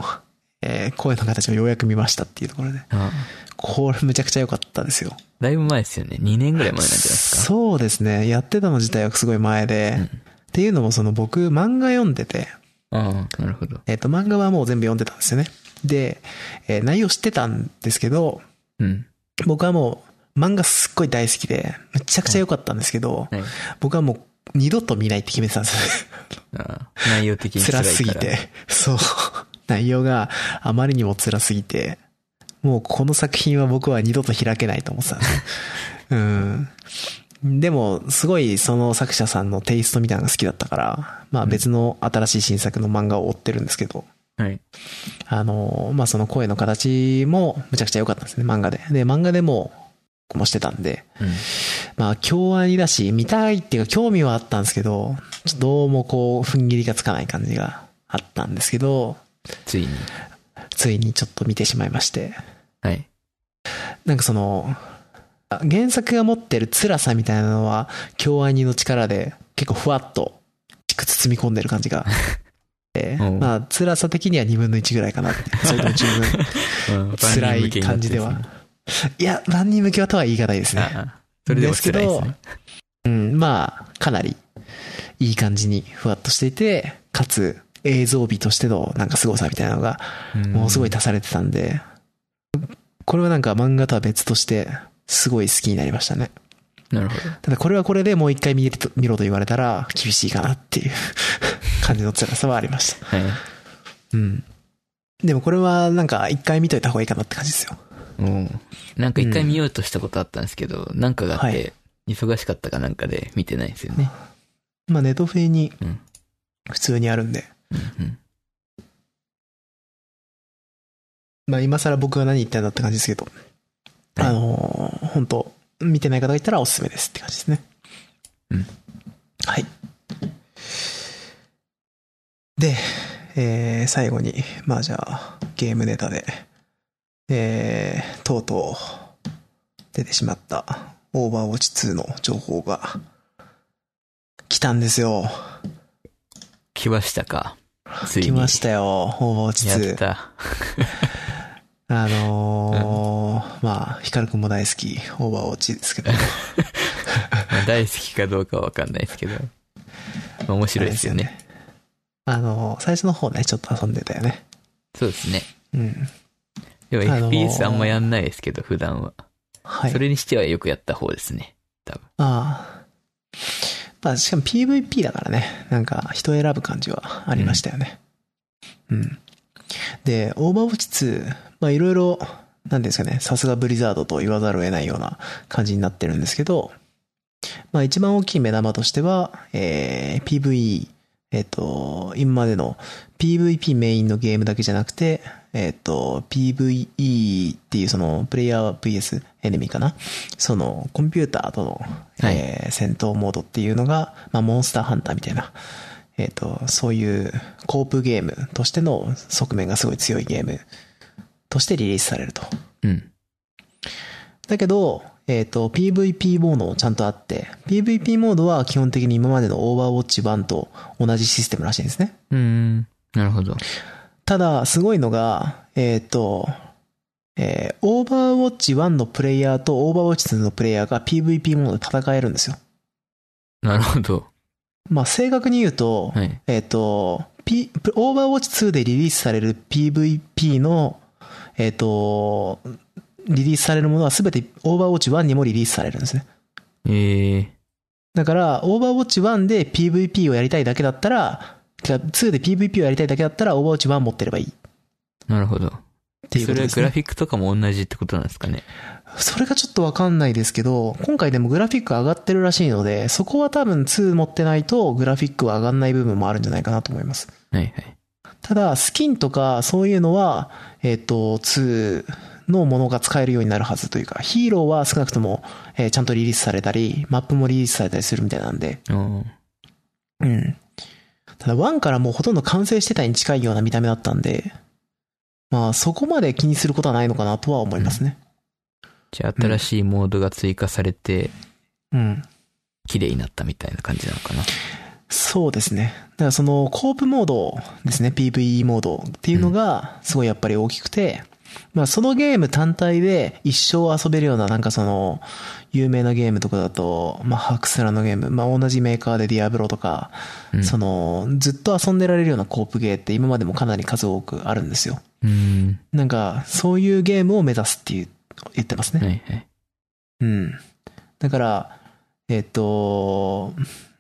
えー声の形をようやく見ましたっていうところで、ああこれむちゃくちゃ良かったですよ。だいぶ前ですよね。2年ぐらい前なんじゃないですか？そうですね。やってたの自体はすごい前で、うんっていうのもその僕漫画読んでて、ああ、なるほど。えーっと漫画はもう全部読んでたんですよね。で、えー内容知ってたんですけど、うん。僕はもう漫画すっごい大好きで、めちゃくちゃ良かったんですけど、はい。僕はもう二度と見ないって決めてたんですよ。内容的に辛。すぎて。そう。内容があまりにも辛すぎて、もうこの作品は僕は二度と開けないと思ってたんですよ。うん。でも、すごいその作者さんのテイストみたいなのが好きだったから、まあ別の新しい新作の漫画を追ってるんですけど、はい。あの、まあその声の形もむちゃくちゃ良かったんですね、漫画で。で、漫画でも、もしてたんで、うん。まあ京アニだし、見たいっていうか興味はあったんですけど、ちょっとどうもこう、踏ん切りがつかない感じがあったんですけど、ついに。ついにちょっと見てしまいまして。はい。なんかその、原作が持ってる辛さみたいなのは、京アニの力で結構ふわっと包み込んでる感じが。えーうんまあ、辛さ的には2分の1ぐらいかなって。それとも十分 うん辛い感じでは。いや、万人向けはとは言い難いですね。それでも辛いですね。うん、まあ、かなりいい感じにふわっとしていて、かつ映像美としてのなんか凄さみたいなのが、もうすごい足されてたんで、これはなんか漫画とは別として、すごい好きになりましたね。なるほど。ただこれはこれでもう一回見ると見ろと言われたら厳しいかなっていう感じの辛さはありました。はい。うん。でもこれはなんか一回見といた方がいいかなって感じですよ。うん。なんか一回見ようとしたことあったんですけど、なんかがあっはて、忙しかったかなんかで見てないんですよね。まあネトフェにうん普通にあるんで、うんうん。まあ今更僕が何言ってんだって感じですけど、はいあのー本当見てない方がいたらおすすめですって感じですね。うん。はい。で、えー、最後に、まあじゃあ、ゲームネタで、えー、とうとう出てしまったオーバーウォッチ2の情報が来たんですよ。来ましたか？ついに。来ましたよ、オーバーウォッチ2。やった。あのーまあ、ヒカルくんも大好き、オーバーウォッチですけど。ま あ大好きかどうかはわかんないですけど。まあ面白いですよね。あのー最初の方ね、ちょっと遊んでたよね。そうですね。うん。でもあのー FPS あんまやんないですけど、普段は。はい。それにしてはよくやった方ですね。多分。ああ。まあ、しかも PVP だからね、なんか人選ぶ感じはありましたよね。うん。で、オーバーウォッチ2、まあいろいろ、なんですかね、さすがブリザードと言わざるを得ないような感じになってるんですけど、まあ一番大きい目玉としては、えー、PVE、えっ、と、今までの PVP メインのゲームだけじゃなくて、えっ、と、PVE っていうその、プレイヤー VS エネミーかな？その、コンピューターとの、はいえー戦闘モードっていうのが、まあ、モンスターハンターみたいな、えっ、と、そういうコープゲームとしての側面がすごい強いゲームとしてリリースされると。うん。だけど、えっ、と、PVP モードもちゃんとあって、PVP モードは基本的に今までのオーバーウォッチ1と同じシステムらしいんですね。うーん。なるほど。ただ、すごいのが、えっ、と、えーオーバーウォッチ1のプレイヤーとオーバーウォッチ2のプレイヤーが PVP モードで戦えるんですよ。なるほど。まあ、正確に言うと、はい。えっ、と、P、オーバーウォッチ2でリリースされる PVP の、えっ、と、リリースされるものは全てオーバーウォッチ1にもリリースされるんですね。ええだから、オーバーウォッチ1で PVP をやりたいだけだったら、てか2で PVP をやりたいだけだったら、オーバーウォッチ1持ってればいい。っなるほど。ていうそれはことですね。グラフィックとかも同じってことなんですかね。それがちょっとわかんないですけど、今回でもグラフィック上がってるらしいので、そこは多分2持ってないとグラフィックは上がんない部分もあるんじゃないかなと思います。はいはい。ただ、スキンとかそういうのは、えっ、と、2のものが使えるようになるはずというか、ヒーローは少なくとも、えーちゃんとリリースされたり、マップもリリースされたりするみたいなんで、うん。うん。ただ、1からもうほとんど完成してたに近いような見た目だったんで、まあ、そこまで気にすることはないのかなとは思いますね。じゃあ新しいモードが追加されて、うん。綺麗になったみたいな感じなのかな。そうですね。だからそのコープモードですね、PVE モードっていうのがすごいやっぱり大きくて、まあそのゲーム単体で一生遊べるようななんかその有名なゲームとかだと、まあハクスラのゲーム、まあ同じメーカーでディアブロとか、うんそのずっと遊んでられるようなコープゲーって今までもかなり数多くあるんですよ。うん。なんかそういうゲームを目指すっていう言ってますね。はいはい。うん。だから、えっ、と、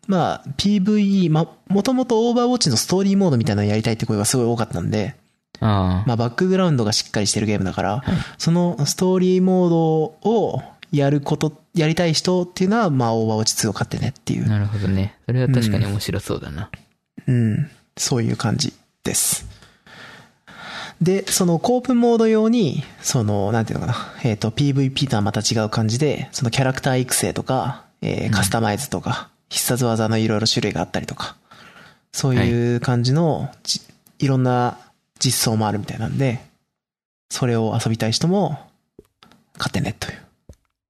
まあ、PVE、まあ、もともとオーバーウォッチのストーリーモードみたいなのやりたいって声がすごい多かったんで。まあ、バックグラウンドがしっかりしてるゲームだから、そのストーリーモードをやること、やりたい人っていうのは、まあ、オーバーウォッチ2を買ってねっていう、なるほどね。それは確かに面白そうだな。うん、そういう感じです。で、そのコープモード用に、その、なんていうのかな、えっ、と、PVP とはまた違う感じで、そのキャラクター育成とか、えーカスタマイズとか、必殺技のいろいろ種類があったりとか、そういう感じの、じいろんな実装もあるみたいなんで、それを遊びたい人も、買ってね、という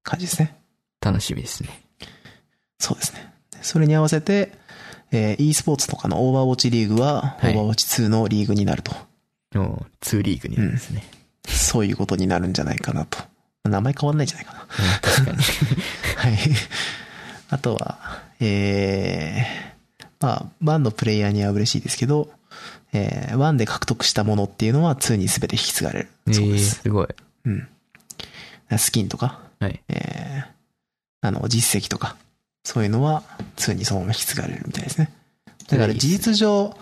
感じですね。楽しみですね。そうですね。それに合わせて、えー e スポーツとかのオーバーウォッチリーグは、はいオーバーウォッチ2のリーグになると。もう、2リーグになるんですね。そういうことになるんじゃないかなと。名前変わんないんじゃないかな。うん確かに。はい。あとは、えー、まあ、1のプレイヤーには嬉しいですけど、えー、1で獲得したものっていうのは2に全て引き継がれる。えー、そうです。すごい。うん。スキンとか、はい。えー、あの、実績とか、そういうのは2にそのまま引き継がれるみたいですね。だから事実上、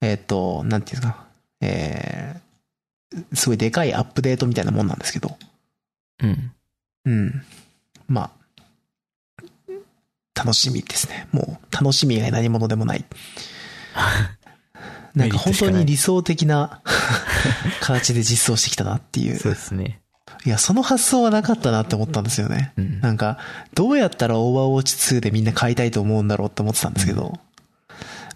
えっ、と、なんていうんですか、えー、すごいでかいアップデートみたいなもんなんですけど、うん。うん。まあ、楽しみですね。もう、楽しみ以外何者でもない。なんか本当に理想的な 形で実装してきたなっていう。そうですね。いや、その発想はなかったなって思ったんですよね。うん。なんか、どうやったらオーバーウォッチ2でみんな買いたいと思うんだろうって思ってたんですけど、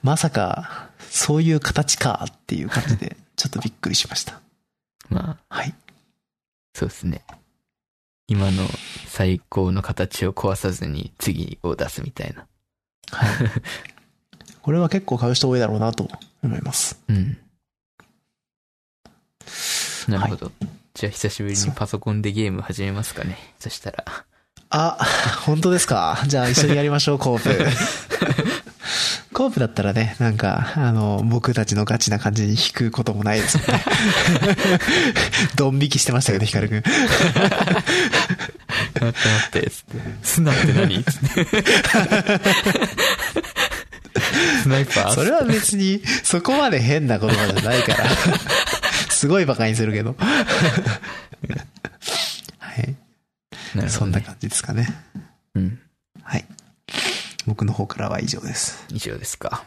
まさか、そういう形かっていう感じで、ちょっとびっくりしました。まあ、はい。そうですね。今の最高の形を壊さずに次を出すみたいな。はい。これは結構買う人多いだろうなと思います。うん。なるほど。じゃあ久しぶりにパソコンでゲーム始めますかね。そしたら。あ、本当ですか？じゃあ一緒にやりましょう、コープ。コープだったらね、なんか、あの、僕たちのガチな感じに引くこともないですもんね。ドン引きしてましたけど、ヒカルくん。待って待って、つって。スナって何？つって。スナイパー？それは別に、そこまで変な言葉じゃないから。すごい馬鹿にするけど。はい。ね。そんな感じですかね。うん。はい。僕の方からは以上です。以上ですか。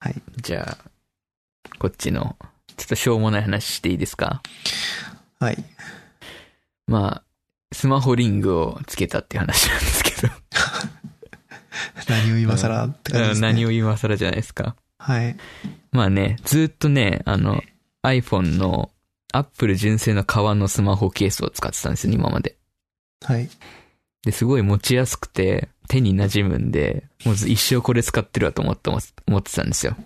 はい。じゃあ、こっちの、ちょっとしょうもない話していいですか？はい。まあ、スマホリングをつけたっていう話なんですけど。何を今更って感じですね。何を今更じゃないですか。はい。まあね、ずっとね、あの、iPhone の Apple 純正の革のスマホケースを使ってたんですよ、今まで。はい。で、すごい持ちやすくて、手に馴染むんで、もう一生これ使ってるわと思って思ってたんですよ。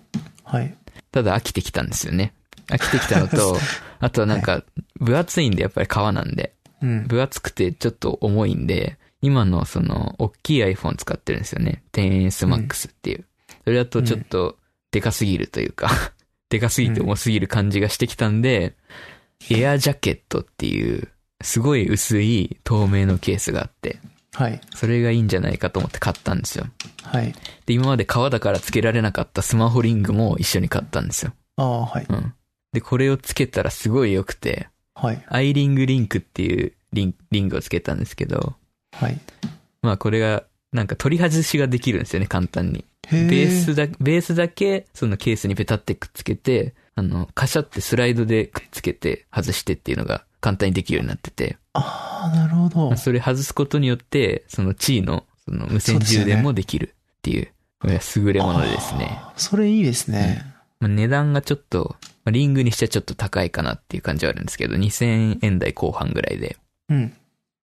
はい。ただ飽きてきたんですよね。飽きてきたのと、あとはなんか、分厚いんで、やっぱり革なんで。うん。分厚くてちょっと重いんで、今のその、大きい iPhone 使ってるんですよね。10S Max っていう。それだとちょっと、でかすぎるというか、でかすぎて重すぎる感じがしてきたんで、エアジャケットっていう、すごい薄い透明のケースがあって、はい。それがいいんじゃないかと思って買ったんですよ。はい。で、今まで革だからつけられなかったスマホリングも一緒に買ったんですよ。ああ、はい。うん。で、これをつけたらすごい良くて、はい。アイリングリンクっていうリンリングをつけたんですけど、はい。まあこれが、なんか取り外しができるんですよね、簡単に。へベースだ、ベースだけ、そのケースにペタってくっつけて、あの、カシャってスライドでくっつけて外してっていうのが簡単にできるようになってて、ああ、なるほどまあ。それ外すことによって、その地位の、その無線充電もできるっていう、これは優れものですね。それいいですね。まあ、値段がちょっと、まあリングにしてはちょっと高いかなっていう感じはあるんですけど、2000円台後半ぐらいでうん。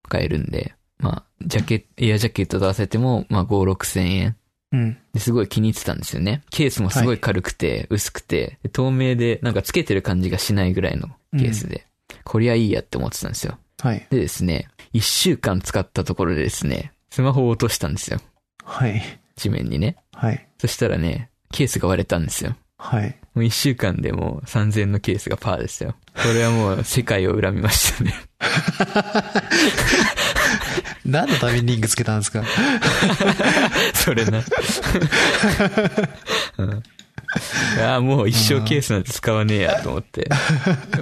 買えるんで、まあ、ジャケット、エアジャケットと合わせても、まあ、5、6千円。うん。ですごい気に入ってたんですよね。ケースもすごい軽くて、薄くて、で透明で、なんかつけてる感じがしないぐらいのケースで、こりゃいいやって思ってたんですよ。はい。でですね、1週間使ったところでですね、スマホを落としたんですよ。はい。地面にね。はい。そしたらね、ケースが割れたんですよ。はい。もう1週間でもう3000のケースがパーですよ。これはもう世界を恨みましたね。何のためにリングつけたんですか？それな。うんいや、もう一生ケースなんて使わねえやと思って。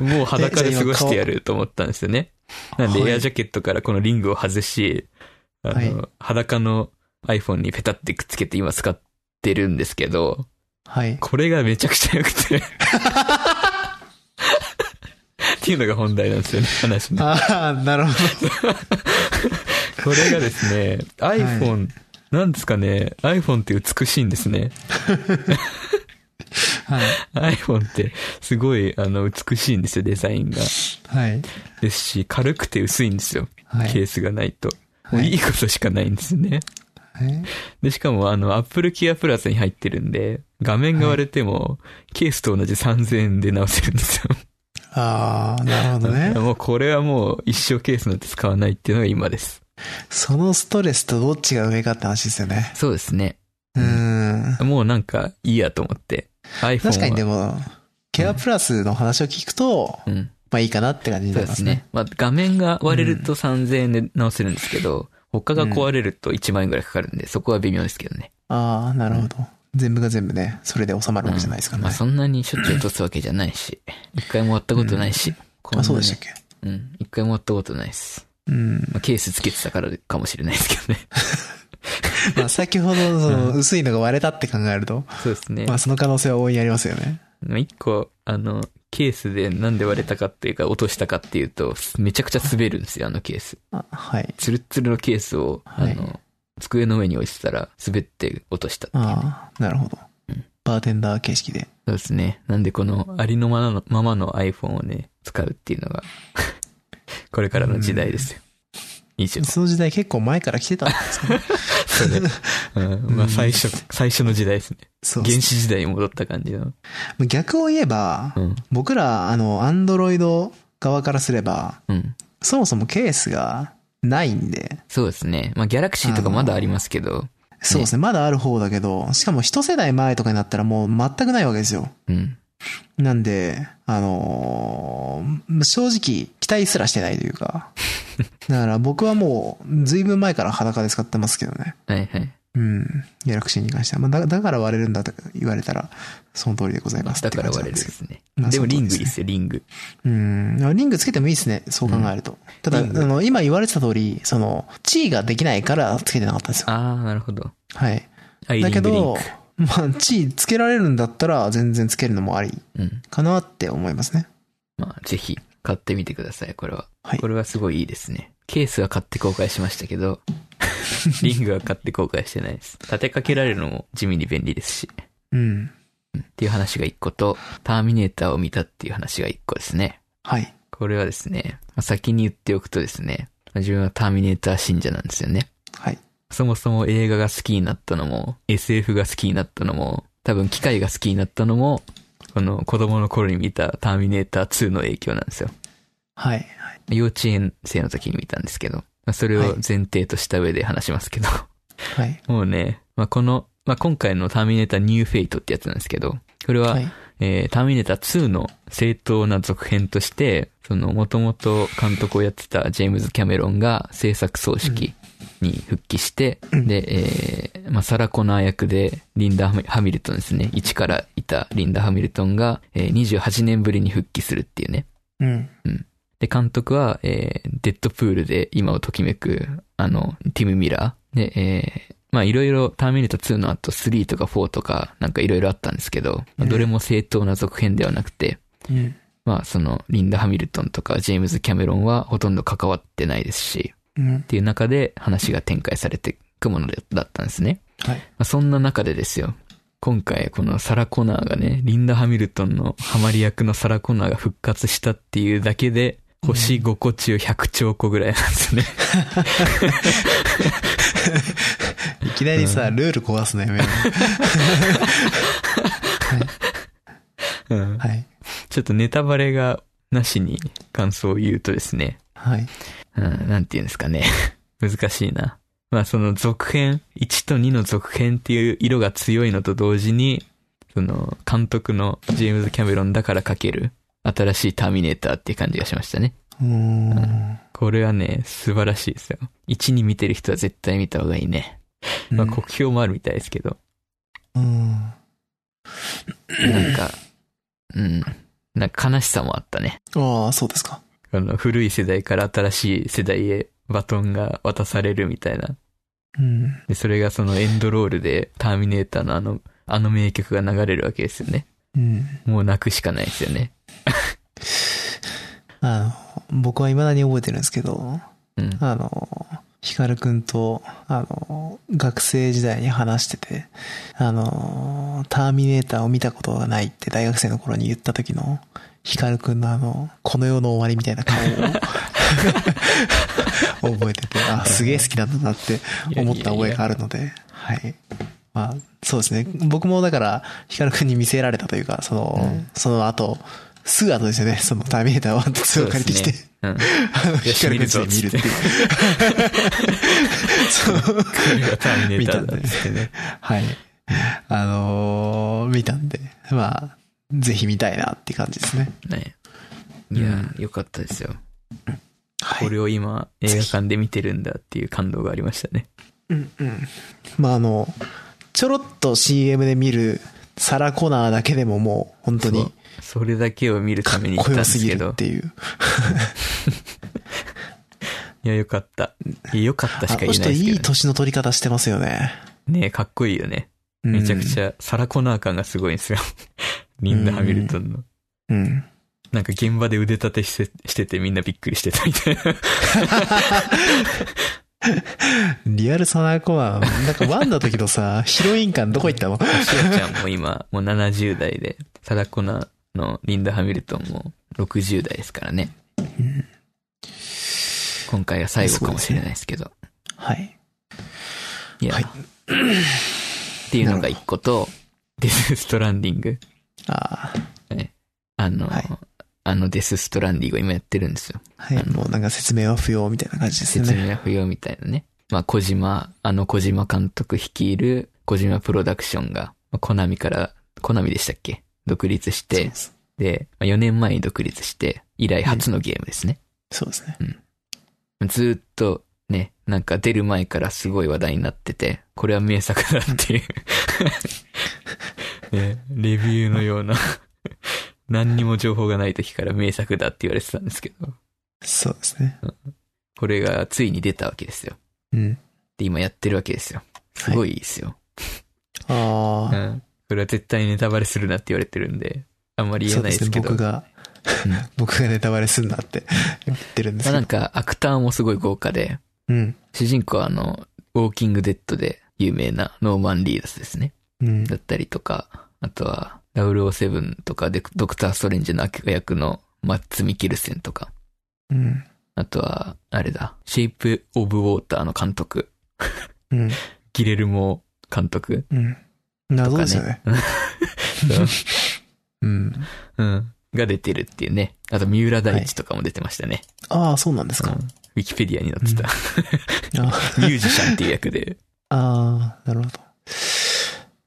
もう裸で過ごしてやると思ったんですよね。なんではいエアジャケットからこのリングを外し、あの、はい裸の iPhone にペタってくっつけて今使ってるんですけど、はい。これがめちゃくちゃ良くて。っていうのが本題なんですよね、話の。ああ、なるほこれがですね、iPhone、なんですかね、iPhone って美しいんですね。ど。はい。iPhone ってすごい、あの、美しいんですよ、デザインが。はい。ですし、軽くて薄いんですよ。はいケースがないと。はいいいことしかないんですよね。はいで、しかも、あの、Apple Gear Plus に入ってるんで、画面が割れても、ケースと同じ3000円で直せるんですよ。ああ、なるほどね。もうこれはもう一生ケースなんて使わないっていうのが今です。そのストレスとどっちが上かって話ですよね。そうですね。うーん。もうなんかいいやと思って。iPhone は。確かにでも、ケアプラスの話を聞くと、うん。まあいいかなって感じにそうでねなりますすね。。まあ画面が割れると3000円で直せるんですけど、他が壊れると1万円ぐらいかかるんで、そこは微妙ですけどね。ああ、なるほど。全部が全部ね、それで収まるわけじゃないですかうんまあ。そんなにしょっちゅう落とすわけじゃないし、一回も割ったことないし。こんなあ、ねそうでしたっけ？うん。一回も割ったことないです。うん。まあ、ケースつけてたからかもしれないですけどね。まあ先ほど、その、薄いのが割れたって考えると、そうですね。まあその可能性は大いにありますよね。まあ一個、あの、ケースでなんで割れたかっていうか落としたかっていうと、めちゃくちゃ滑るんですよ、あのケース。あはい。ツルッツルのケースを、はいあの、机の上に置いてたら滑って落としたっていうね、ああ、なるほどうん。バーテンダー形式で。そうですね。なんでこのありのままのままの iPhone をね、使うっていうのが、これからの時代ですよ。以上。その時代結構前から来てたんですかね。そうね。うん、まあ最初、最初の時代ですね。そう原始時代に戻った感じの。逆を言えば、うん。僕ら、あの、アンドロイド側からすれば、うん。そもそもケースがないんで、そうですね。まあ、ギャラクシーとかまだありますけど、そうですね、まだある方だけど、しかも一世代前とかになったらもう全くないわけですよ。うん。なんで、あのー正直、期待すらしてないというか。だから僕はもう、ずいぶん前から裸で使ってますけどね。はいはい。うん。ギャラクシーに関しては。まあ、だだから割れるんだと言われたら、その通りでございますだから。割れるですすね。まあでもリングいいっすよ、リング。うん。リングつけてもいいですね。そう考えると。ただ、あの、今言われてた通り、その、地位ができないからつけてなかったんですよ。あー、なるほど。はい。だけど。、まあ、地位つけられるんだったら、全然つけるのもありうん。かなって思いますね。まあ、ぜひ、買ってみてください、これは。はいこれはすごいいいですね。ケースは買って公開しましたけど、リングは買って公開してないです。立てかけられるのも地味に便利ですし。うん。っていう話が一個と、ターミネーターを見たっていう話が一個ですね。はい。これはですね、まあ先に言っておくとですね、まあ自分はターミネーター信者なんですよね。はい。そもそも映画が好きになったのも、SF が好きになったのも、多分機械が好きになったのも、この子供の頃に見たターミネーター2の影響なんですよ。はい。幼稚園生の時に見たんですけど、まあそれを前提とした上で話しますけど、はい。もうね、まあこの、まあ今回のターミネーターニューフェイトってやつなんですけど、これは、はい。えーターミネーター2の正当な続編として、その、もともと監督をやってたジェームズ・キャメロンが制作総指揮に復帰して、うんで、えーまあ、サラ・コナー役でリンダ・ハミルトンですね。一からいたリンダ・ハミルトンが、えー28年ぶりに復帰するっていうね。うん。で、監督は、えーデッドプールで今をときめく、あの、ティム・ミラー。で、えーまあいろいろターミネーター2の後3とか4とかなんかいろいろあったんですけど、まあどれも正当な続編ではなくて、うん。まあそのリンダ・ハミルトンとかジェームズ・キャメロンはほとんど関わってないですし、うんっ。ていう中で話が展開されていくものだったんですね。はい。まあ、そんな中でですよ。今回このサラ・コナーがね、リンダ・ハミルトンのハマり役のサラ・コナーが復活したっていうだけで、星5個中100兆個ぐらいなんですね。いきなりさ、ルール壊すのやめようんう。はい。ちょっとネタバレがなしに感想を言うとですね、はい。うん、なんて言うんですかね。難しいな。まあその続編、1と2の続編っていう色が強いのと同時に、その監督のジェームズ・キャメロンだから描ける新しいターミネーターっていう感じがしましたね。うーん。これはね、素晴らしいですよ。1に見てる人は絶対見た方がいいね。まあ国評もあるみたいですけど、うん。なんか、うん。なんか悲しさもあったね。ああ、そうですか。あの、古い世代から新しい世代へバトンが渡されるみたいな。うん。で、それがそのエンドロールでターミネーターのあの、あの名曲が流れるわけですよね。うん。もう泣くしかないですよね。あの、僕は未だに覚えてるんですけど、うん。あの、ヒカルくんと、あの、学生時代に話してて、あの、ターミネーターを見たことがないって大学生の頃に言った時の、ヒカルくんのあの、この世の終わりみたいな顔を 覚えてて、あ、すげえ好きなんだなって思った覚えがあるので、はい。まあ、そうですね。僕もだから、ヒカルくんに見せられたというか、その、うんその後、すぐ後ですよね、そのターミネーター1と2を借りてきて、そうん。あの、んちで見るっていう。そう。これがターミネーターだ見たんですけどね。はい。あのー見たんで、まあ、ぜひ見たいなって感じですね。ね。いや、よかったですよ。はい。これを今映画館で見てるんだっていう感動がありましたね。うんうん。まあ、あの、ちょろっと CM で見るサラ・コナーだけでももう、本当にそれだけを見るために行ったんですけどすぎるっ。ていう。いや、よかった。よかったしか言えないですけど、ね。いい年の取り方してますよね。ねかっこいいよね。めちゃくちゃ、サラコナー感がすごいんですよ。リンダ・ハミルトンの。うん。なんか現場で腕立てしてしててみんなびっくりしてたみたいな。リアルサナ・コナー、なんかワンの時のさ、ヒロイン感どこ行ったの？シオちゃんも今、もう70代で、サラコナーのリンダ・ハミルトンも60代ですからね。今回が最後かもしれないですけど。はい。いや、はいっていうのが一個と、デス・ストランディング。ああ、あの、はいあのデス・ストランディングを今やってるんですよ。はい。もうなんか説明は不要みたいな感じですよね。説明は不要みたいなね。まあ、小島、あの小島監督率いる小島プロダクションが、まあコナミから、コナミでしたっけ独立してで、まあ、4年前に独立して、以来初のゲームですね。そうですね。ずーっと、ね、なんか出る前からすごい話題になってて、これは名作だっていう、ね、レビューのような、何にも情報がない時から名作だって言われてたんですけど、そうですね。これがついに出たわけですよ。うん。で、今やってるわけですよ。すごいですよ。ああ、うん。これは絶対にネタバレするなって言われてるんで、あんまり言そうでね。えないですすけど。僕が、うんま 僕がネタバレすんなって 言ってるんですけど。あなんか、アクターもすごい豪華で、うん。主人公はあの、ウォーキングデッドで有名なノーマン・リーダスですね。うん。だったりとか、あとは、007とかで、ドクター・ストレンジの悪役のマッツ・ミキルセンとか、うん。あとは、あれだ、シェイプ・オブ・ウォーターの監督、うん。ギレルモ監督うん。謎ですよね。そううん。うん。が出てるっていうね。あと、三浦大知とかも出てましたね。ああ、そうなんですか。うんウィキペディアに載ってた。あミュージシャンっていう役で。あー、なるほど。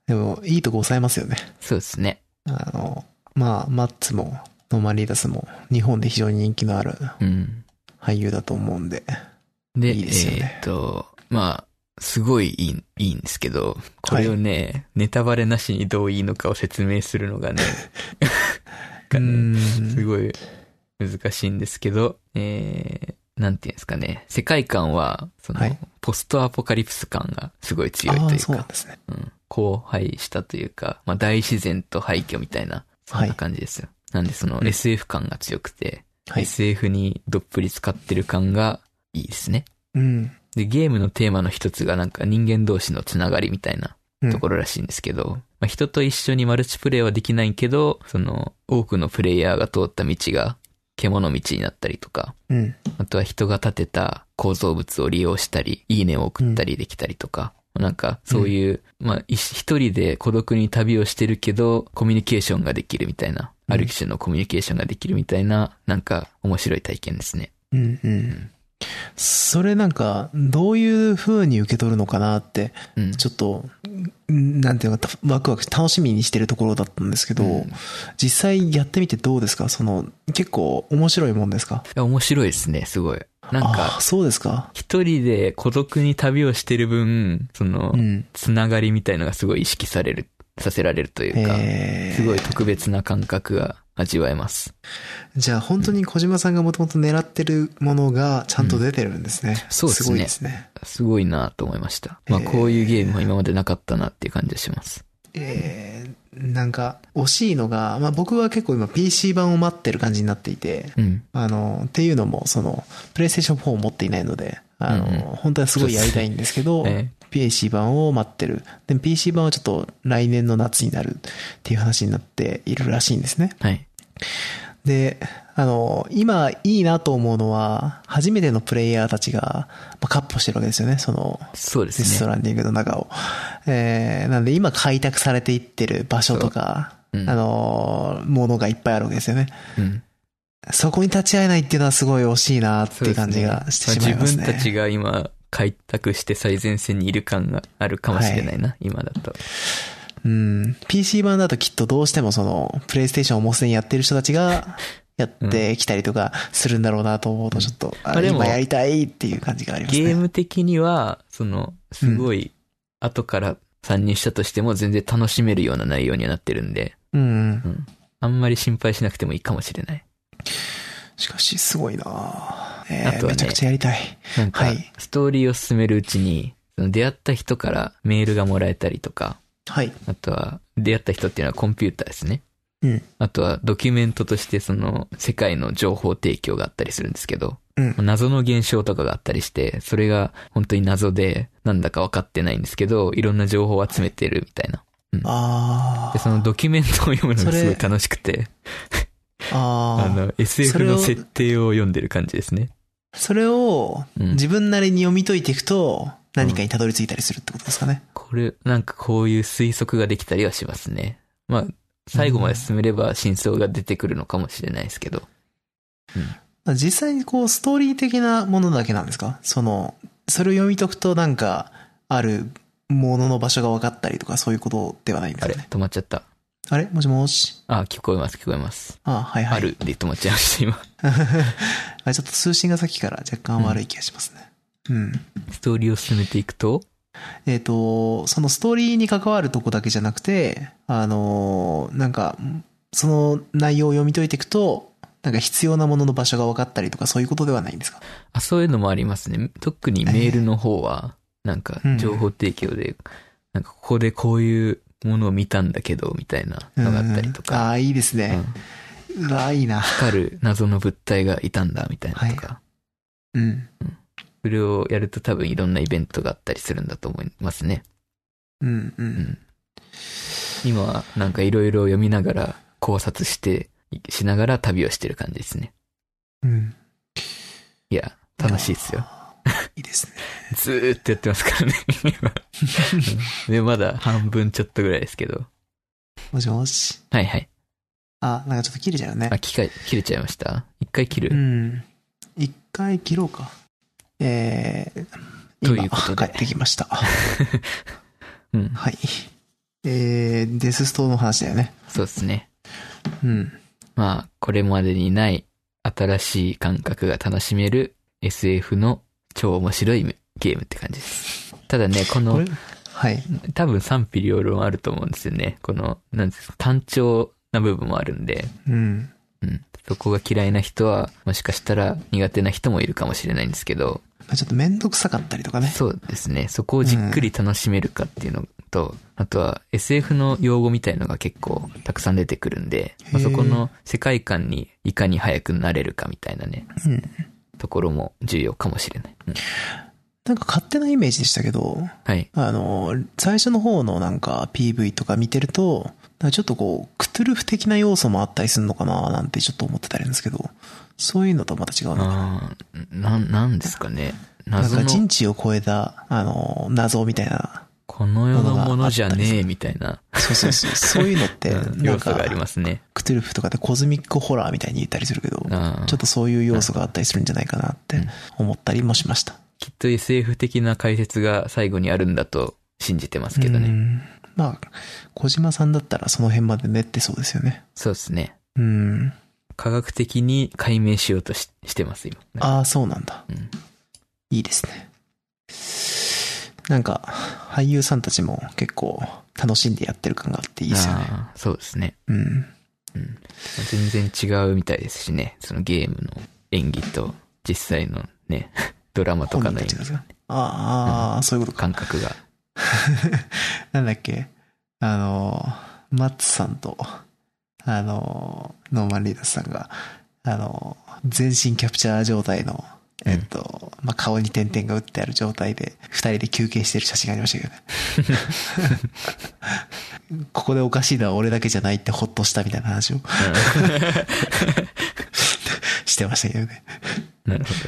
でも、いいとこ抑えますよね。そうですね。あの、まあ、マッツも、ノーマンリーダスも、日本で非常に人気のあるうん。俳優だと思うんで。で、いいでねえーっと、まあ、すごいいい、いいんですけど、これをね、ネタバレなしにどういいのかを説明するのがね、が ね、すい。ごい難しいんですけど、えー、なんていうんですかね、世界観は、その、はいポストアポカリプス感がすごい強いというか、そうですね。うん、荒廃したというか、まあ大自然と廃墟みたいな、そんな感じですよ。なんでそのうん SF 感が強くて、はい。SF にどっぷり使ってる感がいいですね。うん。で、ゲームのテーマの一つがなんか人間同士のつながりみたいなうんところらしいんですけど、まあ、人と一緒にマルチプレイはできないけど、その多くのプレイヤーが通った道が獣道になったりとか、うん。あとは人が建てた構造物を利用したり、いいねを送ったりできたりとか、なんかそういう、まあい一人で孤独に旅をしてるけど、コミュニケーションができるみたいな、うんある種のコミュニケーションができるみたいな、なんか面白い体験ですね。うん。うん。それなんか、どういう風に受け取るのかなって、うん。ちょっと、んなんていうのか、ワクワク楽しみにしてるところだったんですけど、うん実際やってみてどうですか？その、結構面白いもんですか？いや面白いですね、すごい。なんあかあ、、そうですか？一人で孤独に旅をしてる分、そのう、ん。つながりみたいのがすごい意識される、させられるというか、えーすごい特別な感覚が味わえます。じゃあ本当に小島さんがもともと狙ってるものがちゃんと出てるんですね。そうですねすごいですね。すごいなと思いました。まあえーこういうゲームは今までなかったなっていう感じがします。えーなんか惜しいのが、まあ僕は結構今 PC 版を待ってる感じになっていて、うん。あの、っていうのも、その、プレイステーション4を持っていないので、あの、うんうん本当はすごいやりたいんですけど、え PC 版を待ってる。で、PC 版はちょっと来年の夏になるっていう話になっているらしいんですね。はい。で、あの、今いいなと思うのは、初めてのプレイヤーたちが、まあ、カッポしてるわけですよね、その、そうですね。トランディングの中を。えー、なんで今開拓されていってる場所とか、そううんあの、ものがいっぱいあるわけですよね。うん。そこに立ち会えないっていうのはすごい惜しいなっていう感じがしてしまいますね。自分たちが今開拓して最前線にいる感があるかもしれないな、今だと。うん。PC 版だときっとどうしてもその、プレイステーションをもうすでにやってる人たちが、やってきたりとかするんだろうなと思うと、ちょっと、ああでも今やりたいっていう感じがありますね。ゲーム的には、その、すごい、後から参入したとしても全然楽しめるような内容にはなってるんで、うん。うん。あんまり心配しなくてもいいかもしれない。しかし、すごいなえーあとはねめちゃくちゃやりたい。なんかはい、ストーリーを進めるうちに、その出会った人からメールがもらえたりとか、はい。あとは、出会った人っていうのはコンピューターですね。うん。あとは、ドキュメントとしてその、世界の情報提供があったりするんですけど、うん。謎の現象とかがあったりして、それが本当に謎で、なんだか分かってないんですけど、いろんな情報を集めてるみたいな。あで、そのドキュメントを読むのがすごい楽しくて、あ。あの、SF の設定を読んでる感じですね。それを、うん自分なりに読み解いていくと、何かにたどり着いたりするってことですかね。これ、なんかこういう推測ができたりはしますね。まあ、最後まで進めれば真相が出てくるのかもしれないですけど。実際にこう、ストーリー的なものだけなんですか？その、それを読み解くとなんか、あるものの場所が分かったりとか、そういうことではないんですあれかね。止まっちゃった。あれ？もしもし？あ、聞こえます、聞こえます。あはいはい。あるで止まっちゃいました、今。あちょっと通信がさっきから若干悪い気がしますね。うん。ストーリーを進めていくと、えっ、と、そのストーリーに関わるとこだけじゃなくて、あのーなんか、その内容を読み解いていくと、なんか必要なものの場所が分かったりとかそういうことではないんですか？あ、そういうのもありますね。特にメールの方は、なんかうん、情報提供で、なんかここでこういうものを見たんだけど、みたいなのがあったりとうんあか、あ、いいですうんね。うわ、いいな。光る謎の物体がいたんだ、みたいなとか、うん。それをやると多分いろんなイベントがあったりするんだと思いますね。うん、う。うんん。今はなんかいろいろ読みながら考察して、しながら旅をしてる感じですね。うん。いや、楽しいですよ。いいですね。ずーっとやってますからね、今。う んで、まだ半分ちょっとぐらいですけど。もしもし？はいはい。あ、なんかちょっと切れちゃうねあ、。機械、切れちゃいました？一回切る、うん。一回切ろうか。えー、今ということで帰ってきました。うん、はい。えー、デスストの話だよね。そうですね。うん。まあ、これまでにない新しい感覚が楽しめる SF の超面白いゲームって感じです。ただね、ここのれ、はい。多分賛否両論あると思うんですよね。この、なんですか、単調な部分もあるんで、うん。うん。そこが嫌いな人は、もしかしたら苦手な人もいるかもしれないんですけど、まあちょっとめんどくさかったりとかね。そうですね。そこをじっくり楽しめるかっていうのと、あとは SF の用語みたいのが結構たくさん出てくるんで、まあそこの世界観にいかに早くなれるかみたいなね、うん。ところも重要かもしれない。うんなんか勝手なイメージでしたけど、はい。あの、最初の方のなんか PV とか見てると、ちょっとこう、クトゥルフ的な要素もあったりするのかななんてちょっと思ってたりるんですけど、そういうのとはまた違うのかな？なん、なんですかね。なん謎の、か人知を超えた、あの、謎みたいな。この世のものじゃねえみたいな、そうそうそう。そういうのって、要素があり、ますね。クトゥルフとかでコズミックホラーみたいに言ったりするけど、ちょっとそういう要素があったりするんじゃないかなって思ったりもしました。きっと SF 的な解説が最後にあるんだと信じてますけどね。うんまあ、小島さんだったらその辺まで練ってそうですよね。そうですね。うん。科学的に解明しようとししてます、今。ああ、そうなんだ。うんいいですね。なんか、俳優さんたちも結構楽しんでやってる感があっていいですよね。そうですね。うん。うん。全然違うみたいですしね。そのゲームの演技と実際のね、ドラマとかの演技ああ、そういうことか。感覚が。なんだっけ？あの、マッツさんと、あの、ノーマン・リーダースさんが、あの、全身キャプチャー状態の、えっと、まあ、顔に点々が打ってある状態で、二人で休憩してる写真がありましたけどね。ここでおかしいのは俺だけじゃないってほっとしたみたいな話をしてましたけどね。なるほど。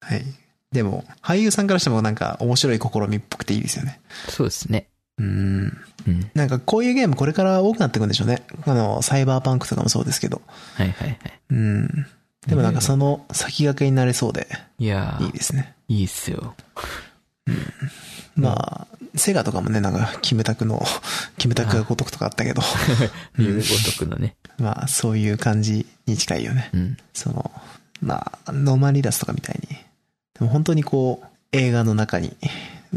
はい。でも、俳優さんからしてもなんか面白い試みっぽくていいですよね。そうですね。うん。うん。なんかこういうゲームこれから多くなっていくんでしょうね。あの、サイバーパンクとかもそうですけど。はいはいはい。うん。でもなんかその先駆けになれそうでいやーいいですね。いいっすよ。まあ、セガとかもね、なんか、キムタクの、キムタクが如くとかあったけど、竜ごとくのね。まあ、そういう感じに近いよね。うん。その、まあ、ノーマンリーダースとかみたいに。でも本当にこう、映画の中に、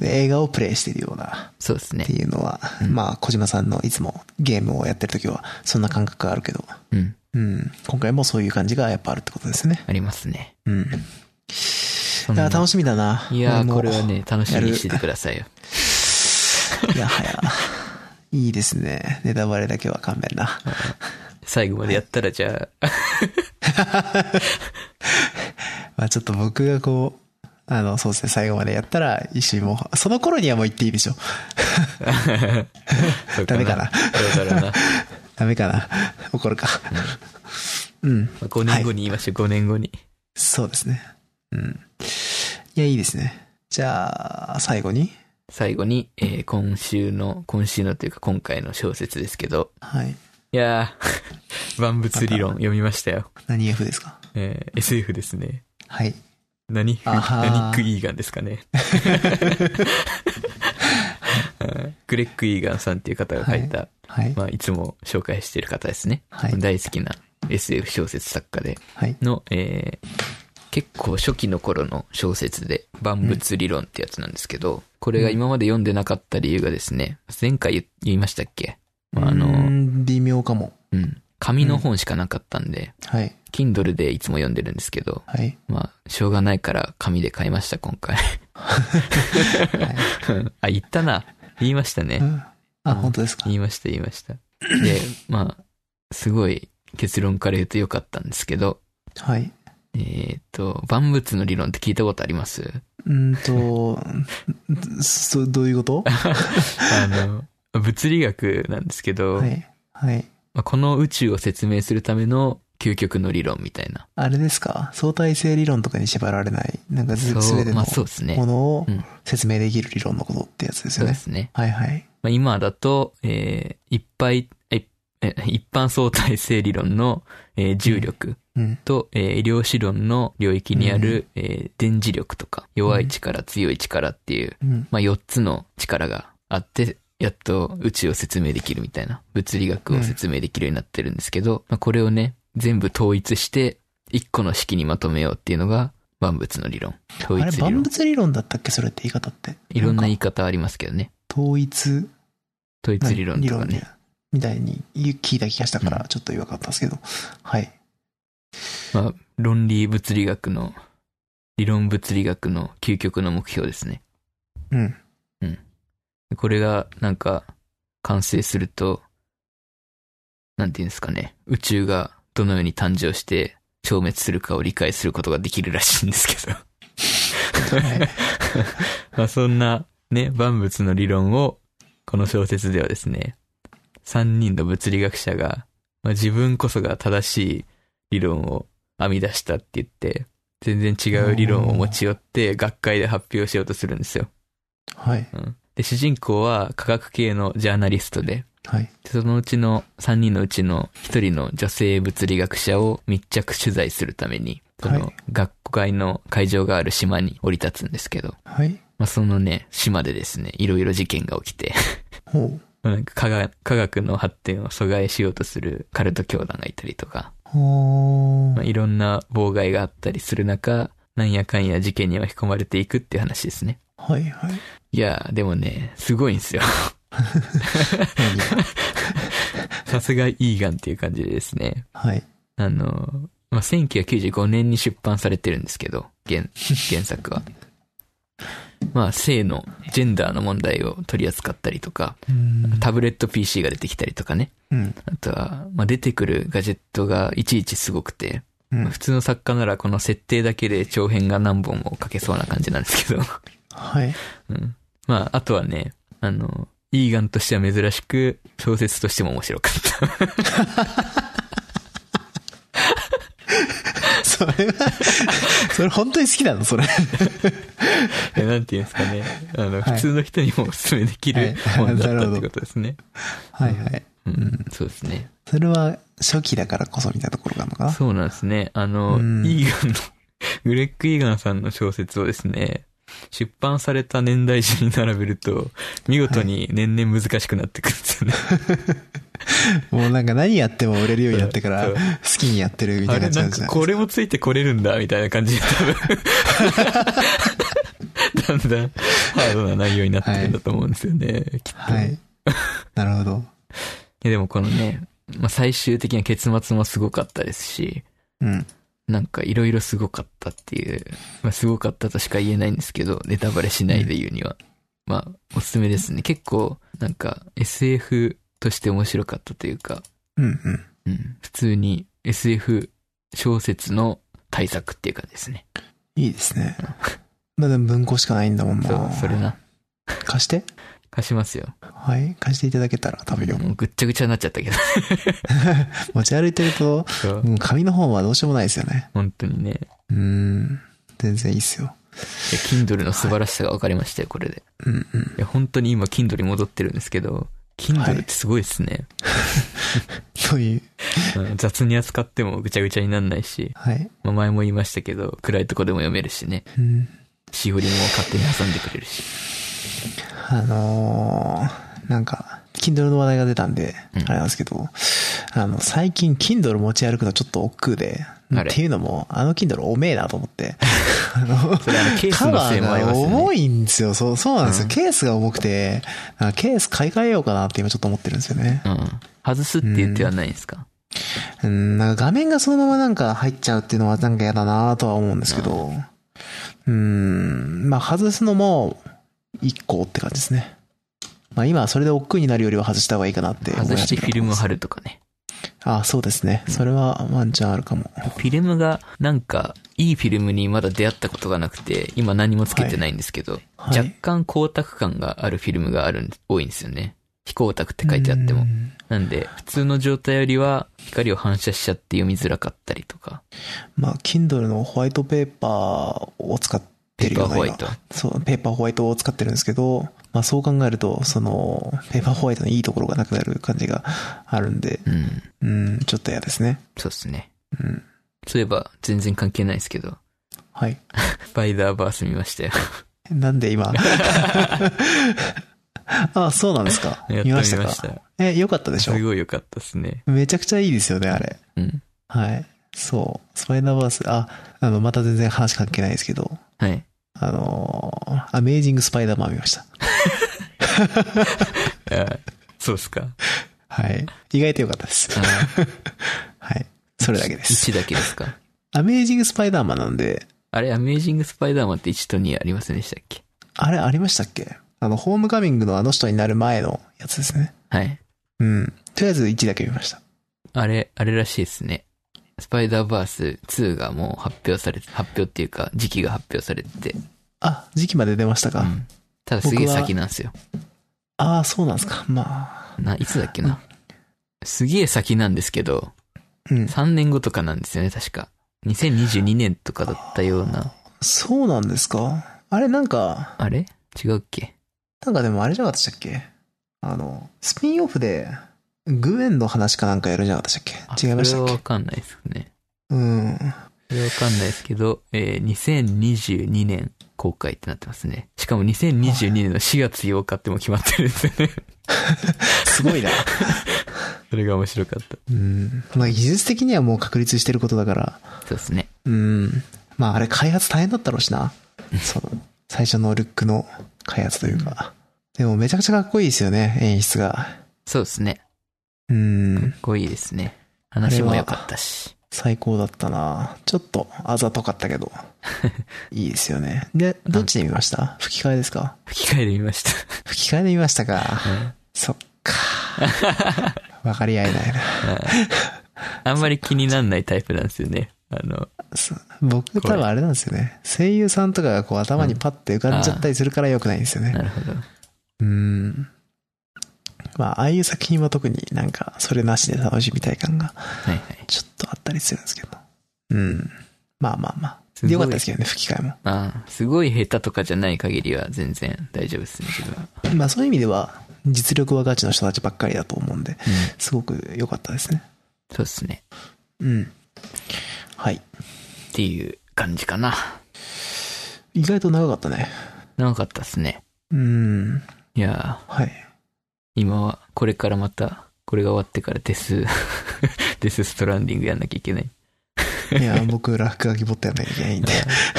映画をプレイしてるような、そうですねって。いうのは、うんまあ、小島さんのいつもゲームをやってる時は、そんな感覚があるけど、うん。うん。今回もそういう感じがやっぱあるってことですね。ありますね。うん。いや、楽しみだな。いやこれはね、楽しみにしててくださいよ。いやはや。いいですね。ネタバレだけは勘弁な。最後までやったら、じゃあ、まあちょっと僕がこう、あの、そうですね、最後までやったら一緒にもう、その頃にはもう言っていいでしょ。ダメかなだな。まダメかな。怒るか。うん。あ5年後に言いましょう、5年後に。そうですね。うん。いや、いいですね。じゃあ、最後に？最後に、えー今週の、今週のというか今回の小説ですけど、はい。いやー、万物理論読みましたよ。何 F ですか？えー SF ですね。はい。何、何クイーガンですかね。う んグレッグ・イーガンさんっていう方が書いた、はい。まあ、いつも紹介してる方ですね。はい大好きな SF 小説作家ではい。の、えー結構初期の頃の小説で、万物理論ってやつなんですけど、これが今まで読んでなかった理由がですね、前回言言いましたっけ？まああの、ん微妙かも。うん。紙の本しかなかったんで、はい。Kindle でいつも読んでるんですけど、はい。まあ、しょうがないから紙で買いました、今回。あ、言ったな。言いましたね。うんあ、本当ですか？言いました、言いました。で、まあ、すごい結論から言うと良かったんですけど、はい。えっ、と、万物の理論って聞いたことあります？うーんと、んそどういうこと？あの、物理学なんですけど、はい。はい。まあこの宇宙を説明するための究極の理論みたいな。あれですか？相対性理論とかに縛られない、なんかずすべてのも。のをうん説明できる理論のことってやつですよね。そうですね。はいはい。まあ、今だと、えーいっぱい、ええ一般相対性理論の、えー重力うん。と、えー、量子論の領域にある、えー電磁力とか、弱い力、強い力っていう、うん。まあ、4つの力があって、やっと宇宙を説明できるみたいな、物理学を説明できるようになってるんですけど、まあ、これをね、全部統一して、1個の式にまとめようっていうのが、万物の理論。統あれ、一理論。万物理論だったっけ？それって言い方って。いろんな言いか方ありますけどね。統一統一理論とかね。ね。みたいに聞いた気がしたかうら、ちょっと弱かったんですけど。はい。まあ、論理物理学の、理論物理学の究極の目標ですね。うん。これが、なんか、完成すると、なんていうんですかね、宇宙がどのように誕生して消滅するかを理解することができるらしいんですけど。はい まあそんな、ね、万物の理論を、この小説ではですね、三人の物理学者が、まあ、自分こそが正しい理論を編み出したって言って、全然違う理論を持ち寄って学会で発表しようとするんですよ。はい。うん、で、主人公は科学系のジャーナリストで、はい。でそのうちの3人のうちの1人の女性物理学者を密着取材するために、そのはい学会の会場がある島に降り立つんですけど、はい。まあ、そのね、島でですね、いろいろ事件が起きて、ほう。まあなんか科学科学の発展を阻害しようとするカルト教団がいたりとか、ほまあ、いろんな妨害があったりする中、なんやかんや事件に巻き込まれていくっていう話ですね。はいはい。いや、でもね、すごいんですよ。さすがイーガンっていう感じでですね。はい。あの、まあ、1995年に出版されてるんですけど、原、原作は。まあ、性の、ジェンダーの問題を取り扱ったりとか、うん。タブレット PC が出てきたりとかね。うん。あとは、まあ、出てくるガジェットがいちいちすごくて、うん普通の作家ならこの設定だけで長編が何本も書けそうな感じなんですけど。はい。うん。まあ、あとはね、あの、イーガンとしては珍しく、小説としても面白かった。それは、それ本当に好きなの？それ。えなんていうんですかね。あの、はい普通の人にもおすすめできるはい 本だったってことですね。はいはい。うん、そうですね。それは初期だからこそみたいなところがあるのかなそうなんですね。あの、うんイーガンの、グレッグ・イーガンさんの小説をですね、出版された年代順に並べると、見事に年々難しくなってくるんですよね。もうなんか何やっても売れるようになってから好きにやってるみたいな感じなんかこれもついてこれるんだ、みたいな感じで多分、だんだんハードな内容になってるんだと思うんですよね、きっと。はい。なるほど。いやでもこのね、まあ、最終的な結末もすごかったですし、うん。なんかいろいろすごかったっていう、まあ、すごかったとしか言えないんですけど、ネタバレしないで言うには。まあ、おすすめですね。結構、なんか SF として面白かったというか、うんうん。うん、普通に SF 小説の対策っていう感じですね。いいですね。まあでも文庫しかないんだもんな。そう、それな。貸して貸しますよ。はい。貸していただけたら多分よ。もうぐっちゃぐちゃになっちゃったけど。持ち歩いてると、そうもう紙の本はどうしようもないですよね。本当にね。うーん。全然いいっすよ。Kindle の素晴らしさが分かりましたよ、これで。うんうん。いや、本当に今 Kindle に戻ってるんですけど、は Kindle いってすごいですね。そういう、うん雑に扱ってもぐちゃぐちゃになんないし、はい。まあ、前も言いましたけど、暗いとこでも読めるしね。うん。しおりも勝手に挟んでくれるし。あのー、なんか、Kindle の話題が出たんで、うんあれなんですけど、あの、最近 Kindle 持ち歩くのちょっと億劫で、っていうのも、あの Kindle おめえなと思って、あの、ケースカバーが。重いんですよ。そう、そうなんですよ。うんケースが重くて、あケース買い替えようかなって今ちょっと思ってるんですよね。うん。外すって言ってはないんですか、うん、なんか画面がそのままなんか入っちゃうっていうのはなんか嫌だなとは思うんですけど、うん、まあ外すのも一個って感じですね。まあ今はそれで億劫になるよりは外した方がいいかなって外してフィルムを貼るとかね。あそうですね。それはワンチャンあるかも。フィルムが、なんか、いいフィルムにまだ出会ったことがなくて、今何もつけてないんですけど、はい若干光沢感があるフィルムがあるん、多いんですよね。非光沢って書いてあってもう。んなんで、普通の状態よりは光を反射しちゃって読みづらかったりとか。まあ Kindle のホワイトペーパーを使ってるようなペーパーホワイト今そう、ペーパーホワイトを使ってるんですけど、まあそう考えると、その、ペーパーホワイトのいいところがなくなる感じがあるんで、うん。うん、ちょっと嫌ですね。そうですね。うん。そういえば、全然関係ないですけど、はい。スパイダーバース見ましたよ。なんで今？あ、そうなんですか。見ましたか？たえ、よかったでしょ？すごい良かったですね。めちゃくちゃいいですよね、あれ。うん。はい。そう。スパイダーバース、あ、あの、また全然話関係ないですけど、はい。あのーアメージングスパイダーマン見ました。あ そうっすか？はい。意外とよかったです。あ はい。それだけです。1だけですか？アメージングスパイダーマンなんで、あれ、アメージングスパイダーマンって1と2ありませんでしたっけ？あれありましたっけ？あの、ホームカミングのあの人になる前のやつですね。はい。うん。とりあえず1だけ見ました。あれ、あれらしいですね。スパイダーバース2がもう発表されて、発表っていうか、時期が発表されてて。あ、時期まで出ましたか。うん。ただすげえ先なんですよ。ああ、そうなんですか。まあ。な、いつだっけな。すげえ先なんですけど、うん。3年後とかなんですよね、確か。2022年とかだったような。そうなんですかあれなんか、あれ？違うっけ？なんかでもあれじゃなかったっけ？あの、スピンオフで、グエンの話かなんかやるんじゃなかったっけ違いましたそれはっけわかんないですね。うん。それはわかんないですけど、えー、2022年公開ってなってますね。しかも2022年の4月8日ってもう決まってるんですよね。すごいな。それが面白かった。うん。まあ技術的にはもう確立してることだから、そうですね。うん。まああれ開発大変だったろうしな。その、最初のルックの開発というか。でもめちゃくちゃかっこいいですよね、演出が。そうですね。うんかっ。こいいですね。話も良かったし。最高だったなちょっとあざとかったけど。いいですよね。で、どっちで見ました？吹き替えですか？吹き替えで見ました。吹き替えで見ましたか？そっか。わかり合えないな。あんまり気になんないタイプなんですよね。あの、そ僕多分あれなんですよね。声優さんとかがこう頭にパッて浮かんじゃったりするから良くないんですよねな。るほど。うん。まあ、ああいう作品は特になんか、それなしで楽しみたい感がはいはい。ちょっとあったりするんですけど。うん。まあまあまあ。よかったですけどね、吹き替えも。ああ、すごい下手とかじゃない限りは全然大丈夫ですね、は。まあそういう意味では、実力はガチの人たちばっかりだと思うんで、うん。すごく良かったですね。そうですね。うん。はい。っていう感じかな。意外と長かったね。長かったっすね。うん。いやはい。ー、今は、これからまた、これが終わってからデス、デスストランディングやんなきゃいけない。いや、僕、落書きボットやんなきゃいけないんで。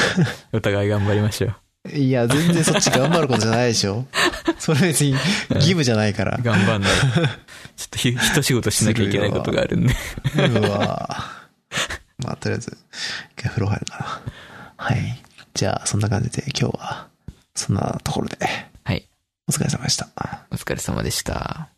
お互い頑張りましょう。いや、全然そっち頑張ることじゃないでしょ。それ別に義務じゃないから。頑張んない。ちょっとひ、一仕事しなきゃいけないことがあるんで。うわまあ、とりあえず、一回風呂入るかな。はい。じゃあ、そんな感じで今日は、そんなところで、はい。お疲れ様でした。お疲れ様でした。